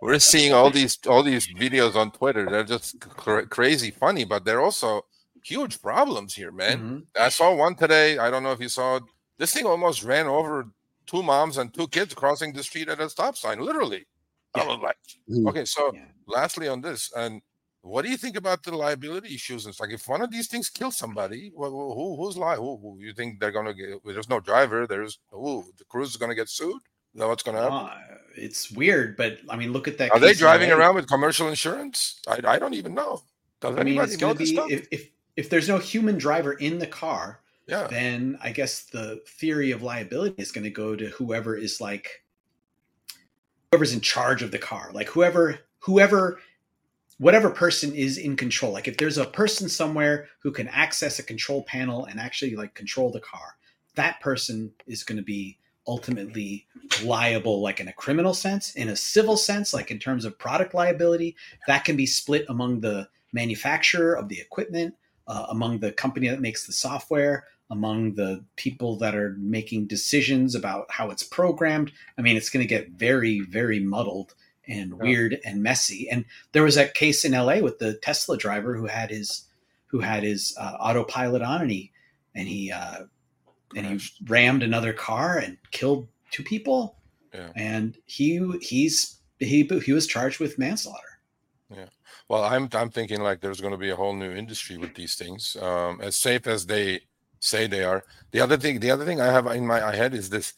we're seeing all these all these videos on Twitter. They're just cra- crazy funny, but they're also huge problems here, man. Mhm. I saw one today. I don't know if you saw it. This thing almost ran over two moms and two kids crossing the street at a stop sign, literally. I was like, Mhm. okay, so Yeah. lastly on this, and what do you think about the liability issues? It's like if one of these things kills somebody, wh- who, who's li- who, who you think they're gonna get? There's no driver. There's who the cruise is gonna get sued. Is that what's gonna happen? Uh, it's weird, but I mean, look at that. Are they driving LA. around with commercial insurance? I, I don't even know. Does I mean, it's to be if, if if there's no human driver in the car, yeah, then I guess the theory of liability is going to go to whoever is like whoever's in charge of the car, like whoever whoever whatever person is in control. Like if there's a person somewhere who can access a control panel and actually like control the car, that person is going to be ultimately liable like in a criminal sense in a civil sense like in terms of product liability that can be split among the manufacturer of the equipment uh, among the company that makes the software among the people that are making decisions about how it's programmed i mean it's going to get very very muddled and Yeah. weird and messy and there was that case in la with the tesla driver who had his who had his uh, autopilot on and he and he uh, and he rammed another car and killed two people Yeah. and he he's he he was charged with manslaughter Yeah. Well, I'm I'm thinking like there's going to be a whole new industry with these things. Um, as safe as they say they are. The other thing, the other thing I have in my head is this.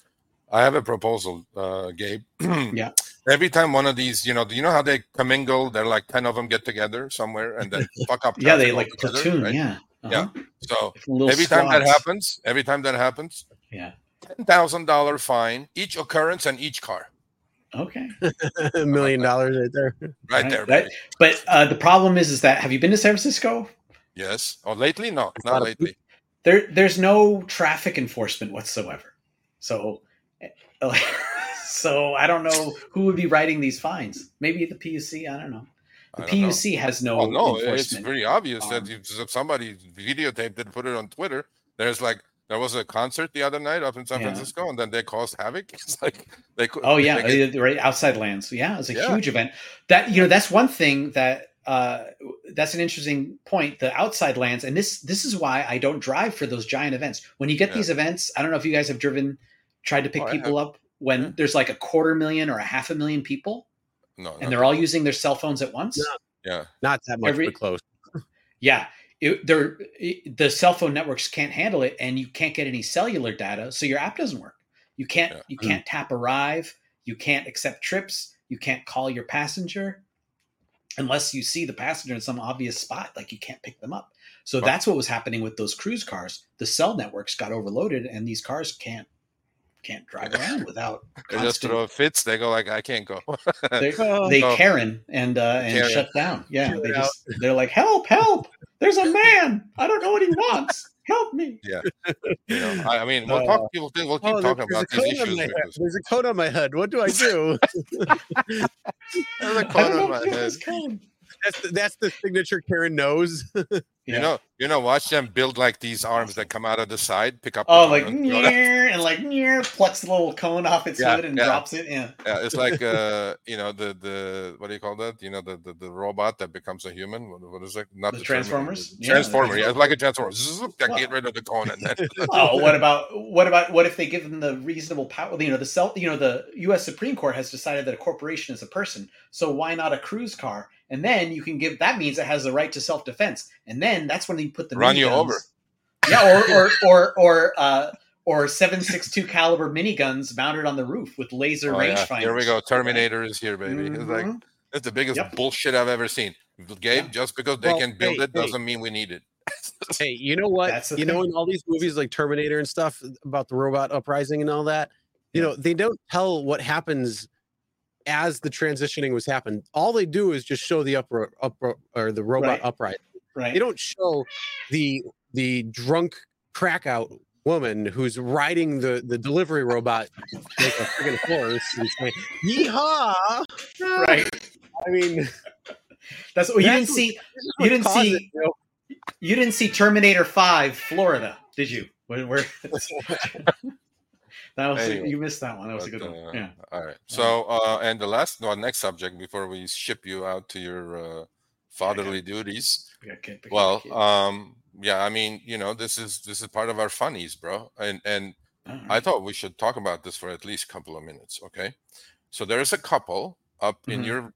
I have a proposal, uh, Gabe. Yeah. Every time one of these, you know, do you know how they commingle? They're like ten of them get together somewhere and then fuck up. yeah they like altogether, platoon right? yeah Yeah. Uh-huh. So Little every time that happens, every time that happens, yeah ten thousand dollar fine each occurrence and each car. okay a million dollars right there. Right, Right, there. that- but uh, the problem is is that have you been to san francisco Yes. Oh, lately? No, lot not of lately. there there's no traffic enforcement whatsoever so so i don't know who would be writing these fines maybe the puc i don't know the don't know. puc has no Oh no, it's pretty obvious that Um, if if somebody videotaped it, put it on Twitter. There's like there was a concert the other night up in San Yeah. Francisco, and then they caused havoc. It's like they could. Oh yeah, get- uh, right outside lands. Yeah, it was a Yeah. huge event. That you know, that's one thing that uh, that's an interesting point. The outside lands, and this this is why I don't drive for those giant events. When you get Yeah. these events, I don't know if you guys have driven, tried to pick Oh, people up when Yeah. there's like a quarter million or a half a million people, no, and they're all using their cell phones at once. Yeah. yeah, Not that much, Every- but close. Yeah. It, they're, it- the cell phone networks can't handle it, and you can't get any cellular data, so your app doesn't work. You can't Yeah. you hmm. can't tap arrive, you can't accept trips, you can't call your passenger unless you see the passenger in some obvious spot, like you can't pick them up. So Right. that's what was happening with those cruise cars. The cell networks got overloaded, and these cars can't can't drive around without they just constant. throw fits. They go like, I can't go. They, Oh, they Oh. Karen and uh, and Karen. shut down. Yeah, Chill they out. just they're like, help, help! There's a man. I don't know what he wants. Help me. you know, I, I mean, we'll talk. People think we'll keep oh, talking about a these issues because there's a coat on my head. What do I do? there's a coat on my head. This cone. that's the, that's the signature Karen knows. You know, you know, watch them build like these arms that come out of the side, pick up. Oh, like and near and like near, plucks the little cone off its Yeah, hood and yeah. drops it. Yeah. yeah, it's like uh, you know, the the what do you call that? You know, the the, the robot that becomes a human. What, what is it? Not The Terminator, Transformers? the Yeah, the Transformer. Yeah, it's like a transformer. Zzz, Well- Get rid of the cone and then. Oh, what about what about what if they give them the reasonable power? You know, the self. You know, the U.S. Supreme Court has decided that a corporation is a person. So why not a cruise car? And then you can give. That means it has the right to self defense. And then that's when you put the Run you miniguns- over. Yeah, or or or or uh, or seven six two caliber miniguns mounted on the roof with laser Oh, yeah. rangefinders. Here we go. Terminator is here, baby. It's like that's the biggest Yep. bullshit I've ever seen. Gabe, Yeah. just because they Well, can build hey, it doesn't mean we need it. hey, you know what? That's the You know, in all these movies like Terminator and stuff about the robot uprising and all that, you know, they don't tell what happens as the transitioning was happening. All they do is just show the upro upro or the robot Right. uprising. right. They don't show the the drunk crack out woman who's riding the the delivery robot like a freaking horse and saying, "Yeehaw!" right. I mean, That's what you That's didn't what- see. You didn't see- it, you know? You didn't see Terminator Five, Florida, did you? Where, where that was Anyway, you missed that one. That was a But, good one. uh, Yeah. All right. So, uh, and the last, well, next subject before we ship you out to your uh, fatherly duties. Got kid- we Well, um, yeah, I mean, you know, this is this is part of our funnies, bro. And and All I thought we should talk about this for at least a couple of minutes, okay? So there's a couple up in Mhm. your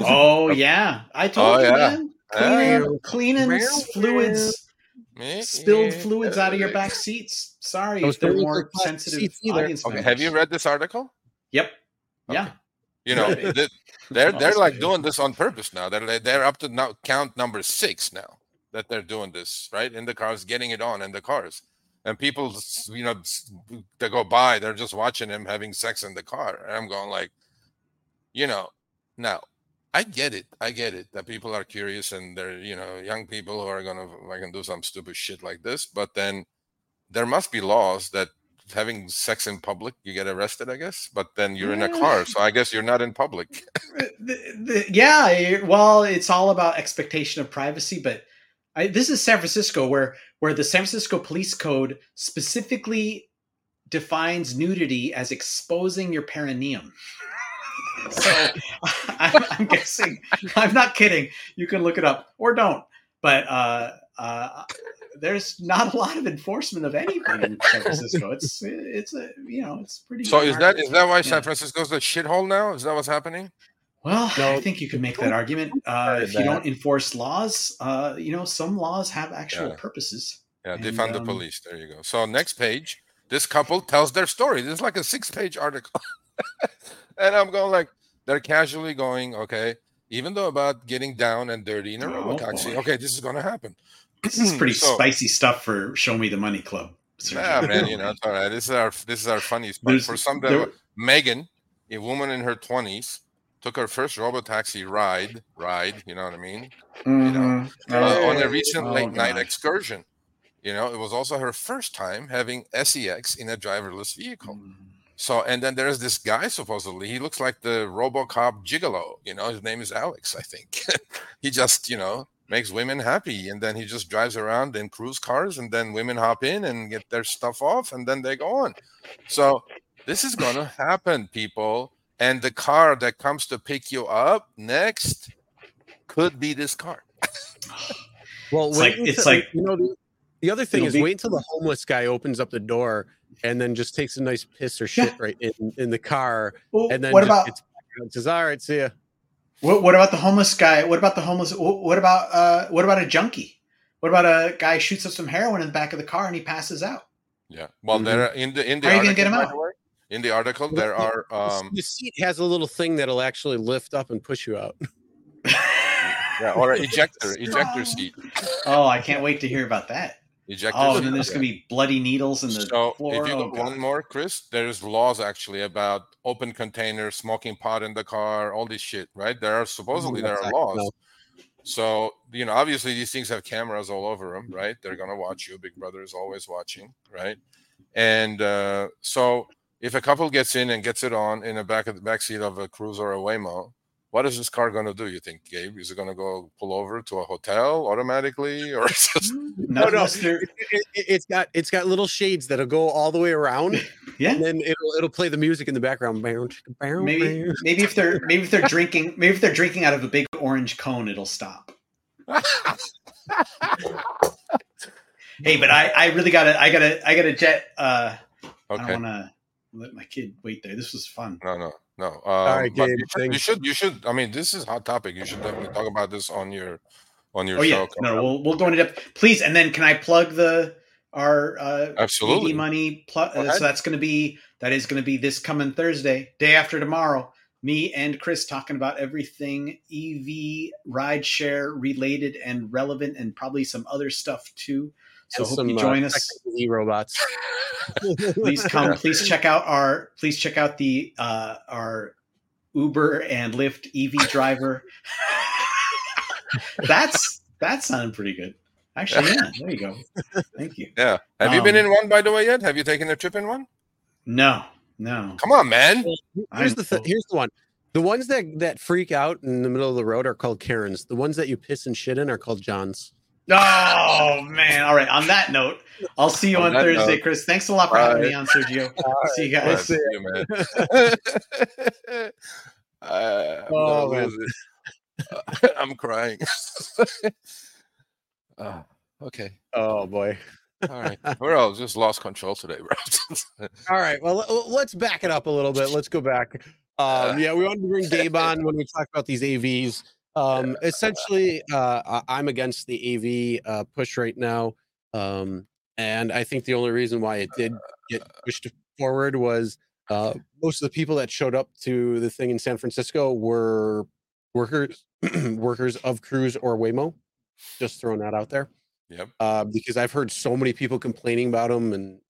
oh yeah, I told Oh, you, yeah. man. Cleaning, Yeah. cleaning fluids, spilled fluids out of your back seats. Sorry Those if they're more sensitive seats either. audience Okay, have you read this article? Yep. Yeah. Okay. You know, Right. they're oh, they're like doing this on purpose now. They're they're up to now count number six now that they're doing this right in the cars, getting it on in the cars, and people, you know, s- they go by, they're just watching him having sex in the car, and I'm going like, you know, now I get it, I get it that people are curious and they're you know young people who are gonna like do some stupid shit like this, but then there must be laws that having sex in public you get arrested i guess but then you're in a mm. car so i guess you're not in public The- the- yeah, well, it's all about expectation of privacy, but I, this is San Francisco, where where the San Francisco Police Code specifically defines nudity as exposing your perineum. so I, I'm guessing, I'm not kidding. You can look it up or don't, but uh, uh, there's not a lot of enforcement of anything in San Francisco. It's it's a you know it's pretty. so is that is that why san Yeah. francisco's a shithole now is that what's happening Well, I think you can make that argument. Uh, if you that. don't enforce laws, uh, you know, some laws have actual Yeah. purposes. yeah And, defund the um, police there you go so next page this couple tells their story this is like a six page article and i'm going like they're casually going okay even though about getting down and dirty in a Oh, robotaxi okay this is going to happen This is pretty So- spicy stuff for Show Me the Money Club. yeah man you know it's all right this is our this is our funny spot for some there- Megan, a woman in her 20s, took her first robotaxi ride, ride, you know what I mean, Mhm. uh, on a recent Oh, late night excursion. You know, it was also her first time having SEX in a driverless vehicle. Mm. So, and then there's this guy supposedly, he looks like the Robocop gigolo. You know, his name is Alex, I think. he just, you know, makes women happy and then he just drives around in cruise cars and then women hop in and get their stuff off and then they go on. So, this is going to happen, people. And the car that comes to pick you up next could be this car. Well, It's like- it's until- like- you know. The, the other thing is, be- wait until the homeless guy opens up the door and then just takes a nice piss or shit right in, in the car, Well, and then what about gets back says, "All right, see ya." what, what about the homeless guy? What about the homeless? What what about uh, what about a junkie? What about a guy shoots up some heroin in the back of the car and he passes out? Yeah. Well, Mhm. there in the in the How are you gonna article, get 'em by out? in the article there are um the seat has a little thing that'll actually lift up and push you out. yeah, or an ejector ejector seat Oh, I can't wait to hear about that. Ejector Oh, then there's yeah. gonna be bloody needles in the so floor. if you Oh, one more chris there's laws actually about open containers smoking pot in the car all this shit right? There are supposedly there are laws. so you know obviously these things have cameras all over them right? They're going to watch you. Big brother is always watching right? And uh, so if a couple gets in and gets it on in the back of the back seat of a cruiser or a waymo what is this car going to do? You think, Gabe? Is it going to go pull over to a hotel automatically, or is this- No, no, It, it, it's got it's got little shades that'll go all the way around, yeah, and yeah. then it'll it'll play the music in the background. Bow, chicka, bow, Maybe bow. maybe if they're maybe if they're drinking maybe if they're drinking out of a big orange cone, it'll stop. Hey, but I I really gotta I gotta I gotta jet. Uh, I don't want to let my kid wait there. This was fun. No, no, no. Um, right, but Gabe, you, should, you should, you should. I mean, this is hot topic. You should definitely talk about this on your, on your Oh show. yeah, no, up. we'll we'll go into depth, please. And then can I plug the our uh, Absolutely. Money? Pl- uh, so that's going to be that is going to be this coming Thursday, day after tomorrow. Me and Chris talking about everything EV rideshare related and relevant, and probably some other stuff too. So hope some, you uh, join us. E robots. please come please check out our please check out the uh our uber and lyft ev driver that's that sounded pretty good actually yeah there you go thank you Yeah. Have you been Um, in one, by the way, yet? Have you taken a trip in one? no no Come on, man. Here's the th- here's the one. The ones that that freak out in the middle of the road are called Karens. The ones that you piss and shit in are called Johns. Oh man all right on that note i'll see you On on, thursday note, chris thanks a lot for having bye. me on sergio see you All right, guys see you, man. I'm Oh, man. I'm crying. Ah, okay. Oh boy. All right. We're all just lost control today, bro. All right. Well, let's back it up a little bit. Let's go back. Um, yeah, we wanted to bring Gabe on when we talked about these AVs. Um, essentially, uh, I'm against the AV uh, push right now, um, and I think the only reason why it did get pushed forward was uh, most of the people that showed up to the thing in San Francisco were workers, workers of Cruise or Waymo. Just throwing that out there yep. uh, because I've heard so many people complaining about them and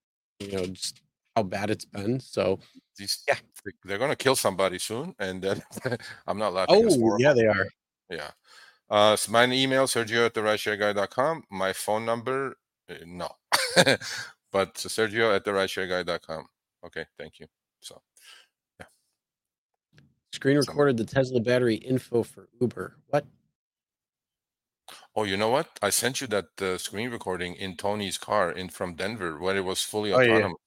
you know just how bad it's been. So These, Yeah. they- they're gonna kill somebody soon, and then I'm not laughing. oh yeah, they are. Yeah. Uh, so my email, Sergio at the rideshareguy.com. My phone number, uh, no. but Sergio at the rideshareguy.com. Okay, thank you. So, yeah. Screen recorded the Tesla battery info for Uber. What? oh, you know what? I sent you that uh, screen recording in Tony's car in from Denver where it was fully Oh, yeah, yeah. autonomous.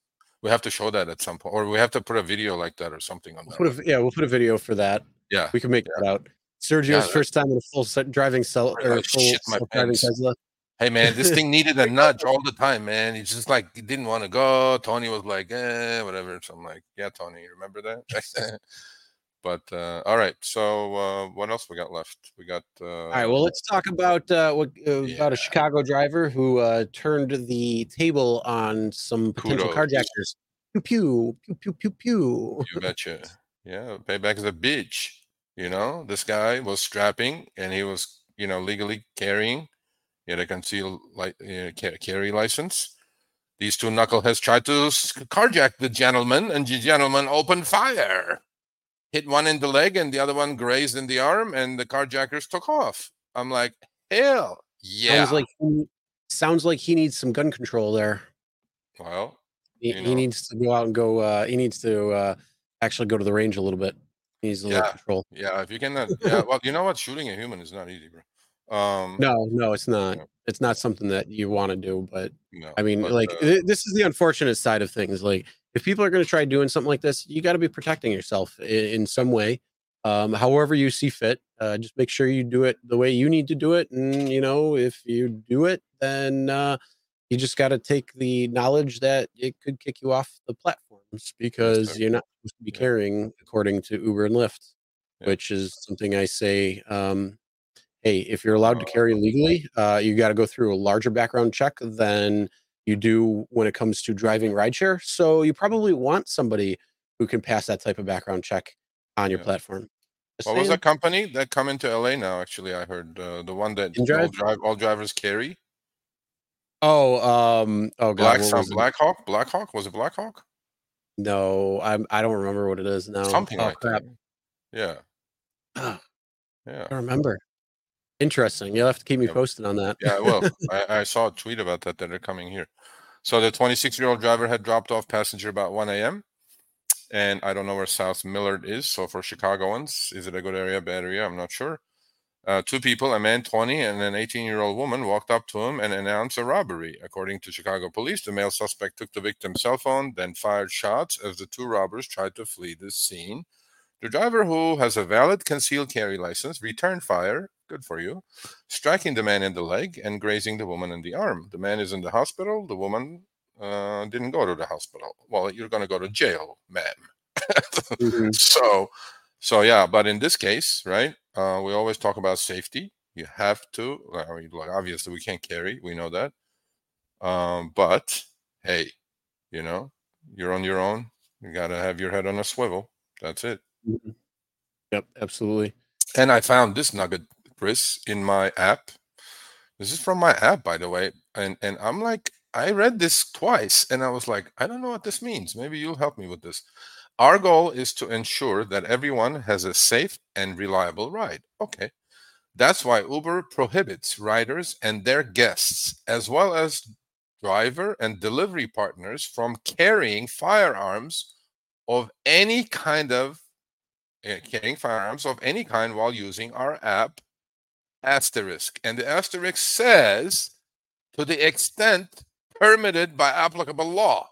We have to show that at some point, or we have to put a video like that or something on We'll that. a, yeah, we'll put a video for that. yeah. We can make that out. Sergio's Yeah, first time in a full set driving cell or full my self-driving. Tesla. Hey man, this thing needed a nudge all the time, man. He just like he didn't want to go. Tony was like, eh, whatever. So I'm like, yeah, Tony, you remember that? but uh all right. So uh what else we got left? We got uh All right. Well, let's talk about uh, what uh, about Yeah. a Chicago driver who uh, turned the table on some potential Kudos. carjackers. Pew pew pew pew pew pew. you betcha. Yeah, payback is a bitch. You know, this guy was strapping and he was, you know, legally carrying. He had a concealed like uh, ca- carry license. These two knuckleheads tried to carjack the gentleman, and the gentleman opened fire. Hit one in the leg, and the other one grazed in the arm, and the carjackers took off. I'm like, hell yeah. Sounds like he, sounds like he needs some gun control there. well, He, he needs to go out and go. Uh, he needs to uh, actually go to the range a little bit. He needs a little Yeah. control. yeah. If you cannot, yeah. Well, you know what? Shooting a human is not easy, bro. Um, No, no, it's not. No. It's not something that you want to do. But no, I mean, but, like uh, th- this is the unfortunate side of things. Like if people are going to try doing something like this, you got to be protecting yourself in, in some way. Um, however you see fit, uh, just make sure you do it the way you need to do it. And you know, if you do it, then uh, you just got to take the knowledge that it could kick you off the platforms because you're not supposed to be carrying according to Uber and Lyft, Yeah. which is something I say. Um, hey, if you're allowed to Uh, carry legally, uh, you got to go through a larger background check than you do when it comes to driving rideshare. So you probably want somebody who can pass that type of background check on your Yeah. platform. Just What was that company that come into LA now? Actually, I heard uh, the one that all, drive, all drivers carry. Oh, um, oh god, Black some was it? Black Hawk. Black Hawk was it Black Hawk? No, I'm. I don't remember what it is now. Something oh, like crap. that. Yeah, Ah, yeah, I remember. Interesting. You'll have to keep me Yeah. posted on that. yeah. Well, I, I saw a tweet about that that they're coming here. So the 26 year old driver had dropped off passenger about 1 a.m. and I don't know where South Millard is. So for Chicagoans, is it a good area, bad area? I'm not sure. Uh, two people, a man 20 and an 18 year old woman, walked up to him and announced a robbery. According to Chicago police, the male suspect took the victim's cell phone, then fired shots as the two robbers tried to flee the scene. The driver, who has a valid concealed carry license, returned fire. Good for you. Striking the man in the leg and grazing the woman in the arm. The man is in the hospital. The woman uh, didn't go to the hospital. Well, you're going to go to jail, ma'am. mm-hmm. So, so yeah. But in this case, right? Uh, we always talk about safety. You have to. I mean, like obviously we can't carry. We know that. Um, but hey, you know, you're on your own. You got to have your head on a swivel. That's it. Mm-hmm. Yep, absolutely. And I found this nugget, Chris, in my app. This is from my app, by the way. And and I'm like, I read this twice, and I was like, I don't know what this means. Maybe you'll help me with this. Our goal is to ensure that everyone has a safe and reliable ride. Okay. That's why Uber prohibits riders and their guests, as well as driver and delivery partners, from carrying firearms of any kind of uh, carrying firearms of any kind while using our app asterisk and the asterisk says to the extent permitted by applicable law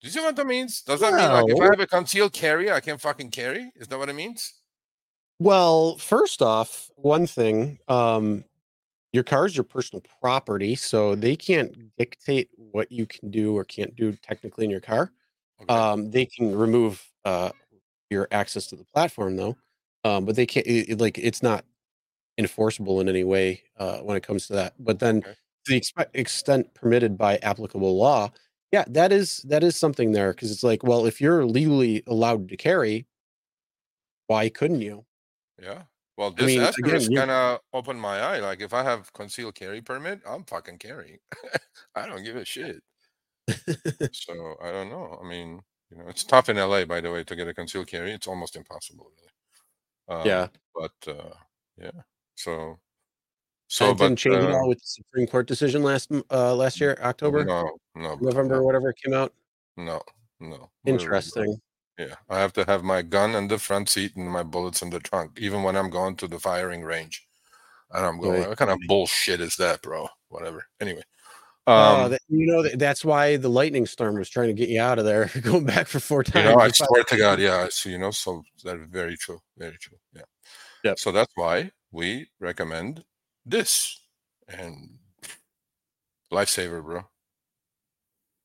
do you see what that means? Does that mean like if I have a concealed carry, I can fucking carry? Is that what it means? Well, first off, one thing, um, your car is your personal property, so they can't dictate what you can do or can't do technically in your car. Okay. Um, they can remove uh, your access to the platform though, um, but they can't. It, like it's not enforceable in any way uh, when it comes to that. But then, okay. to the ex- extent permitted by applicable law, yeah, that is that is something there because it's like, well, if you're legally allowed to carry, why couldn't you? Yeah. Well, this I mean, asterisk kind of opened my eye. Like, if I have concealed carry permit, I'm fucking carrying. I don't give a shit. so I don't know. I mean, you know, it's tough in LA, by the way, to get a concealed carry. It's almost impossible, really. Um, yeah. But uh, yeah. So so but, didn't change uh, at all with the Supreme Court decision last uh last year, October, no, no, November, no. whatever came out. No, no. Interesting. Yeah, I have to have my gun in the front seat and my bullets in the trunk, even when I'm going to the firing range. And I'm going, right. what kind of bullshit is that, bro? Whatever. Anyway. Oh, um, uh, that, you know that's why the lightning storm was trying to get you out of there, going back for four times. You know, I swear to God, yeah. So you know, so that is very true, very true. Yeah. Yeah. So that's why we recommend this and lifesaver, bro.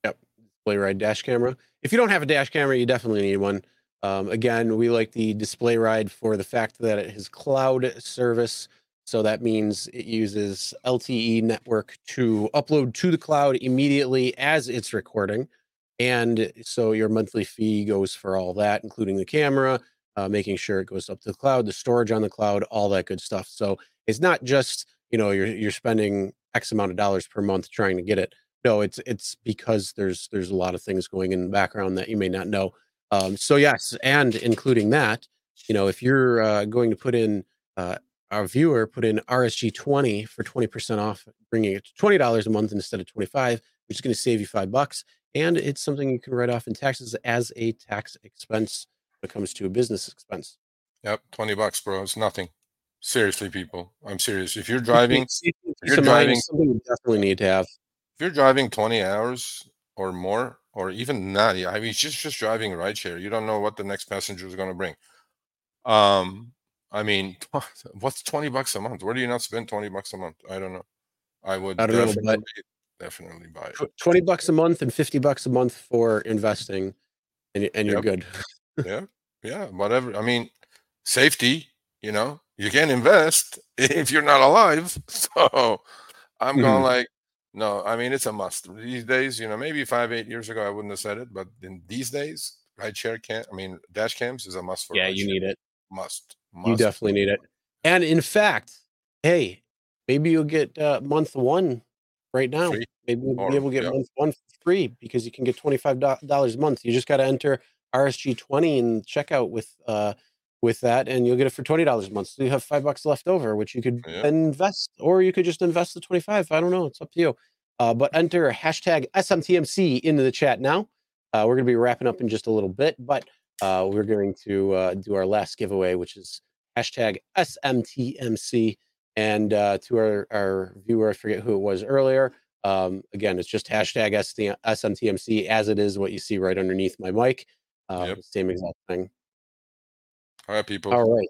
Yep, DisplayRide dash camera. If you don't have a dash camera, you definitely need one. Um, again, we like the DisplayRide for the fact that it has cloud service. So that means it uses LTE network to upload to the cloud immediately as it's recording. And so your monthly fee goes for all that, including the camera, uh, making sure it goes up to the cloud, the storage on the cloud, all that good stuff. So it's not just you know you're you're spending X amount of dollars per month trying to get it. No, it's it's because there's there's a lot of things going in the background that you may not know. Um, so yes, and including that, you know, if you're uh, going to put in uh, our viewer put in RSG twenty for twenty percent off, bringing it to twenty dollars a month instead of twenty five, which is going to save you five bucks, and it's something you can write off in taxes as a tax expense it comes to a business expense. Yep, twenty bucks, bro. It's nothing. Seriously, people, I'm serious. If you're driving, if you're driving, something you definitely need to have. If you're driving 20 hours or more, or even not, I mean, just just driving rideshare, you don't know what the next passenger is going to bring. Um, I mean, what's 20 bucks a month? Where do you not spend 20 bucks a month? I don't know. I would I don't definitely, know, definitely buy it. 20 bucks a month and 50 bucks a month for investing, and, and you're yep. good. yeah, yeah, whatever. I mean, safety, you know, you can't invest if you're not alive. So I'm mm-hmm. going like, no, I mean, it's a must these days. You know, maybe five, eight years ago, I wouldn't have said it, but in these days, ride share can't, I mean, dash cams is a must for Yeah, you need it. Must, must. You definitely need it. And in fact, hey, maybe you'll get uh, month one right now. Free. Maybe you'll or, be able to get yep. month one free because you can get $25 a month. You just got to enter RSG20 and check out with, uh, with that and you'll get it for $20 a month. So you have five bucks left over, which you could yeah. invest, or you could just invest the 25. I don't know. It's up to you. Uh, but enter hashtag SMTMC into the chat now. Uh, we're going to be wrapping up in just a little bit, but uh, we're going to uh, do our last giveaway, which is hashtag SMTMC. And uh, to our, our viewer, I forget who it was earlier. Um, again, it's just hashtag SMTMC as it is what you see right underneath my mic. Uh, Yep. Same exact thing. All right, people. All right.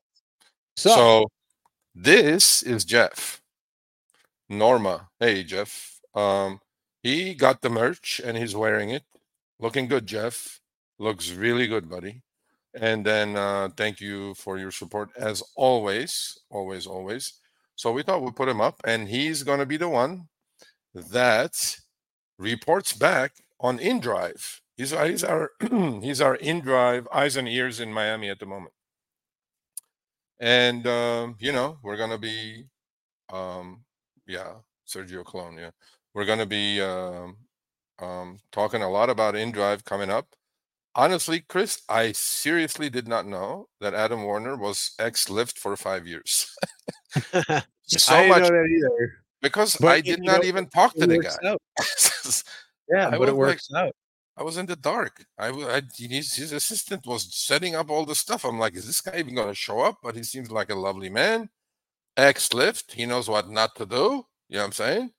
So, So, this is Jeff. Norma. Hey, Jeff. Um, he got the merch and he's wearing it. Looking good, Jeff. Looks really good, buddy. And then uh, thank you for your support as always, always, always. So we thought we'd put him up, and he's gonna be the one that reports back on InDrive. He's, he's our he's our InDrive eyes and ears in Miami at the moment and um, you know we're gonna be um yeah sergio cologne yeah we're gonna be um, um talking a lot about InDrive coming up honestly chris i seriously did not know that adam warner was ex lyft for five years so I much know that either. because but i did know, not even talk to the guy. Yeah, I but it was like- works out. I was in the dark. I his, his assistant was setting up all the stuff. I'm like, is this guy even going to show up? But he seems like a lovely man. Ex Lyft. He knows what not to do. You know what I'm saying?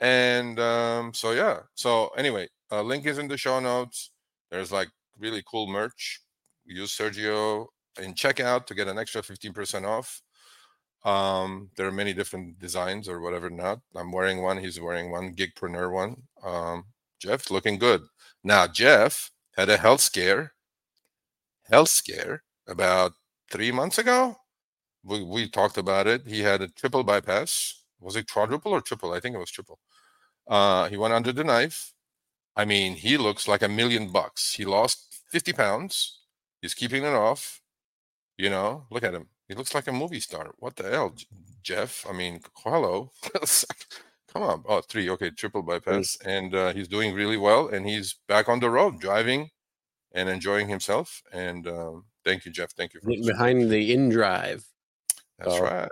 And um, so yeah. So anyway, uh, link is in the show notes. There's like really cool merch. Use Sergio in checkout to get an extra 15% off. Um, there are many different designs or whatever. Not. I'm wearing one. He's wearing one. Gigpreneur one. Um, Jeff looking good. Now, Jeff had a health scare, health scare about three months ago. We, we talked about it. He had a triple bypass. Was it quadruple or triple? I think it was triple. Uh, he went under the knife. I mean, he looks like a million bucks. He lost 50 pounds. He's keeping it off. You know, look at him. He looks like a movie star. What the hell, Jeff? I mean, hello. Come on. Oh, three. Okay, triple bypass. And uh, he's doing really well. And he's back on the road driving and enjoying himself. And um, thank you, Jeff. Thank you. For. Behind the in drive. That's so- right.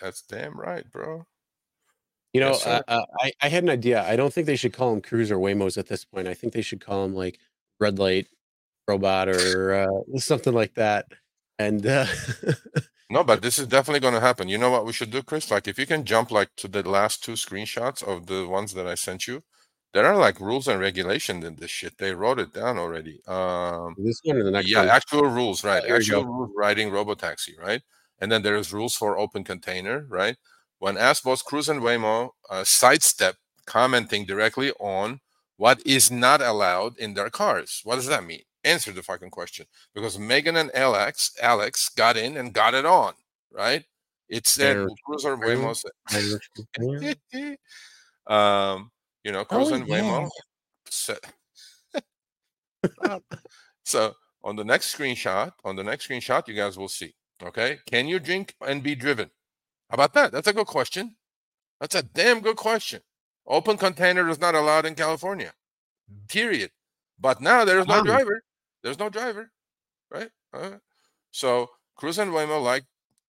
That's damn right, bro. You know, Yes, uh, uh, I, I had an idea. I don't think they should call them cruiser Waymos at this point. I think they should call them like red light robot or uh, something like that. And uh, No, but this is definitely going to happen. You know what we should do, Chris? Like, if you can jump like to the last two screenshots of the ones that I sent you, there are like rules and regulations in this shit. They wrote it down already. Um, this one or the next yeah, one. actual rules, right? there you actual rules riding robotaxi, right? And then there's rules for open container, right? When asked both Cruise and Waymo uh, sidestep commenting directly on what is not allowed in their cars. What does that mean? Answer the fucking question. Because Megan and Alex, Alex got in and got it on, right? It said Cruise or. Waymo um, you know, Cruise Oh, and Waymo said. so on the next screenshot, on the next screenshot, you guys will see. Okay, can you drink and be driven? How about that? That's a good question. That's a damn good question. Open container is not allowed in California. Period. But now there is no driver. There's no driver, right? Uh, so Cruise and Waymo like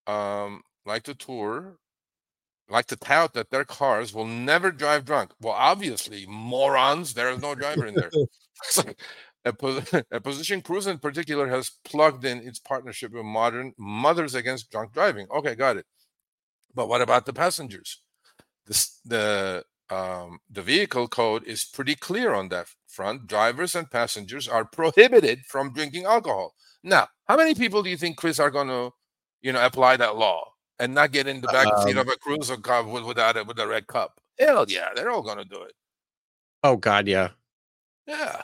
um like to tour, like to tout that their cars will never drive drunk. Well, obviously, morons, there is no driver in there. A, pos- a position Cruise in particular has plugged in its partnership with modern Mothers Against Drunk Driving. Okay, got it. But what about the passengers? This, the um, the vehicle code is pretty clear on that front. Drivers and passengers are prohibited from drinking alcohol. Now, how many people do you think, Chris, are going to, you know, apply that law and not get in the back seat Um, of a cruiser car with, without it with a red cup? Hell yeah, they're all going to do it. Oh God, yeah. Yeah.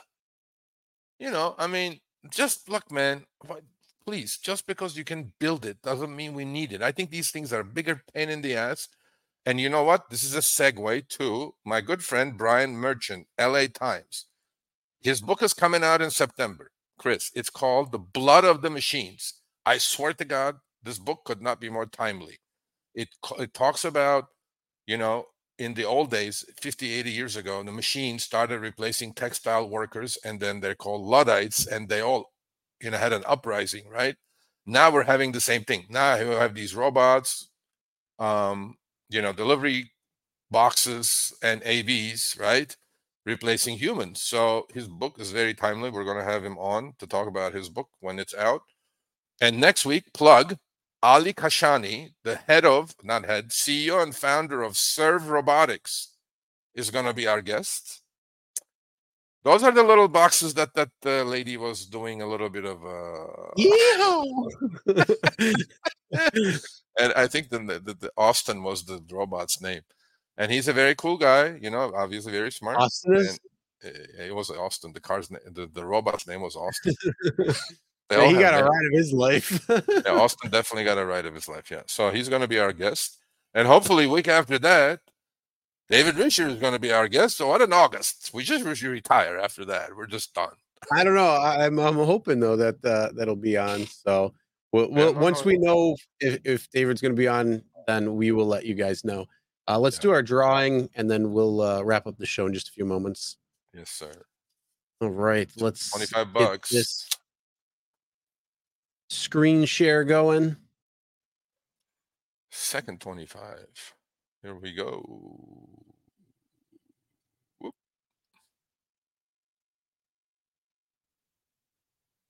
You know, I mean, just look, man. Please, just because you can build it doesn't mean we need it. I think these things are a bigger pain in the ass. And you know what? This is a segue to my good friend Brian Merchant, LA Times. His book is coming out in September. Chris, it's called The Blood of the Machines. I swear to God, this book could not be more timely. It it talks about, you know, in the old days 50 80 years ago the machines started replacing textile workers and then they're called luddites and they all you know had an uprising right now we're having the same thing now we have these robots um you know delivery boxes and avs right replacing humans. So his book is very timely. We're going to have him on to talk about his book when it's out. And next week, plug Ali Kashani, the head of, not head, CEO and founder of Serve Robotics, is going to be our guest. Those are the little boxes that that uh, lady was doing a little bit of. Uh... and I think the, the, the Austin was the robot's name, and he's a very cool guy. You know, obviously very smart. Austin is. It was Austin. The car's the, the robot's name was Austin. Yeah, he got a ride of his life. yeah, Austin definitely got a ride of his life. Yeah, so he's going to be our guest, and hopefully, week after that, David Risher is going to be our guest. So what in August? We just retire after that. We're just done. I don't know. I'm I'm hoping though that uh, that'll be on. So we'll, we'll once we know if, if David's going to be on, then we will let you guys know. Uh, let's yeah. do our drawing, and then we'll uh, wrap up the show in just a few moments. Yes, sir. All right, let's twenty-five bucks. This screen share going. Second twenty-five. Here we go.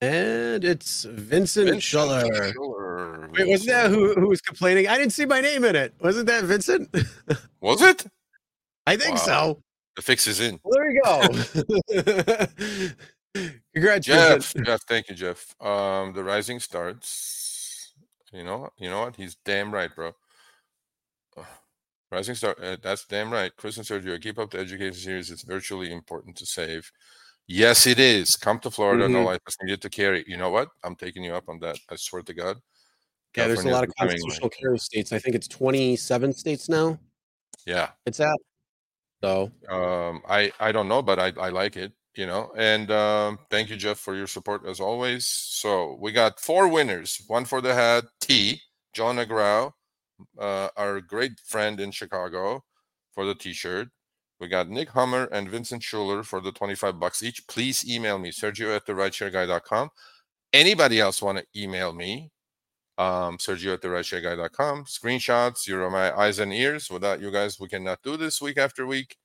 And it's Vincent, Vincent Schuller. Schuller. Wait, wasn't that who, who was complaining? I didn't see my name in it. Wasn't that Vincent? Was it? I think wow. so. The fix is in. Well, there you go. Congrats, Jeff. Jeff, thank you, Jeff. Um, the rising starts. You know, you know what? He's damn right, bro. Rising star. Uh, that's damn right. Chris and Sergio, keep up the education series. It's virtually important to save. Yes, it is. Come to Florida. Mm-hmm. No license needed to carry. You know what? I'm taking you up on that. I swear to God. Yeah, there's a lot of constitutional carry states. I think it's 27 states now. Yeah, it's at. So, um, I I don't know, but I I like it. You know, and um, thank you, Jeff, for your support as always. So we got four winners. One for the hat. T. John Agrow, uh, our great friend in Chicago, for the T-shirt. We got Nick Hummer and Vincent Schuler for the 25 bucks each. Please email me, Sergio at the rideshareguy.com. Anybody else want to email me? Um, Sergio at the rideshareguy.com. Screenshots, you're my eyes and ears. Without you guys, we cannot do this week after week.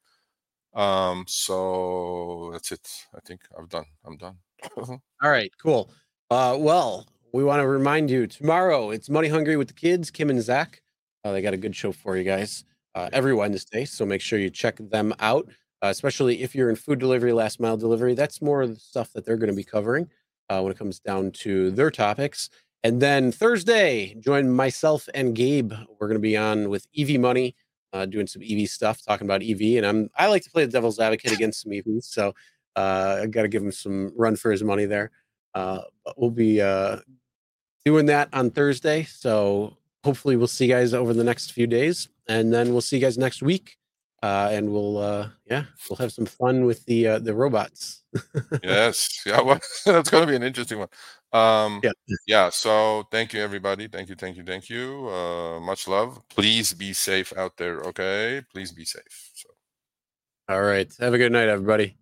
Um, so that's it. I think I've done. I'm done. All right, cool. Uh, well, we want to remind you tomorrow it's Money Hungry with the kids, Kim and Zach. Uh, they got a good show for you guys uh, every Wednesday. So make sure you check them out, uh, especially if you're in food delivery, last mile delivery. That's more of the stuff that they're going to be covering uh, when it comes down to their topics. And then Thursday, join myself and Gabe. We're going to be on with EV Money, uh, doing some EV stuff, talking about EV. And I'm I like to play the devil's advocate against some EVs, so uh, I got to give him some run for his money there. Uh, but we'll be doing that on Thursday. So hopefully we'll see you guys over the next few days and then we'll see you guys next week uh, and we'll uh, yeah we'll have some fun with the uh, the robots. Yes. Yeah well, that's going to be an interesting one. Um yeah. yeah so thank you everybody. Thank you thank you thank you. Uh much love. Please be safe out there okay? Please be safe so. All right. Have a good night everybody